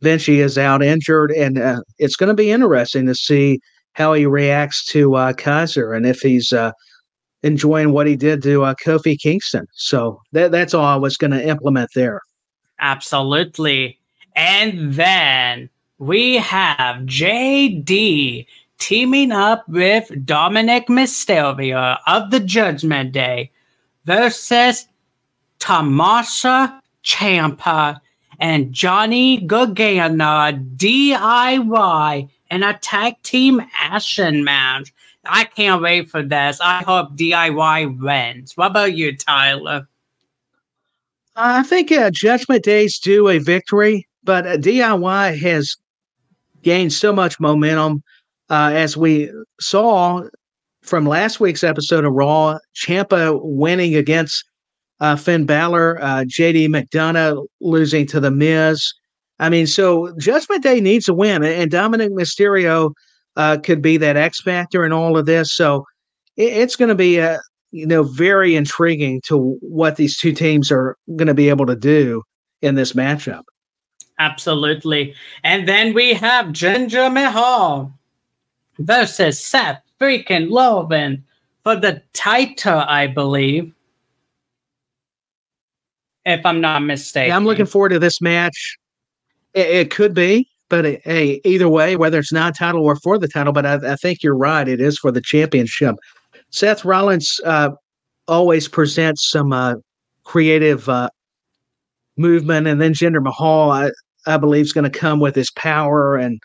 Vinci is out injured, and uh, it's going to be interesting to see how he reacts to uh, Kaiser and if he's uh, enjoying what he did to uh, Kofi Kingston. So that, that's all I was going to implement there. Absolutely. And then we have JD teaming up with Dominic Mysterio of the Judgment Day versus Tommaso Ciampa and Johnny Gargano DIY in a tag team action match. I can't wait for this. I hope DIY wins. What about you, Tyler? I think uh, Judgment Day's due a victory, but uh, DIY has gained so much momentum. uh, as we saw from last week's episode of Raw, Ciampa winning against uh, Finn Balor, uh, JD McDonagh losing to The Miz. I mean, so Judgment Day needs a win, and Dominic Mysterio uh, could be that X factor in all of this. So it, it's going to be, uh, you know, very intriguing to what these two teams are going to be able to do in this matchup. Absolutely. And then we have Jinder Mahal versus Seth freaking Rollins for the title, I believe. If I'm not mistaken. Yeah, I'm looking forward to this match. It, it could be, but uh, hey, either way, whether it's non-title or for the title, but I, I think you're right. It is for the championship. Seth Rollins uh, always presents some uh, creative uh, movement, and then Jinder Mahal, I, I believe, is going to come with his power and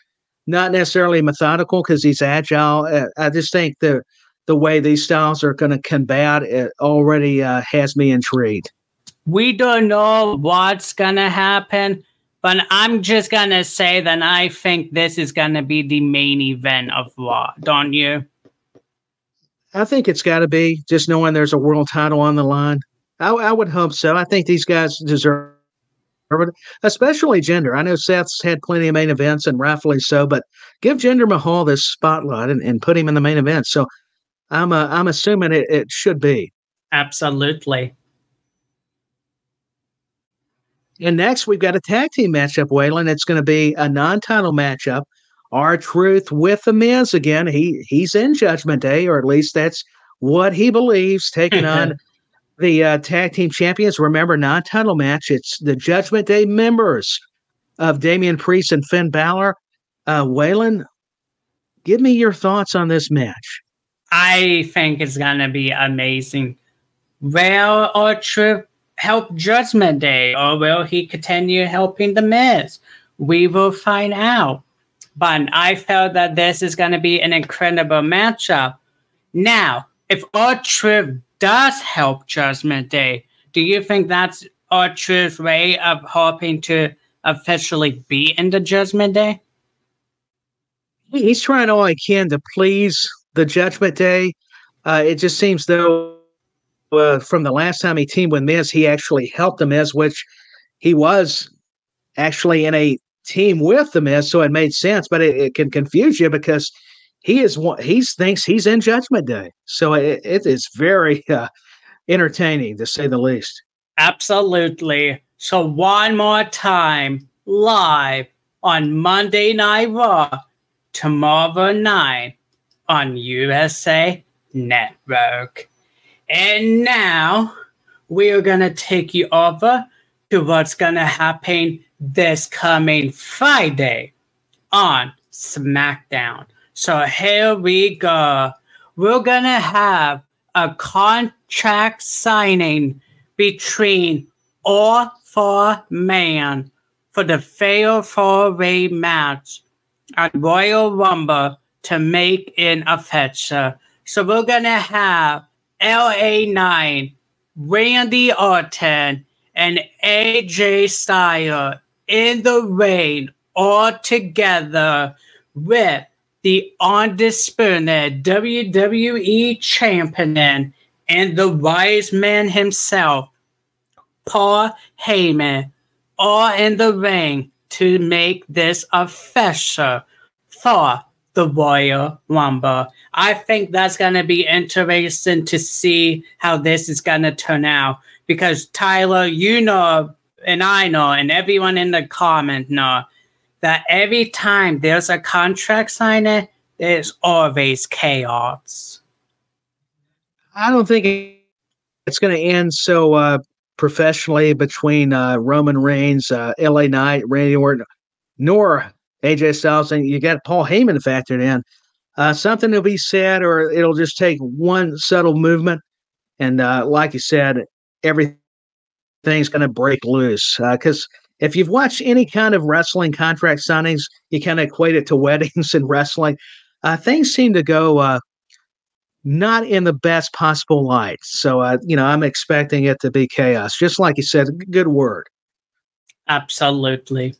not necessarily methodical because he's agile. Uh, I just think the the way these styles are going to combat it already uh, has me intrigued. We don't know what's going to happen, but I'm just going to say that I think this is going to be the main event of Raw, don't you? I think it's got to be just knowing there's a world title on the line. I, I would hope so. I think these guys deserve especially Jinder. I know Seth's had plenty of main events and rightfully so, but give Jinder Mahal this spotlight and, and put him in the main event. So I'm uh, I'm assuming it, it should be. Absolutely. And next we've got a tag team matchup, Waylon. It's going to be a non-title matchup. R-Truth with the Miz again. He he's in Judgment Day, or at least that's what he believes, taking on <laughs> the uh, tag team champions. Remember, non title match. It's the Judgment Day members of Damian Priest and Finn Balor. Uh, Waylon, give me your thoughts on this match. I think it's going to be amazing. Well, R-Truth help Judgment Day, or will he continue helping The Miz? We will find out. But I felt that this is going to be an incredible matchup. Now, if R-Truth does help Judgment Day, do you think that's R-Truth's way of hoping to officially be in the Judgment Day? He's trying all he can to please the Judgment Day. Uh, it just seems though uh, from the last time he teamed with Miz, he actually helped the Miz, which he was actually in a team with the Miz, so it made sense. But it, it can confuse you because he is one he thinks he's in judgment day. So it, it is very uh, entertaining to say the least. Absolutely. So one more time live on monday night raw tomorrow night on usa network and now we are going to take you over to what's going to happen this coming friday on smackdown so here we go. We're going to have a contract signing between all four men for the fatal four way match at Royal Rumble to make an official. So we're going to have LA Knight, Randy Orton, and AJ Styles in the ring all together with the undisputed WWE champion and the wise man himself, Paul Heyman, all in the ring to make this official for the Royal Rumble. I think that's going to be interesting to see how this is going to turn out because Tyler, you know, and I know, and everyone in the comment know that every time there's a contract signing, there's always chaos. I don't think it's going to end so uh, professionally between uh, Roman Reigns, uh, LA Knight, Randy Orton, nor AJ Styles. And you got Paul Heyman factored in. Uh, something will be said, or it'll just take one subtle movement. And uh, like you said, everything's going to break loose. Because uh, if you've watched any kind of wrestling contract signings, you kind of equate it to weddings <laughs> and wrestling. Uh, things seem to go uh, not in the best possible light. So, uh, you know, I'm expecting it to be chaos. Just like you said, good word. Absolutely.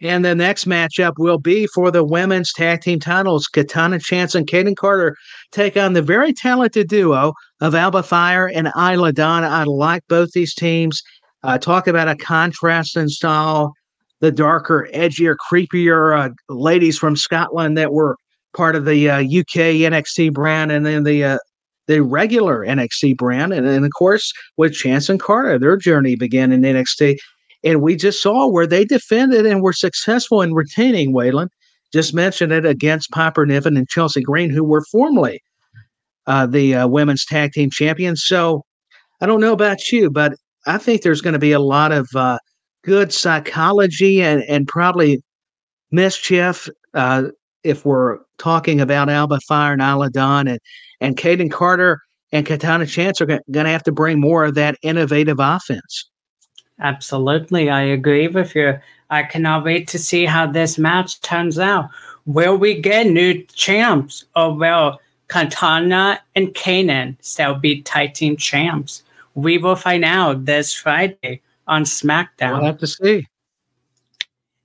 And the next matchup will be for the women's tag team titles. Katana Chance and Kayden Carter take on the very talented duo of Alba Fyre and Isla Dawn. I like both these teams. Uh, talk about a contrast in style, the darker, edgier, creepier uh, ladies from Scotland that were part of the uh, UK NXT brand, and then the uh, the regular NXT brand, and then of course with Chance and Carter, their journey began in NXT. And we just saw where they defended and were successful in retaining Waylon. Just mentioned it against Piper Niven and Chelsea Green, who were formerly uh, the uh, women's tag team champions. So I don't know about you, but I think there's going to be a lot of uh, good psychology and, and probably mischief uh, if we're talking about Alba Fyre and Isla and, and Kayden Carter and Katana Chance are going to have to bring more of that innovative offense. Absolutely, I agree with you. I cannot wait to see how this match turns out. Will we get new champs, oh, or will Katana and Kanan still be tag team champs? We will find out this Friday on SmackDown. We'll have to see.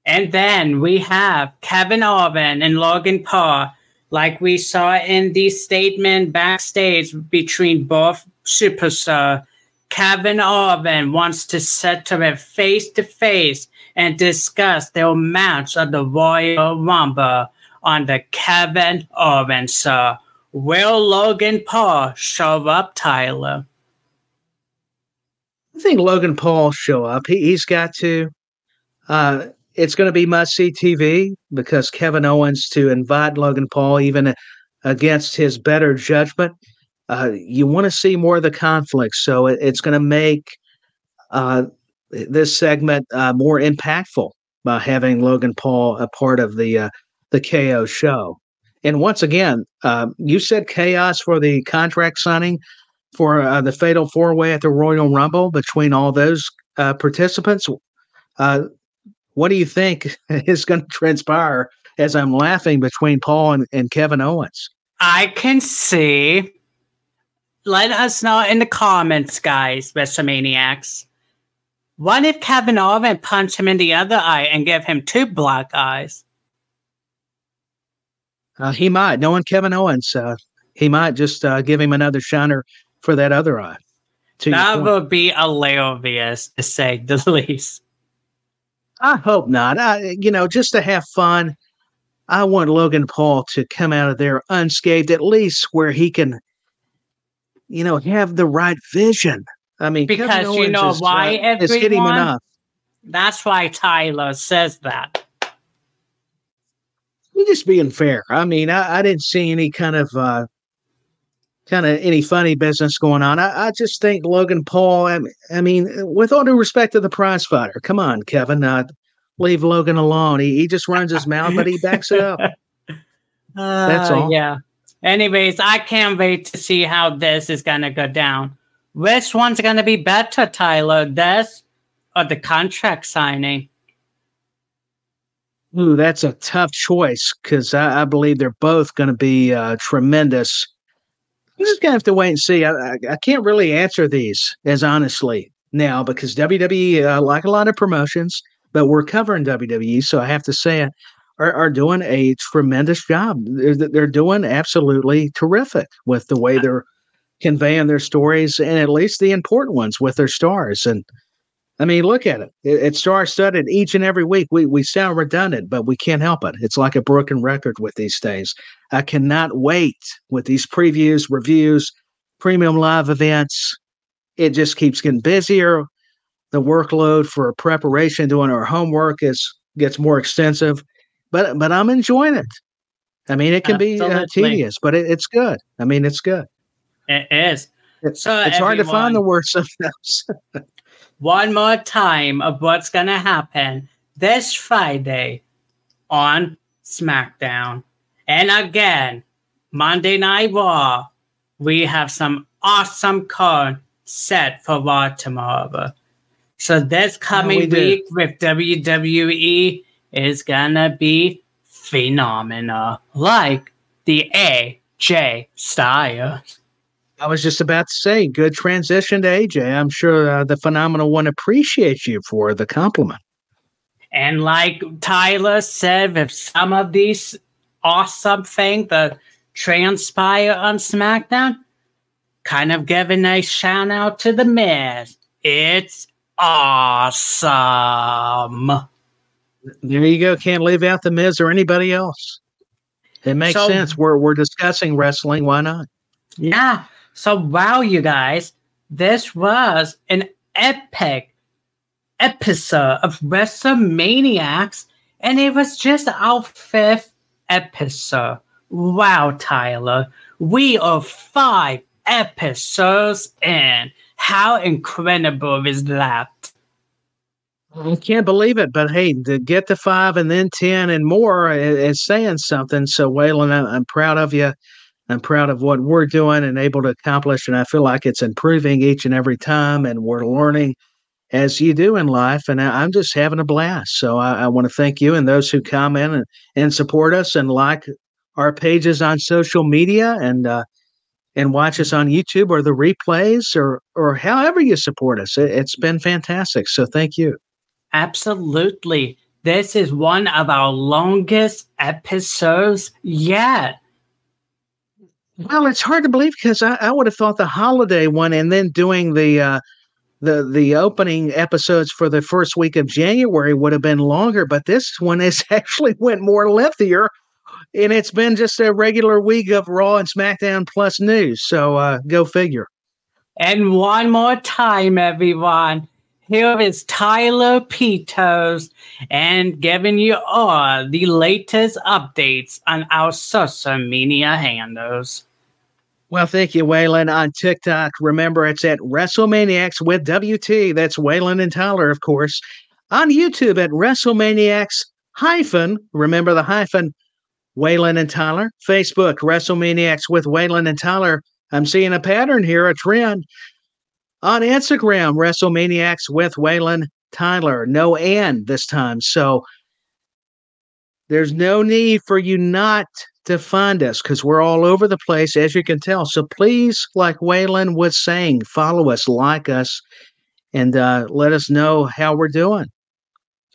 And then we have Kevin Owens and Logan Paul, like we saw in the statement backstage between both superstars Kevin Owens wants to settle it face to face and discuss their match at the Royal Rumble on the Kevin Owens show. Will Logan Paul show up, Tyler? I think Logan Paul show up. He, he's got to. Uh, it's going to be must see TV because Kevin Owens to invite Logan Paul even against his better judgment uh, you want to see more of the conflict. So it, it's going to make uh, this segment uh, more impactful by having Logan Paul a part of the uh, the KO show. And once again, uh, you said chaos for the contract signing for uh, the Fatal Four Way at the Royal Rumble between all those participants. what do you think <laughs> is going to transpire as I'm laughing between Paul and, and Kevin Owens? I can see let us know in the comments, guys, WrestleManiacs. What if Kevin Owens punch him in the other eye and give him two black eyes? Uh, he might. Knowing Kevin Owens, uh, he might just uh, give him another shiner for that other eye. That would be hilarious, to say <laughs> the least. I hope not. I, you know, just to have fun. I want Logan Paul to come out of there unscathed, at least where he can you know, have the right vision. I mean, because you know is, why uh, everyone. That's why Tyler says that. You're just being fair. I mean, I, I didn't see any kind of uh, kind of any funny business going on. I, I just think Logan Paul. I, I, mean, with all due respect to the prize fighter, come on, Kevin, uh, leave Logan alone. He, he just runs his mouth, but he backs it up. <laughs> Uh, That's all. Yeah. Anyways, I can't wait to see how this is gonna go down. Which one's gonna be better, Tyler? This or the contract signing? Ooh, that's a tough choice because I, I, believe they're both going to be uh, tremendous. I'm just going to have to wait and see. I, I, I, can't really answer these as honestly now because WWE, uh, like a lot of promotions, but we're covering WWE, so I have to say it are, are doing a tremendous job. They're, they're doing absolutely terrific with the way they're conveying their stories and at least the important ones with their stars. And I mean, look at it. it it's star studded each and every week. We, we sound redundant, but we can't help it. It's like a broken record with these days. I cannot wait with these previews, reviews, premium live events. It just keeps getting busier. The workload for preparation, doing our homework is gets more extensive but but I'm enjoying it. I mean, it can be uh, tedious, but it, it's good. I mean, it's good. It is. It, so it's everyone, hard to find the words sometimes. <laughs> one more time of what's going to happen this Friday on SmackDown, and again Monday Night Raw. We have some awesome card set for Raw tomorrow. So this coming yeah, week with WWE is gonna be phenomenal, like the AJ Styles. I was just about to say, good transition to AJ. I'm sure uh, the phenomenal one appreciates you for the compliment. And like Tyler said, with some of these awesome things that transpire on SmackDown, kind of giving a shout out to the Miz. It's awesome. There you go. Can't leave out the Miz or anybody else. It makes so, sense. We're we're discussing wrestling. Why not? Yeah. So wow, you guys, this was an epic episode of WrestleManiacs, and it was just our fifth episode. Wow, Tyler, we are five episodes in. How incredible is that? I can't believe it, but hey, to get to five and then 10 and more is saying something. So, Waylon, I'm proud of you. I'm proud of what we're doing and able to accomplish. And I feel like it's improving each and every time. And we're learning as you do in life. And I'm just having a blast. So, I, I want to thank you and those who comment and, and support us and like our pages on social media and, uh, and watch us on YouTube or the replays or or however you support us. It, it's been fantastic. So thank you. Absolutely. This is one of our longest episodes yet. Well, it's hard to believe because I, I would have thought the holiday one and then doing the uh, the the opening episodes for the first week of January would have been longer, but this one has <laughs> actually went more lengthier, and it's been just a regular week of Raw and SmackDown plus news. So uh, go figure. And one more time, everyone. Here is Tyler Pitos and giving you all the latest updates on our social media handles. Well, thank you, Waylon. On TikTok, remember it's at WrestleManiacs with WT. That's Waylon and Tyler, of course. On YouTube at WrestleManiacs hyphen, remember the hyphen, Waylon and Tyler. Facebook, WrestleManiacs with Waylon and Tyler. I'm seeing a pattern here, a trend on Instagram, WrestleManiacs with Waylon Tyler. No and this time. So there's no need for you not to find us because we're all over the place, as you can tell. So please, like Waylon was saying, follow us, like us, and uh, let us know how we're doing.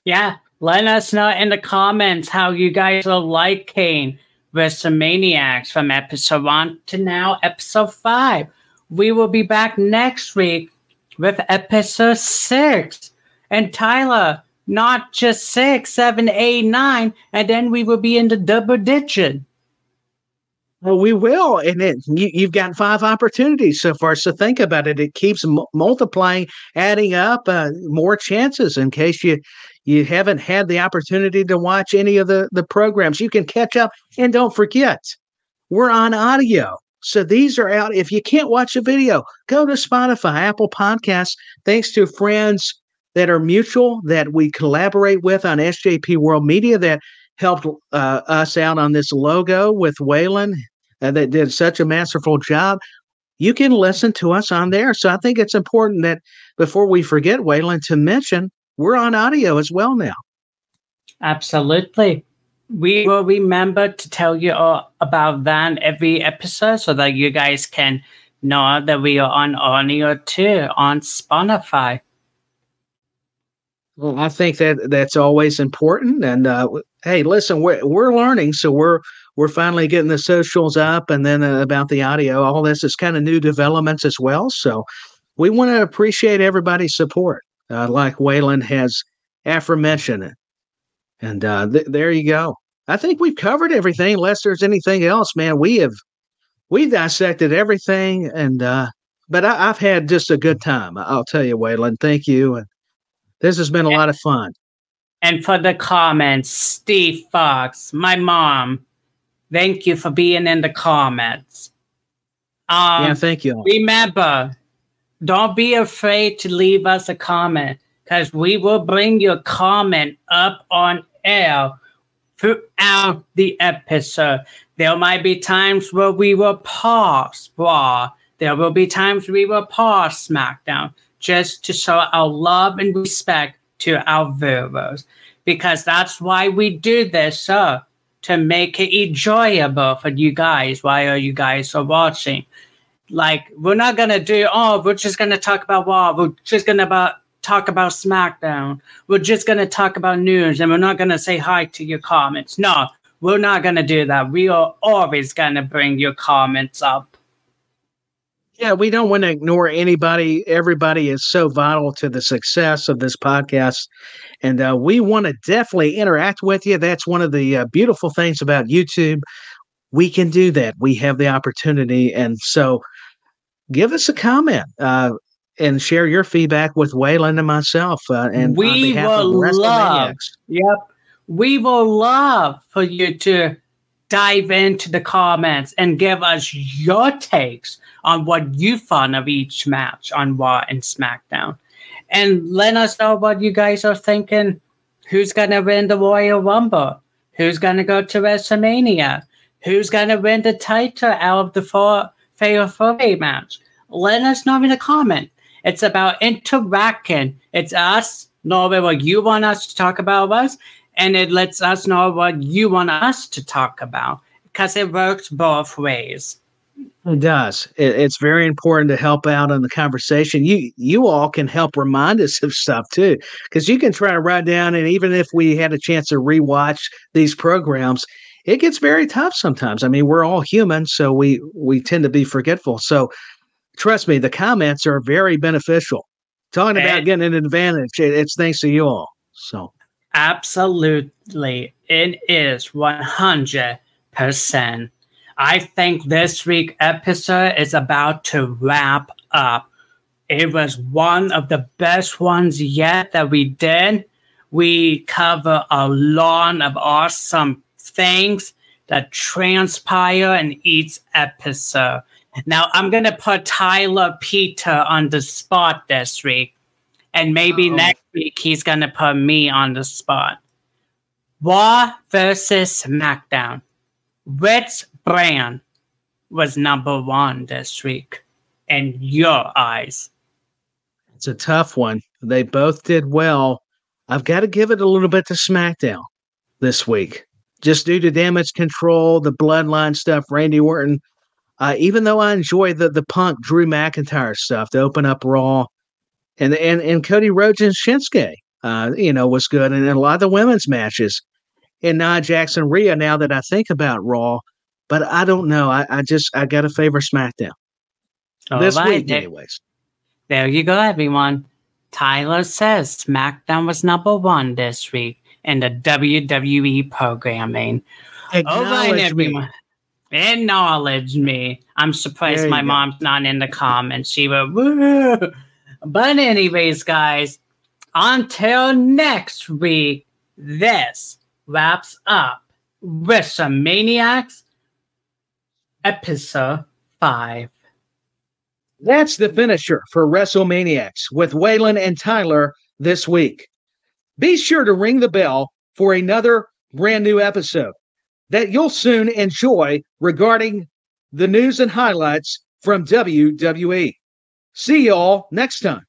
Yeah, let us know in the comments how you guys are liking WrestleManiacs from episode one to now episode five. We will be back next week with episode six. And Tyler, not just six, seven, eight, nine, and then we will be in the double digit. Well, we will, and it, you, have got five opportunities so far. So think about it; it keeps m- multiplying, adding up, uh, more chances in case you you haven't had the opportunity to watch any of the the programs. You can catch up, and don't forget, we're on audio. So these are out. If you can't watch a video, go to Spotify, Apple Podcasts. Thanks to friends that are mutual that we collaborate with on SJP World Media that helped uh, us out on this logo with Waylon uh, that did such a masterful job. You can listen to us on there. So I think it's important that before we forget, Waylon, to mention we're on audio as well now. Absolutely we will remember to tell you all about that every episode so that you guys can know that we are on audio too on Spotify. Well, I think that that's always important. And uh, hey, listen, we're we're learning, so we're we're finally getting the socials up, and then uh, about the audio. All this is kind of new developments as well. So we want to appreciate everybody's support, uh, like Waylon has aforementioned. And uh, th- there you go. I think we've covered everything. Unless there's anything else, man, we have we dissected everything. And uh, but I, have had just a good time. I'll tell you, Waylon. Thank you. And this has been a lot of fun. And for the comments, Steve Fox, my mom, thank you for being in the comments. Um, yeah, thank you. Remember, don't be afraid to leave us a comment because we will bring your comment up on air throughout the episode. There might be times where we will pause Raw. There will be times we will pause SmackDown just to show our love and respect to our viewers. Because that's why we do this show, to make it enjoyable for you guys while you guys are watching. Like, we're not to do, oh, we're just to talk about Raw. We're just going to talk about SmackDown. We're just going to talk about news and we're not going to say hi to your comments. No, we're not going to do that. We are always going to bring your comments up. Yeah, we don't want to ignore anybody. Everybody is so vital to the success of this podcast. And uh, we want to definitely interact with you. That's one of the uh, beautiful things about YouTube. We can do that. We have the opportunity. And so give us a comment uh, and share your feedback with Waylon and myself. Uh, and we will love, yep, we will love for you to dive into the comments and give us your takes on what you found of each match on Raw and SmackDown. And let us know what you guys are thinking. Who's going to win the Royal Rumble? Who's going to go to WrestleMania? Who's going to win the title out of the four Fatal Four match? Let us know in the comment. It's about interacting. It's us knowing what you want us to talk about us, and it lets us know what you want us to talk about because it works both ways. It does. It, it's very important to help out in the conversation. You you all can help remind us of stuff too, because you can try to write down, and even if we had a chance to rewatch these programs, it gets very tough sometimes. I mean, we're all human, so we we tend to be forgetful. So trust me, the comments are very beneficial. Talking about getting an advantage, it, it's thanks to you all. So absolutely, it is one hundred percent. I think this week episode is about to wrap up. It was one of the best ones yet that we did. We cover a lot of awesome things that transpire in each episode. Now I'm gonna put Tyler Peter on the spot this week, and maybe Uh-oh. next week he's gonna put me on the spot. Raw versus SmackDown. Which brand was number one this week in your eyes? It's a tough one. They both did well. I've got to give it a little bit to SmackDown this week, just due to damage control, the bloodline stuff, Randy Orton uh, even though I enjoy the the Punk Drew McIntyre stuff to open up Raw, and and and Cody Rhodes and Shinsuke, uh, you know, was good, and, and a lot of the women's matches, and Nia Jax and Rhea. Now that I think about Raw, but I don't know. I, I just I got to favor SmackDown All this right. week, anyways. There you go, everyone. Tyler says SmackDown was number one this week in the WWE programming. All right, everyone. Acknowledge me. I'm surprised my go. mom's not in the comments. She will. Woo. But anyways, guys, until next week, this wraps up WrestleManiacs episode five. That's the finisher for WrestleManiacs with Waylon and Tyler this week. Be sure to ring the bell for another brand new episode that you'll soon enjoy regarding the news and highlights from WWE. See y'all next time.